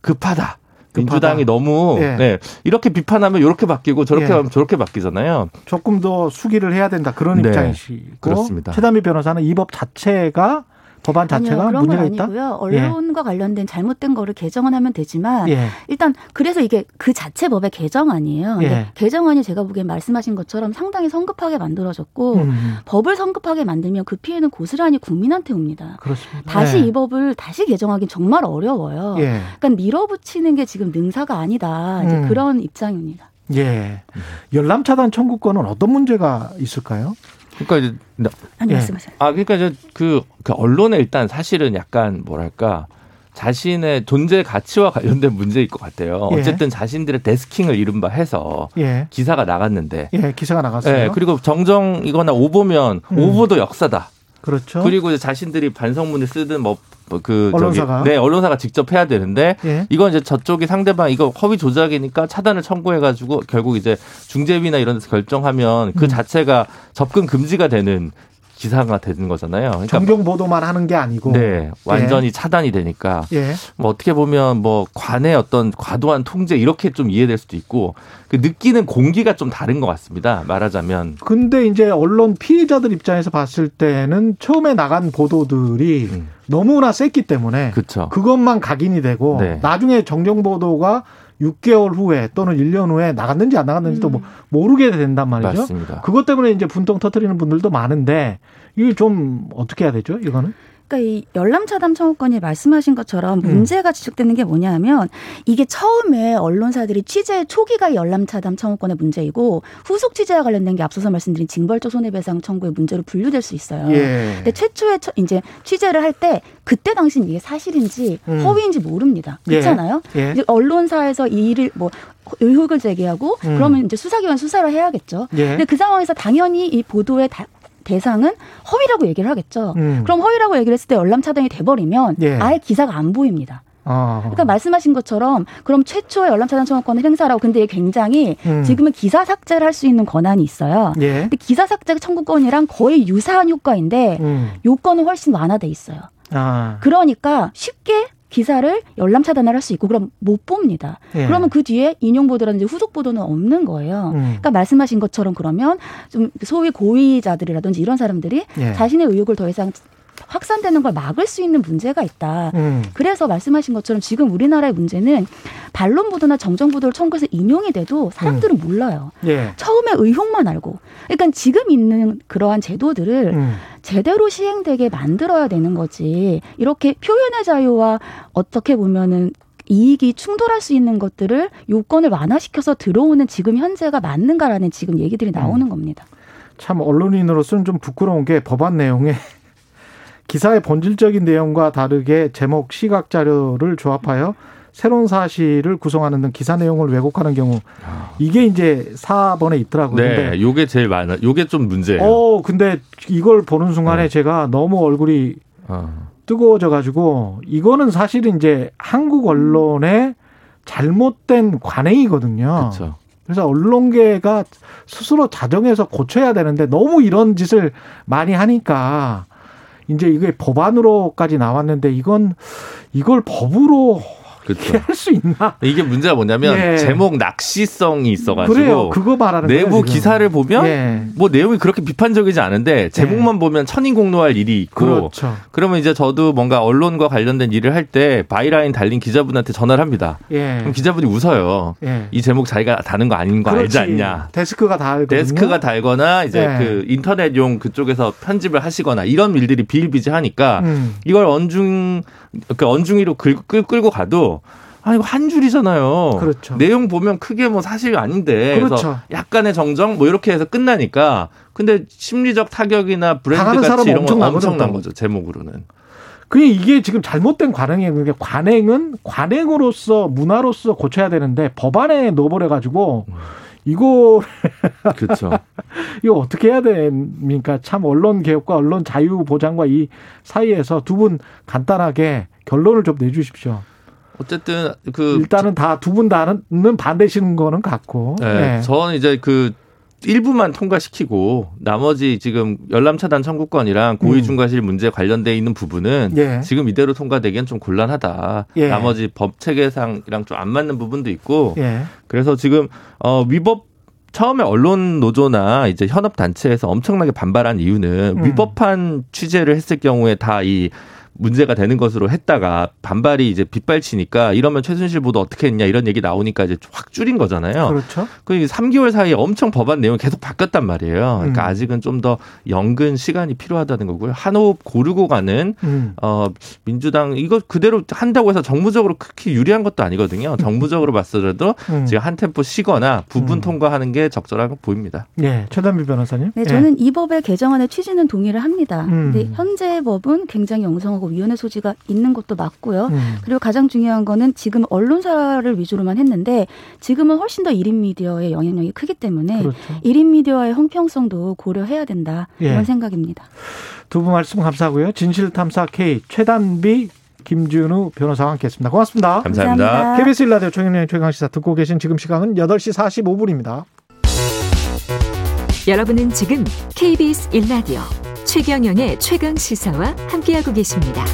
Speaker 12: 급하다. 민주당이 너무
Speaker 2: 예.
Speaker 12: 네, 이렇게 비판하면 이렇게 바뀌고 저렇게
Speaker 2: 예.
Speaker 12: 하면 저렇게 바뀌잖아요.
Speaker 2: 조금 더 수기를 해야 된다 그런
Speaker 12: 네,
Speaker 2: 입장이시고
Speaker 12: 그렇습니다.
Speaker 2: 최담희 변호사는 이 법 자체가 법안 자체가
Speaker 11: 아니요, 그런 건
Speaker 2: 문제가 있다.
Speaker 11: 아니고요. 언론과 관련된 잘못된 거를 개정은 하면 되지만
Speaker 2: 예.
Speaker 11: 일단 그래서 이게 그 자체 법의 개정안이에요. 근데
Speaker 2: 예.
Speaker 11: 개정안이 제가 보기엔 말씀하신 것처럼 상당히 성급하게 만들어졌고
Speaker 2: 음,
Speaker 11: 법을 성급하게 만들면 그 피해는 고스란히 국민한테 옵니다.
Speaker 2: 그렇습니다.
Speaker 11: 다시
Speaker 2: 예.
Speaker 11: 이 법을 다시 개정하기 정말 어려워요.
Speaker 2: 예.
Speaker 11: 그러니까 밀어붙이는 게 지금 능사가 아니다. 이제
Speaker 2: 음.
Speaker 11: 그런 입장입니다.
Speaker 2: 예. 열람 차단 청구권은 어떤 문제가 있을까요?
Speaker 12: 그러니까 이제
Speaker 11: 아니
Speaker 2: 예.
Speaker 11: 말씀하세요.
Speaker 12: 아 그러니까 이제 그, 그 언론에 일단 사실은 약간 뭐랄까 자신의 존재 가치와 관련된 문제일 것 같아요.
Speaker 2: 예.
Speaker 12: 어쨌든 자신들의 데스킹을 이른바 해서
Speaker 2: 예.
Speaker 12: 기사가 나갔는데
Speaker 2: 예, 기사가 나갔어요.
Speaker 12: 예, 그리고 정정이거나 오보면
Speaker 2: 음.
Speaker 12: 오보도 역사다.
Speaker 2: 그렇죠.
Speaker 12: 그리고 자신들이 반성문을 쓰든 뭐 그
Speaker 2: 언론사가?
Speaker 12: 네 언론사가 직접 해야 되는데
Speaker 2: 예.
Speaker 12: 이건 이제 저쪽이 상대방 이거 허위 조작이니까 차단을 청구해가지고 결국 이제 중재위나 이런 데서 결정하면 그
Speaker 2: 음.
Speaker 12: 자체가 접근 금지가 되는 기사가 되는 거잖아요. 그러니까
Speaker 2: 정경 보도만 하는 게 아니고
Speaker 12: 네 완전히 차단이 되니까
Speaker 2: 예.
Speaker 12: 뭐 어떻게 보면 뭐 관의 어떤 과도한 통제 이렇게 좀 이해될 수도 있고 그 느끼는 공기가 좀 다른 것 같습니다. 말하자면
Speaker 2: 근데 이제 언론 피해자들 입장에서 봤을 때는 처음에 나간 보도들이
Speaker 12: 음.
Speaker 2: 너무나 셌기 때문에
Speaker 12: 그렇죠.
Speaker 2: 그것만 각인이 되고
Speaker 12: 네.
Speaker 2: 나중에 정정 보도가 6개월 후에 또는 1년 후에 나갔는지 안 나갔는지도 뭐 모르게 된단 말이죠.
Speaker 12: 맞습니다.
Speaker 2: 그것 때문에 이제 분통 터트리는 분들도 많은데 이게 좀 어떻게 해야 되죠? 이거는
Speaker 11: 그러니까 이 열람 차단 청구권이 말씀하신 것처럼
Speaker 2: 음.
Speaker 11: 문제가 지적되는 게 뭐냐면 이게 처음에 언론사들이 취재 초기가 열람 차단 청구권의 문제이고 후속 취재와 관련된 게 앞서서 말씀드린 징벌적 손해배상 청구의 문제로 분류될 수 있어요.
Speaker 2: 예.
Speaker 11: 근데 최초에 처- 이제 취재를 할 때 그때 당시는 이게 사실인지
Speaker 2: 음.
Speaker 11: 허위인지 모릅니다.
Speaker 2: 예.
Speaker 11: 그렇잖아요.
Speaker 2: 예.
Speaker 11: 이제 언론사에서 이 일을 뭐 의혹을 제기하고
Speaker 2: 음.
Speaker 11: 그러면 이제 수사기관 수사를 해야겠죠.
Speaker 2: 예.
Speaker 11: 근데 그 상황에서 당연히 이 보도의 다- 대상은 허위라고 얘기를 하겠죠.
Speaker 2: 음.
Speaker 11: 그럼 허위라고 얘기를 했을 때 열람 차단이 돼버리면
Speaker 2: 예.
Speaker 11: 아예 기사가 안 보입니다.
Speaker 2: 어.
Speaker 11: 그러니까 말씀하신 것처럼 그럼 최초의 열람 차단 청구권을 행사라고 근데 이게 굉장히
Speaker 2: 음.
Speaker 11: 지금은 기사 삭제를 할 수 있는 권한이 있어요.
Speaker 2: 예.
Speaker 11: 근데 기사 삭제 청구권이랑 거의 유사한 효과인데
Speaker 2: 음.
Speaker 11: 요건은 훨씬 완화돼 있어요.
Speaker 2: 아.
Speaker 11: 그러니까 쉽게 기사를 열람 차단을 할 수 있고 그럼 못 봅니다.
Speaker 2: 예.
Speaker 11: 그러면 그 뒤에 인용 보도라든지 후속 보도는 없는 거예요.
Speaker 2: 음.
Speaker 11: 그러니까 말씀하신 것처럼 그러면 좀 소위 고위자들이라든지 이런 사람들이
Speaker 2: 예.
Speaker 11: 자신의 의혹을 더 이상 확산되는 걸 막을 수 있는 문제가 있다.
Speaker 2: 음.
Speaker 11: 그래서 말씀하신 것처럼 지금 우리나라의 문제는 반론 보도나 정정 보도를 청구해서 인용이 돼도 사람들은
Speaker 2: 음.
Speaker 11: 몰라요.
Speaker 2: 예.
Speaker 11: 처음에 의혹만 알고. 그러니까 지금 있는 그러한 제도들을
Speaker 2: 음.
Speaker 11: 제대로 시행되게 만들어야 되는 거지. 이렇게 표현의 자유와 어떻게 보면은 이익이 충돌할 수 있는 것들을 요건을 완화시켜서 들어오는 지금 현재가 맞는가라는 지금 얘기들이 나오는 겁니다.
Speaker 2: 참 언론인으로서는 좀 부끄러운 게 법안 내용에 기사의 본질적인 내용과 다르게 제목, 시각 자료를 조합하여 새로운 사실을 구성하는 등 기사 내용을 왜곡하는 경우 이게 이제 4번에 있더라고요. 근데
Speaker 12: 네, 요게 제일 많아. 요게 좀 문제예요.
Speaker 2: 어, 근데 이걸 보는 순간에
Speaker 12: 네.
Speaker 2: 제가 너무 얼굴이
Speaker 12: 어.
Speaker 2: 뜨거워져 가지고 이거는 사실은 이제 한국 언론의 잘못된 관행이거든요.
Speaker 12: 그렇죠.
Speaker 2: 그래서 언론계가 스스로 자정해서 고쳐야 되는데 너무 이런 짓을 많이 하니까 이제 이게 법안으로까지 나왔는데 이건 이걸 법으로
Speaker 12: 그렇죠.
Speaker 2: 할수 있나?
Speaker 12: 이게 문제가 뭐냐면
Speaker 2: 예.
Speaker 12: 제목 낚시성이 있어가지고
Speaker 2: 그래요. 그거 말하는 거예요.
Speaker 12: 내부
Speaker 2: 지금.
Speaker 12: 기사를 보면
Speaker 2: 예.
Speaker 12: 뭐 내용이 그렇게 비판적이지 않은데 제목만 보면 천인공노할 일이 있고
Speaker 2: 그렇죠.
Speaker 12: 그러면 이제 저도 뭔가 언론과 관련된 일을 할 때 byline 달린 기자분한테 전화를 합니다.
Speaker 2: 예.
Speaker 12: 그럼 기자분이 웃어요.
Speaker 2: 예.
Speaker 12: 이 제목 자기가 다는 거 아닌 거 알지
Speaker 2: 그렇지.
Speaker 12: 않냐.
Speaker 2: 데스크가 다 알거든요.
Speaker 12: 데스크가 달거나 이제
Speaker 2: 네.
Speaker 12: 그 인터넷용 그쪽에서 편집을 하시거나 이런 일들이 비일비재하니까
Speaker 2: 음.
Speaker 12: 이걸 언중 그 언중이로 끌, 끌고 가도 아 이거 한 줄이잖아요.
Speaker 2: 그렇죠.
Speaker 12: 내용 보면 크게 뭐 사실 아닌데
Speaker 2: 그렇죠.
Speaker 12: 그래서 약간의 정정 뭐 이렇게 해서 끝나니까 근데 심리적 타격이나 브랜드
Speaker 2: 사람은
Speaker 12: 이런 건 엄청난
Speaker 2: 또.
Speaker 12: 거죠 제목으로는.
Speaker 2: 그게 이게 지금 잘못된 관행이에요. 그게 관행은 관행으로서 문화로서 고쳐야 되는데 법안에 넣어버려 가지고 이거
Speaker 12: 그렇죠.
Speaker 2: 이거 어떻게 해야 됩니까? 참 언론 개혁과 언론 자유 보장과 이 사이에서 두 분 간단하게 결론을 좀 내주십시오.
Speaker 12: 어쨌든 그
Speaker 2: 일단은 다 두 분 다는 반대시는 거는 같고.
Speaker 12: 네,
Speaker 2: 네.
Speaker 12: 저는 이제 그 일부만 통과시키고 나머지 지금 열람 차단 청구권이랑 고의 중과실 문제 관련돼 있는 부분은
Speaker 2: 음. 예.
Speaker 12: 지금 이대로 통과되기엔 좀 곤란하다.
Speaker 2: 예.
Speaker 12: 나머지 법 체계상이랑 좀 안 맞는 부분도 있고
Speaker 2: 예.
Speaker 12: 그래서 지금 어 위법 처음에 언론 노조나 이제 현업 단체에서 엄청나게 반발한 이유는
Speaker 2: 음.
Speaker 12: 위법한 취재를 했을 경우에 다이 문제가 되는 것으로 했다가 반발이 이제 빗발치니까 이러면 최순실 보도 어떻게 했냐 이런 얘기 나오니까 이제 확 줄인 거잖아요.
Speaker 2: 그렇죠.
Speaker 12: 그 3개월 사이에 엄청 법안 내용이 계속 바뀌었단 말이에요. 그러니까
Speaker 2: 음.
Speaker 12: 아직은 좀 더 연근 시간이 필요하다는 거고요. 한 호흡 고르고 가는
Speaker 2: 음.
Speaker 12: 어 민주당 이거 그대로 한다고 해서 정무적으로 크게 유리한 것도 아니거든요. 정무적으로 봤어도
Speaker 2: 음.
Speaker 12: 지금 한 템포 쉬거나 부분
Speaker 2: 음.
Speaker 12: 통과하는 게 적절하고 보입니다.
Speaker 2: 예. 최단비 변호사님.
Speaker 11: 네,
Speaker 2: 예.
Speaker 11: 저는 이 법의 개정안의 취지는 동의를 합니다.
Speaker 2: 음.
Speaker 11: 근데 현재 법은 굉장히 엉성하고 위헌의 소지가 있는 것도 맞고요.
Speaker 2: 음.
Speaker 11: 그리고 가장 중요한 거는 지금 언론사를 위주로만 했는데 지금은 훨씬 더 1인 미디어의 영향력이 크기 때문에
Speaker 2: 그렇죠.
Speaker 11: 1인 미디어의 형평성도 고려해야 된다.
Speaker 2: 예.
Speaker 11: 이런 생각입니다.
Speaker 2: 두 분 말씀 감사하고요. 진실탐사 K 최단비 김준우 변호사와 함께했습니다. 고맙습니다.
Speaker 12: 감사합니다.
Speaker 11: 감사합니다.
Speaker 2: KBS 일라디오 최경련의 최강시사 듣고 계신 지금 시간은 8시 45분입니다.
Speaker 3: 여러분은 지금 KBS 1라디오 최경영의 최강 시사와 함께하고 계십니다.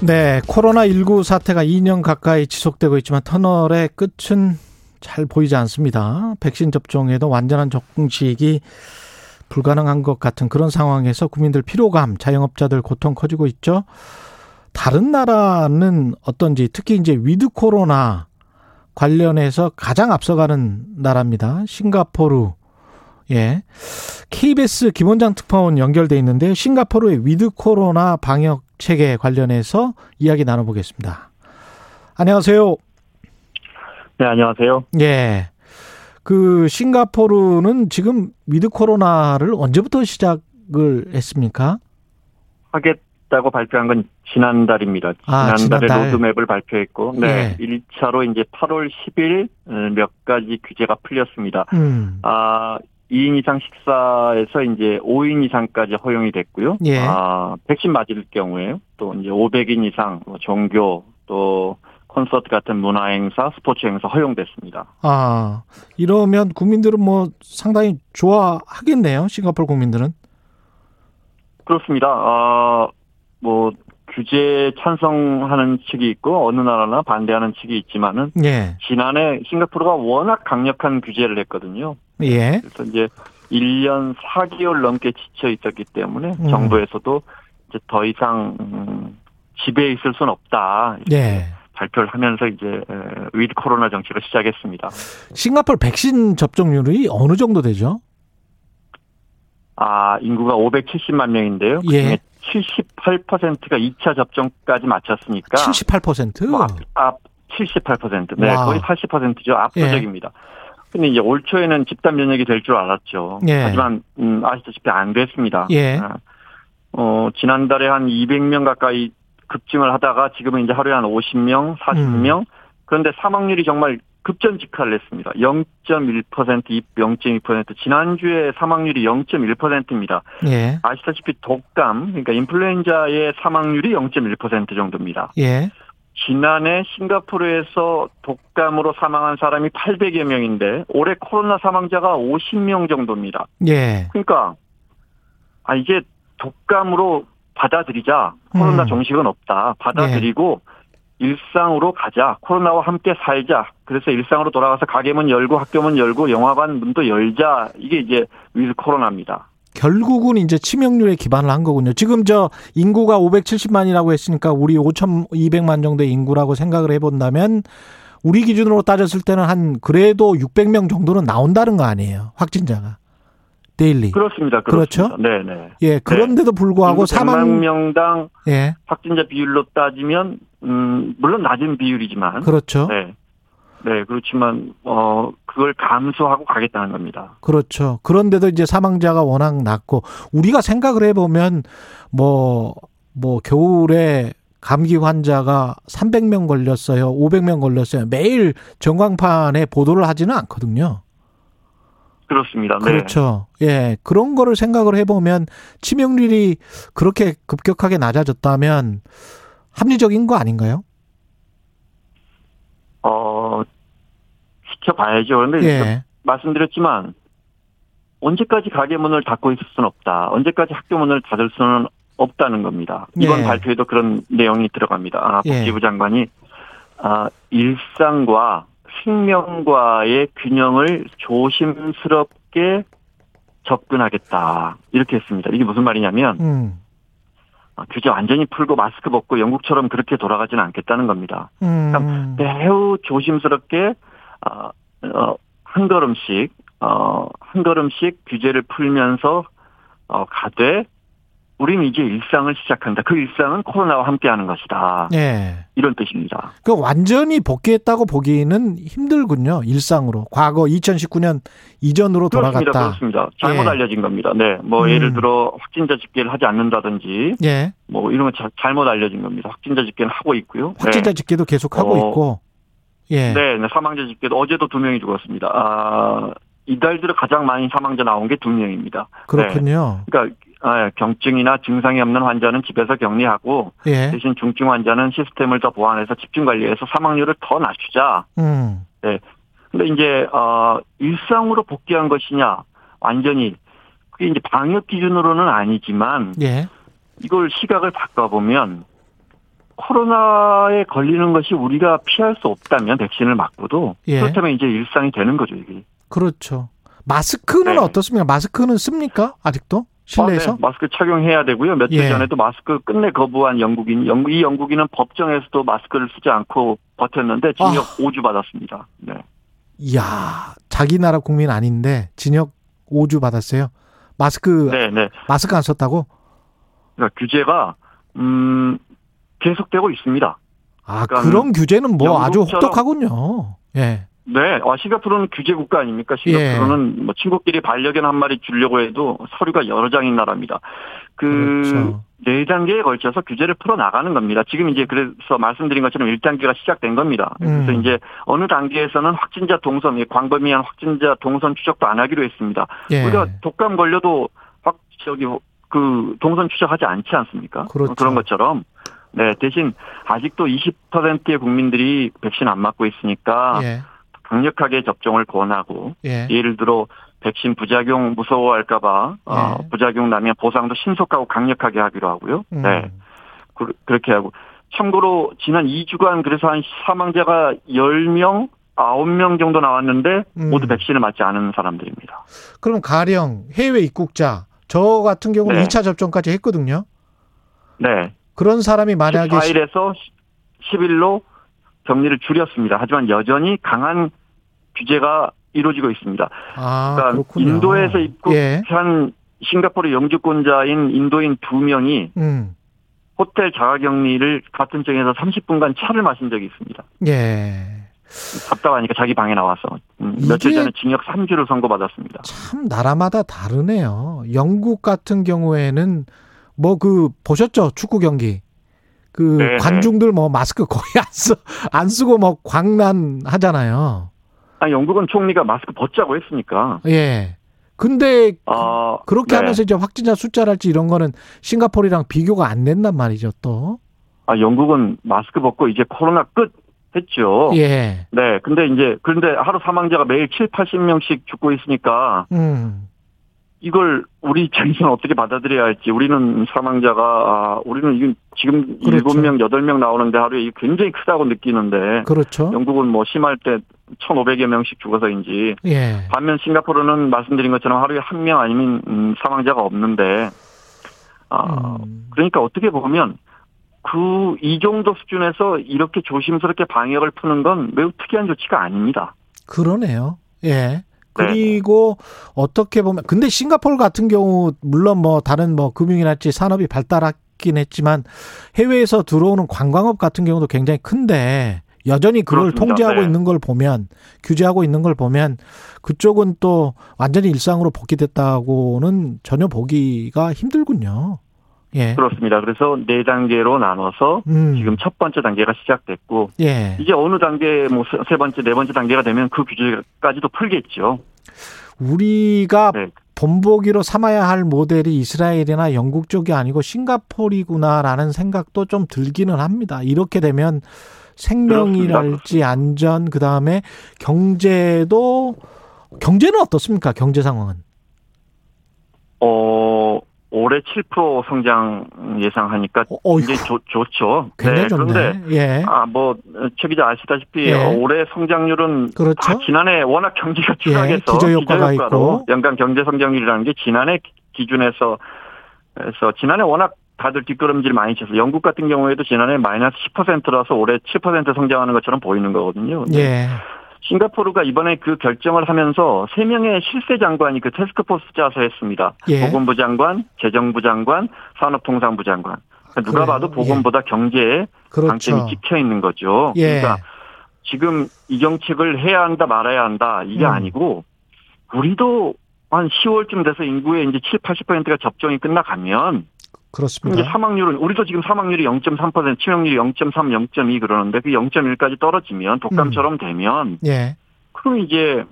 Speaker 2: 네, 코로나19 사태가 2년 가까이 지속되고 있지만 터널의 끝은 잘 보이지 않습니다. 백신 접종에도 완전한 종식이 불가능한 것 같은 그런 상황에서 국민들 피로감, 자영업자들 고통 커지고 있죠. 다른 나라는 어떤지 특히 이제 with 코로나 관련해서 가장 앞서가는 나라입니다. 싱가포르 예. KBS 김원장 특파원 연결돼 있는데 싱가포르의 with 코로나 방역 체계 관련해서 이야기 나눠보겠습니다. 안녕하세요.
Speaker 13: 네, 안녕하세요.
Speaker 2: 예. 그 싱가포르는 지금 with 코로나를 언제부터 시작을 했습니까?
Speaker 13: 하겠다고 발표한 건 지난달입니다.
Speaker 2: 아,
Speaker 13: 지난달에
Speaker 2: 지난달.
Speaker 13: 로드맵을 발표했고, 네.
Speaker 2: 예.
Speaker 13: 1차로 이제 8월 10일 어, 몇 가지 규제가 풀렸습니다.
Speaker 2: 음.
Speaker 13: 아, 2인 이상 식사에서 이제 5인 이상까지 허용이 됐고요.
Speaker 2: 예.
Speaker 13: 아, 백신 맞을 경우에 또 이제 500인 이상 뭐 종교 또 콘서트 같은 문화 행사, 스포츠 행사 허용됐습니다.
Speaker 2: 아, 이러면 국민들은 뭐 상당히 좋아하겠네요. 싱가포르 국민들은.
Speaker 13: 그렇습니다. 아, 뭐 규제 찬성하는 측이 있고 어느 나라나 반대하는 측이 있지만은
Speaker 2: 예.
Speaker 13: 지난해 싱가포르가 워낙 강력한 규제를 했거든요.
Speaker 2: 예.
Speaker 13: 그래서 이제 1년 4개월 넘게 지쳐 있었기 때문에
Speaker 2: 음.
Speaker 13: 정부에서도 이제 더 이상 음, 집에 있을 수는 없다.
Speaker 2: 예.
Speaker 13: 발표를 하면서 이제 에, with 코로나 정책을 시작했습니다.
Speaker 2: 싱가포르 백신 접종률이 어느 정도 되죠?
Speaker 13: 아, 인구가 570만 명인데요.
Speaker 2: 예.
Speaker 13: 그중에 78%가 2차 접종까지 마쳤으니까
Speaker 2: 78%?
Speaker 13: 뭐 앞, 앞 78%. 네,
Speaker 2: 와.
Speaker 13: 거의 80%죠. 압도적입니다. 근데 이제 올 초에는 집단 면역이 될 줄 알았죠.
Speaker 2: 예.
Speaker 13: 하지만 음, 아시다시피 안 됐습니다.
Speaker 2: 예.
Speaker 13: 아, 어, 지난달에 한 200명 가까이 급증을 하다가 지금은 이제 하루에 한 50명, 40명.
Speaker 2: 음.
Speaker 13: 그런데 사망률이 정말 급전직하를 했습니다. 0.1%, 0.2%. 지난주에 사망률이 0.1%입니다.
Speaker 2: 예.
Speaker 13: 아시다시피 독감, 그러니까 인플루엔자의 사망률이 0.1% 정도입니다.
Speaker 2: 예.
Speaker 13: 지난해 싱가포르에서 독감으로 사망한 사람이 800여 명인데 올해 코로나 사망자가 50명 정도입니다.
Speaker 2: 예.
Speaker 13: 그러니까 아 이제 독감으로 받아들이자. 코로나
Speaker 2: 음.
Speaker 13: 종식은 없다. 받아들이고 일상으로 가자. 코로나와 함께 살자. 그래서 일상으로 돌아가서 가게 문 열고 학교 문 열고 영화관 문도 열자. 이게 이제 with 코로나입니다.
Speaker 2: 결국은 이제 치명률에 기반을 한 거군요. 지금 저 인구가 570만이라고 했으니까 우리 5,200만 정도의 인구라고 생각을 해본다면 우리 기준으로 따졌을 때는 한 그래도 600명 정도는 나온다는 거 아니에요. 확진자가. daily.
Speaker 13: 그렇습니다.
Speaker 2: 그렇죠?
Speaker 13: 그렇습니다. 네네.
Speaker 2: 예, 그런데도 불구하고
Speaker 13: 100만
Speaker 2: 사망
Speaker 13: 명당
Speaker 2: 예.
Speaker 13: 확진자 비율로 따지면 음 물론 낮은 비율이지만
Speaker 2: 그렇죠.
Speaker 13: 네. 네, 그렇지만 어 그걸 감수하고 가겠다는 겁니다.
Speaker 2: 그렇죠. 그런데도 이제 사망자가 워낙 낮고 우리가 생각을 해보면 뭐, 뭐 겨울에 감기 환자가 300명 걸렸어요. 500명 걸렸어요. 매일 전광판에 보도를 하지는 않거든요.
Speaker 13: 그렇습니다. 네.
Speaker 2: 그렇죠. 예. 그런 거를 생각을 해보면 치명률이 그렇게 급격하게 낮아졌다면 합리적인 거 아닌가요?
Speaker 13: 어 지켜봐야죠. 그런데
Speaker 2: 예.
Speaker 13: 말씀드렸지만 언제까지 가게 문을 닫고 있을 수는 없다. 언제까지 학교 문을 닫을 수는 없다는 겁니다. 이번
Speaker 2: 예.
Speaker 13: 발표에도 그런 내용이 들어갑니다. 아,
Speaker 2: 예.
Speaker 13: 복지부 장관이 아, 일상과 생명과의 균형을 조심스럽게 접근하겠다. 이렇게 했습니다. 이게 무슨 말이냐면
Speaker 2: 음.
Speaker 13: 아, 규제 완전히 풀고 마스크 벗고 영국처럼 그렇게 돌아가지는 않겠다는 겁니다.
Speaker 2: 음.
Speaker 13: 매우 조심스럽게 어, 어, 한 걸음씩 어, 한 걸음씩 규제를 풀면서 어, 가되 우리는 이제 일상을 시작한다. 그 일상은 코로나와 함께하는 것이다.
Speaker 2: 예.
Speaker 13: 이런 뜻입니다.
Speaker 2: 그 완전히 복귀했다고 보기는 힘들군요. 일상으로. 과거 2019년 이전으로
Speaker 13: 그렇습니다.
Speaker 2: 돌아갔다.
Speaker 13: 그렇습니다. 잘못
Speaker 2: 예.
Speaker 13: 알려진 겁니다. 네, 뭐
Speaker 2: 음.
Speaker 13: 예를 들어 확진자 집계를 하지 않는다든지
Speaker 2: 예.
Speaker 13: 뭐 이런 건 자- 잘못 알려진 겁니다. 확진자 집계는 하고 있고요.
Speaker 2: 확진자
Speaker 13: 네.
Speaker 2: 집계도 계속 하고
Speaker 13: 어,
Speaker 2: 있고. 예.
Speaker 13: 네, 네, 사망자 집계도 어제도 두 명이 죽었습니다. 아, 이달 들어 가장 많이 사망자 나온 게 두 명입니다.
Speaker 2: 그렇군요.
Speaker 13: 네. 그러니까 아, 경증이나 증상이 없는 환자는 집에서 격리하고
Speaker 2: 예.
Speaker 13: 대신 중증 환자는 시스템을 더 보완해서 집중 관리해서 사망률을 더 낮추자.
Speaker 2: 음.
Speaker 13: 네. 근데 이제 어 일상으로 복귀한 것이냐 완전히 그게 이제 방역 기준으로는 아니지만
Speaker 2: 예.
Speaker 13: 이걸 시각을 바꿔보면 코로나에 걸리는 것이 우리가 피할 수 없다면 백신을 맞고도
Speaker 2: 예.
Speaker 13: 그렇다면 이제 일상이 되는 거죠 이게.
Speaker 2: 그렇죠. 마스크는
Speaker 13: 네.
Speaker 2: 어떻습니까? 마스크는 씁니까? 아직도? 실내에서?
Speaker 13: 아, 네. 마스크 착용해야 되고요. 며칠
Speaker 2: 예.
Speaker 13: 전에도 마스크 끝내 거부한 영국인, 영국, 이 영국인은 법정에서도 마스크를 쓰지 않고 버텼는데 징역
Speaker 2: 아.
Speaker 13: 5주 받았습니다. 네.
Speaker 2: 이야, 자기 나라 국민 아닌데 징역 오주 받았어요. 마스크
Speaker 13: 네, 네.
Speaker 2: 마스크 안 썼다고?
Speaker 13: 그러니까 규제가 음 계속되고 있습니다.
Speaker 2: 아
Speaker 13: 그러니까
Speaker 2: 그런 규제는 뭐 아주 혹독하군요. 예.
Speaker 13: 네, 아, 싱가포르는 규제 국가 아닙니까? 싱가포르는 뭐 친구끼리 반려견 한 마리 주려고 해도 서류가 여러 장인 나라입니다. 그,
Speaker 2: 그렇죠.
Speaker 13: 네 단계에 걸쳐서 규제를 풀어 나가는 겁니다. 지금 이제 그래서 말씀드린 것처럼 1 단계가 시작된 겁니다. 그래서
Speaker 2: 음.
Speaker 13: 이제 어느 단계에서는 확진자 동선, 이 광범위한 확진자 동선 추적도 안 하기로 했습니다.
Speaker 2: 예.
Speaker 13: 우리가 독감 걸려도 확, 저기, 그 동선 추적하지 않지 않습니까?
Speaker 2: 그렇죠.
Speaker 13: 런 것처럼. 네, 대신 아직도 20%의 국민들이 백신 안 맞고 있으니까
Speaker 2: 예.
Speaker 13: 강력하게 접종을 권하고
Speaker 2: 예.
Speaker 13: 예를 들어 백신 부작용 무서워할까봐 어,
Speaker 2: 예.
Speaker 13: 부작용 나면 보상도 신속하고 강력하게 하기로 하고요.
Speaker 2: 음.
Speaker 13: 네, 그, 렇게 하고 참고로 지난 2주간 그래서 한 사망자가 10명, 9명 정도 나왔는데
Speaker 2: 음.
Speaker 13: 모두 백신을 맞지 않은 사람들입니다.
Speaker 2: 그럼 가령 해외 입국자 저 같은 경우는
Speaker 13: 네.
Speaker 2: 2차 접종까지 했거든요.
Speaker 13: 네,
Speaker 2: 그런 사람이 만약에
Speaker 13: 14일에서 10일로 격리를 줄였습니다. 하지만 여전히 강한 규제가 이루어지고 있습니다.
Speaker 2: 아,
Speaker 13: 그러니까
Speaker 2: 그렇군요.
Speaker 13: 인도에서
Speaker 2: 예.
Speaker 13: 입국한 싱가포르 영주권자인 인도인 두 명이
Speaker 2: 음.
Speaker 13: 호텔 자가격리를 같은 정에서 30분간 차를 마신 적이 있습니다.
Speaker 2: 예.
Speaker 13: 답답하니까 자기 방에 나와서 음, 며칠 전에 징역 3주를 선고받았습니다.
Speaker 2: 참 나라마다 다르네요. 영국 같은 경우에는 뭐 그 보셨죠? 축구 경기. 그
Speaker 13: 네,
Speaker 2: 관중들 뭐 마스크 거의 안 쓰, 안 쓰고 뭐 광란 하잖아요.
Speaker 13: 아, 영국은 총리가 마스크 벗자고 했으니까.
Speaker 2: 예. 근데
Speaker 13: 아,
Speaker 2: 그렇게
Speaker 13: 네.
Speaker 2: 하면서 이제 확진자 숫자랄지 이런 거는 싱가포르랑 비교가 안 된단 말이죠, 또.
Speaker 13: 아, 영국은 마스크 벗고 이제 코로나 끝 했죠.
Speaker 2: 예.
Speaker 13: 네, 근데 이제 그런데 하루 사망자가 매일 7, 80명씩 죽고 있으니까
Speaker 2: 음.
Speaker 13: 이걸 우리 입장에서는 어떻게 받아들여야 할지 우리는 사망자가 아, 우리는 이건 지금
Speaker 2: 그렇죠.
Speaker 13: 일곱 명 여덟 명 나오는데 하루에 굉장히 크다고 느끼는데
Speaker 2: 그렇죠.
Speaker 13: 영국은 뭐 심할 때 1,500여 명씩 죽어서인지
Speaker 2: 예.
Speaker 13: 반면 싱가포르는 말씀드린 것처럼 하루에 한 명 아니면 음, 사망자가 없는데 아
Speaker 2: 음.
Speaker 13: 그러니까 어떻게 보면 그 이 정도 수준에서 이렇게 조심스럽게 방역을 푸는 건 매우 특이한 조치가 아닙니다.
Speaker 2: 그러네요. 예.
Speaker 13: 네.
Speaker 2: 그리고 어떻게 보면 근데 싱가포르 같은 경우 물론 뭐 다른 뭐 금융이랄지 산업이 발달했긴 했지만 해외에서 들어오는 관광업 같은 경우도 굉장히 큰데 여전히 그걸
Speaker 13: 그렇습니다.
Speaker 2: 통제하고
Speaker 13: 네.
Speaker 2: 있는 걸 보면 규제하고 있는 걸 보면 그쪽은 또 완전히 일상으로 복귀됐다고는 전혀 보기가 힘들군요. 예.
Speaker 13: 그렇습니다. 그래서 네 단계로 나눠서
Speaker 2: 음.
Speaker 13: 지금 첫 번째 단계가 시작됐고
Speaker 2: 예.
Speaker 13: 이제 어느 단계 뭐 세 번째 네 번째 단계가 되면 그 규제까지도 풀겠죠.
Speaker 2: 우리가
Speaker 13: 네.
Speaker 2: 본보기로 삼아야 할 모델이 이스라엘이나 영국 쪽이 아니고 싱가포르구나라는 생각도 좀 들기는 합니다. 이렇게 되면 생명이랄지 안전 그다음에 경제도 경제는 어떻습니까? 경제 상황은.
Speaker 13: 어 올해 7% 성장 예상하니까
Speaker 2: 어휴.
Speaker 13: 굉장히 좋, 좋죠.
Speaker 2: 굉장히
Speaker 13: 그런데
Speaker 2: 좋네. 예.
Speaker 13: 아뭐 최 기자 아시다시피
Speaker 2: 예.
Speaker 13: 올해 성장률은
Speaker 2: 그렇죠.
Speaker 13: 아, 지난해 워낙 경기가
Speaker 2: 예,
Speaker 13: 추락해서
Speaker 2: 기저효과가
Speaker 13: 기저효과로
Speaker 2: 있고.
Speaker 13: 연간 경제 성장률이라는 게 지난해 기준에서 그래서 지난해 워낙 다들 뒷걸음질 많이 쳐서 영국 같은 경우에도 지난해 마이너스 10%라서 올해 7% 성장하는 것처럼 보이는 거거든요.
Speaker 2: 예.
Speaker 13: 싱가포르가 이번에 그 결정을 하면서 세 명의 실세 장관이 그 테스크포스 짜서 했습니다.
Speaker 2: 예.
Speaker 13: 보건부 장관, 재정부 장관, 산업통상부 장관. 그러니까 누가. 봐도 보건보다 경제에
Speaker 2: 그렇죠.
Speaker 13: 방점이 찍혀 있는 거죠.
Speaker 2: 예.
Speaker 13: 그러니까 지금 이 정책을 해야 한다 말아야 한다 이게
Speaker 2: 음.
Speaker 13: 아니고 우리도 한 10월쯤 돼서 인구의 이제 7, 80%가 접종이 끝나가면
Speaker 2: 그렇습니다.
Speaker 13: 사망률은 우리도 지금 사망률이 0.3%, 치명률이 0.3, 0.2 그러는데 그 0.1까지 떨어지면 독감처럼 되면
Speaker 2: 예.
Speaker 13: 그럼 이제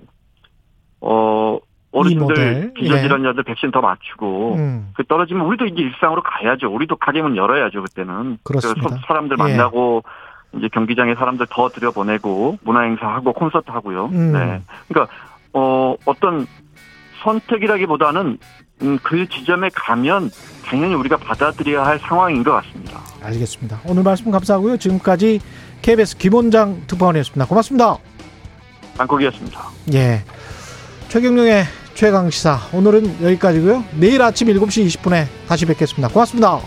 Speaker 13: 어 어르신들 기저질환자들 백신 더 맞추고
Speaker 2: 음.
Speaker 13: 그 떨어지면 우리도 이제 일상으로 가야죠. 우리도 가게문 열어야죠 그때는.
Speaker 2: 그렇습니다.
Speaker 13: 사람들
Speaker 2: 예.
Speaker 13: 만나고 이제 경기장에 사람들 더 들여보내고 문화행사 하고 콘서트 하고요.
Speaker 2: 음.
Speaker 13: 네. 그러니까 어 어떤 선택이라기보다는 음, 그 지점에 가면 당연히 우리가 받아들여야 할 상황인 것 같습니다.
Speaker 2: 알겠습니다. 오늘 말씀 감사하고요. 지금까지 KBS 김원장 특파원이었습니다. 고맙습니다.
Speaker 13: 방콕이었습니다.
Speaker 2: 예. 최경영의 최강 시사 오늘은 여기까지고요. 내일 아침 7시 20분에 다시 뵙겠습니다. 고맙습니다.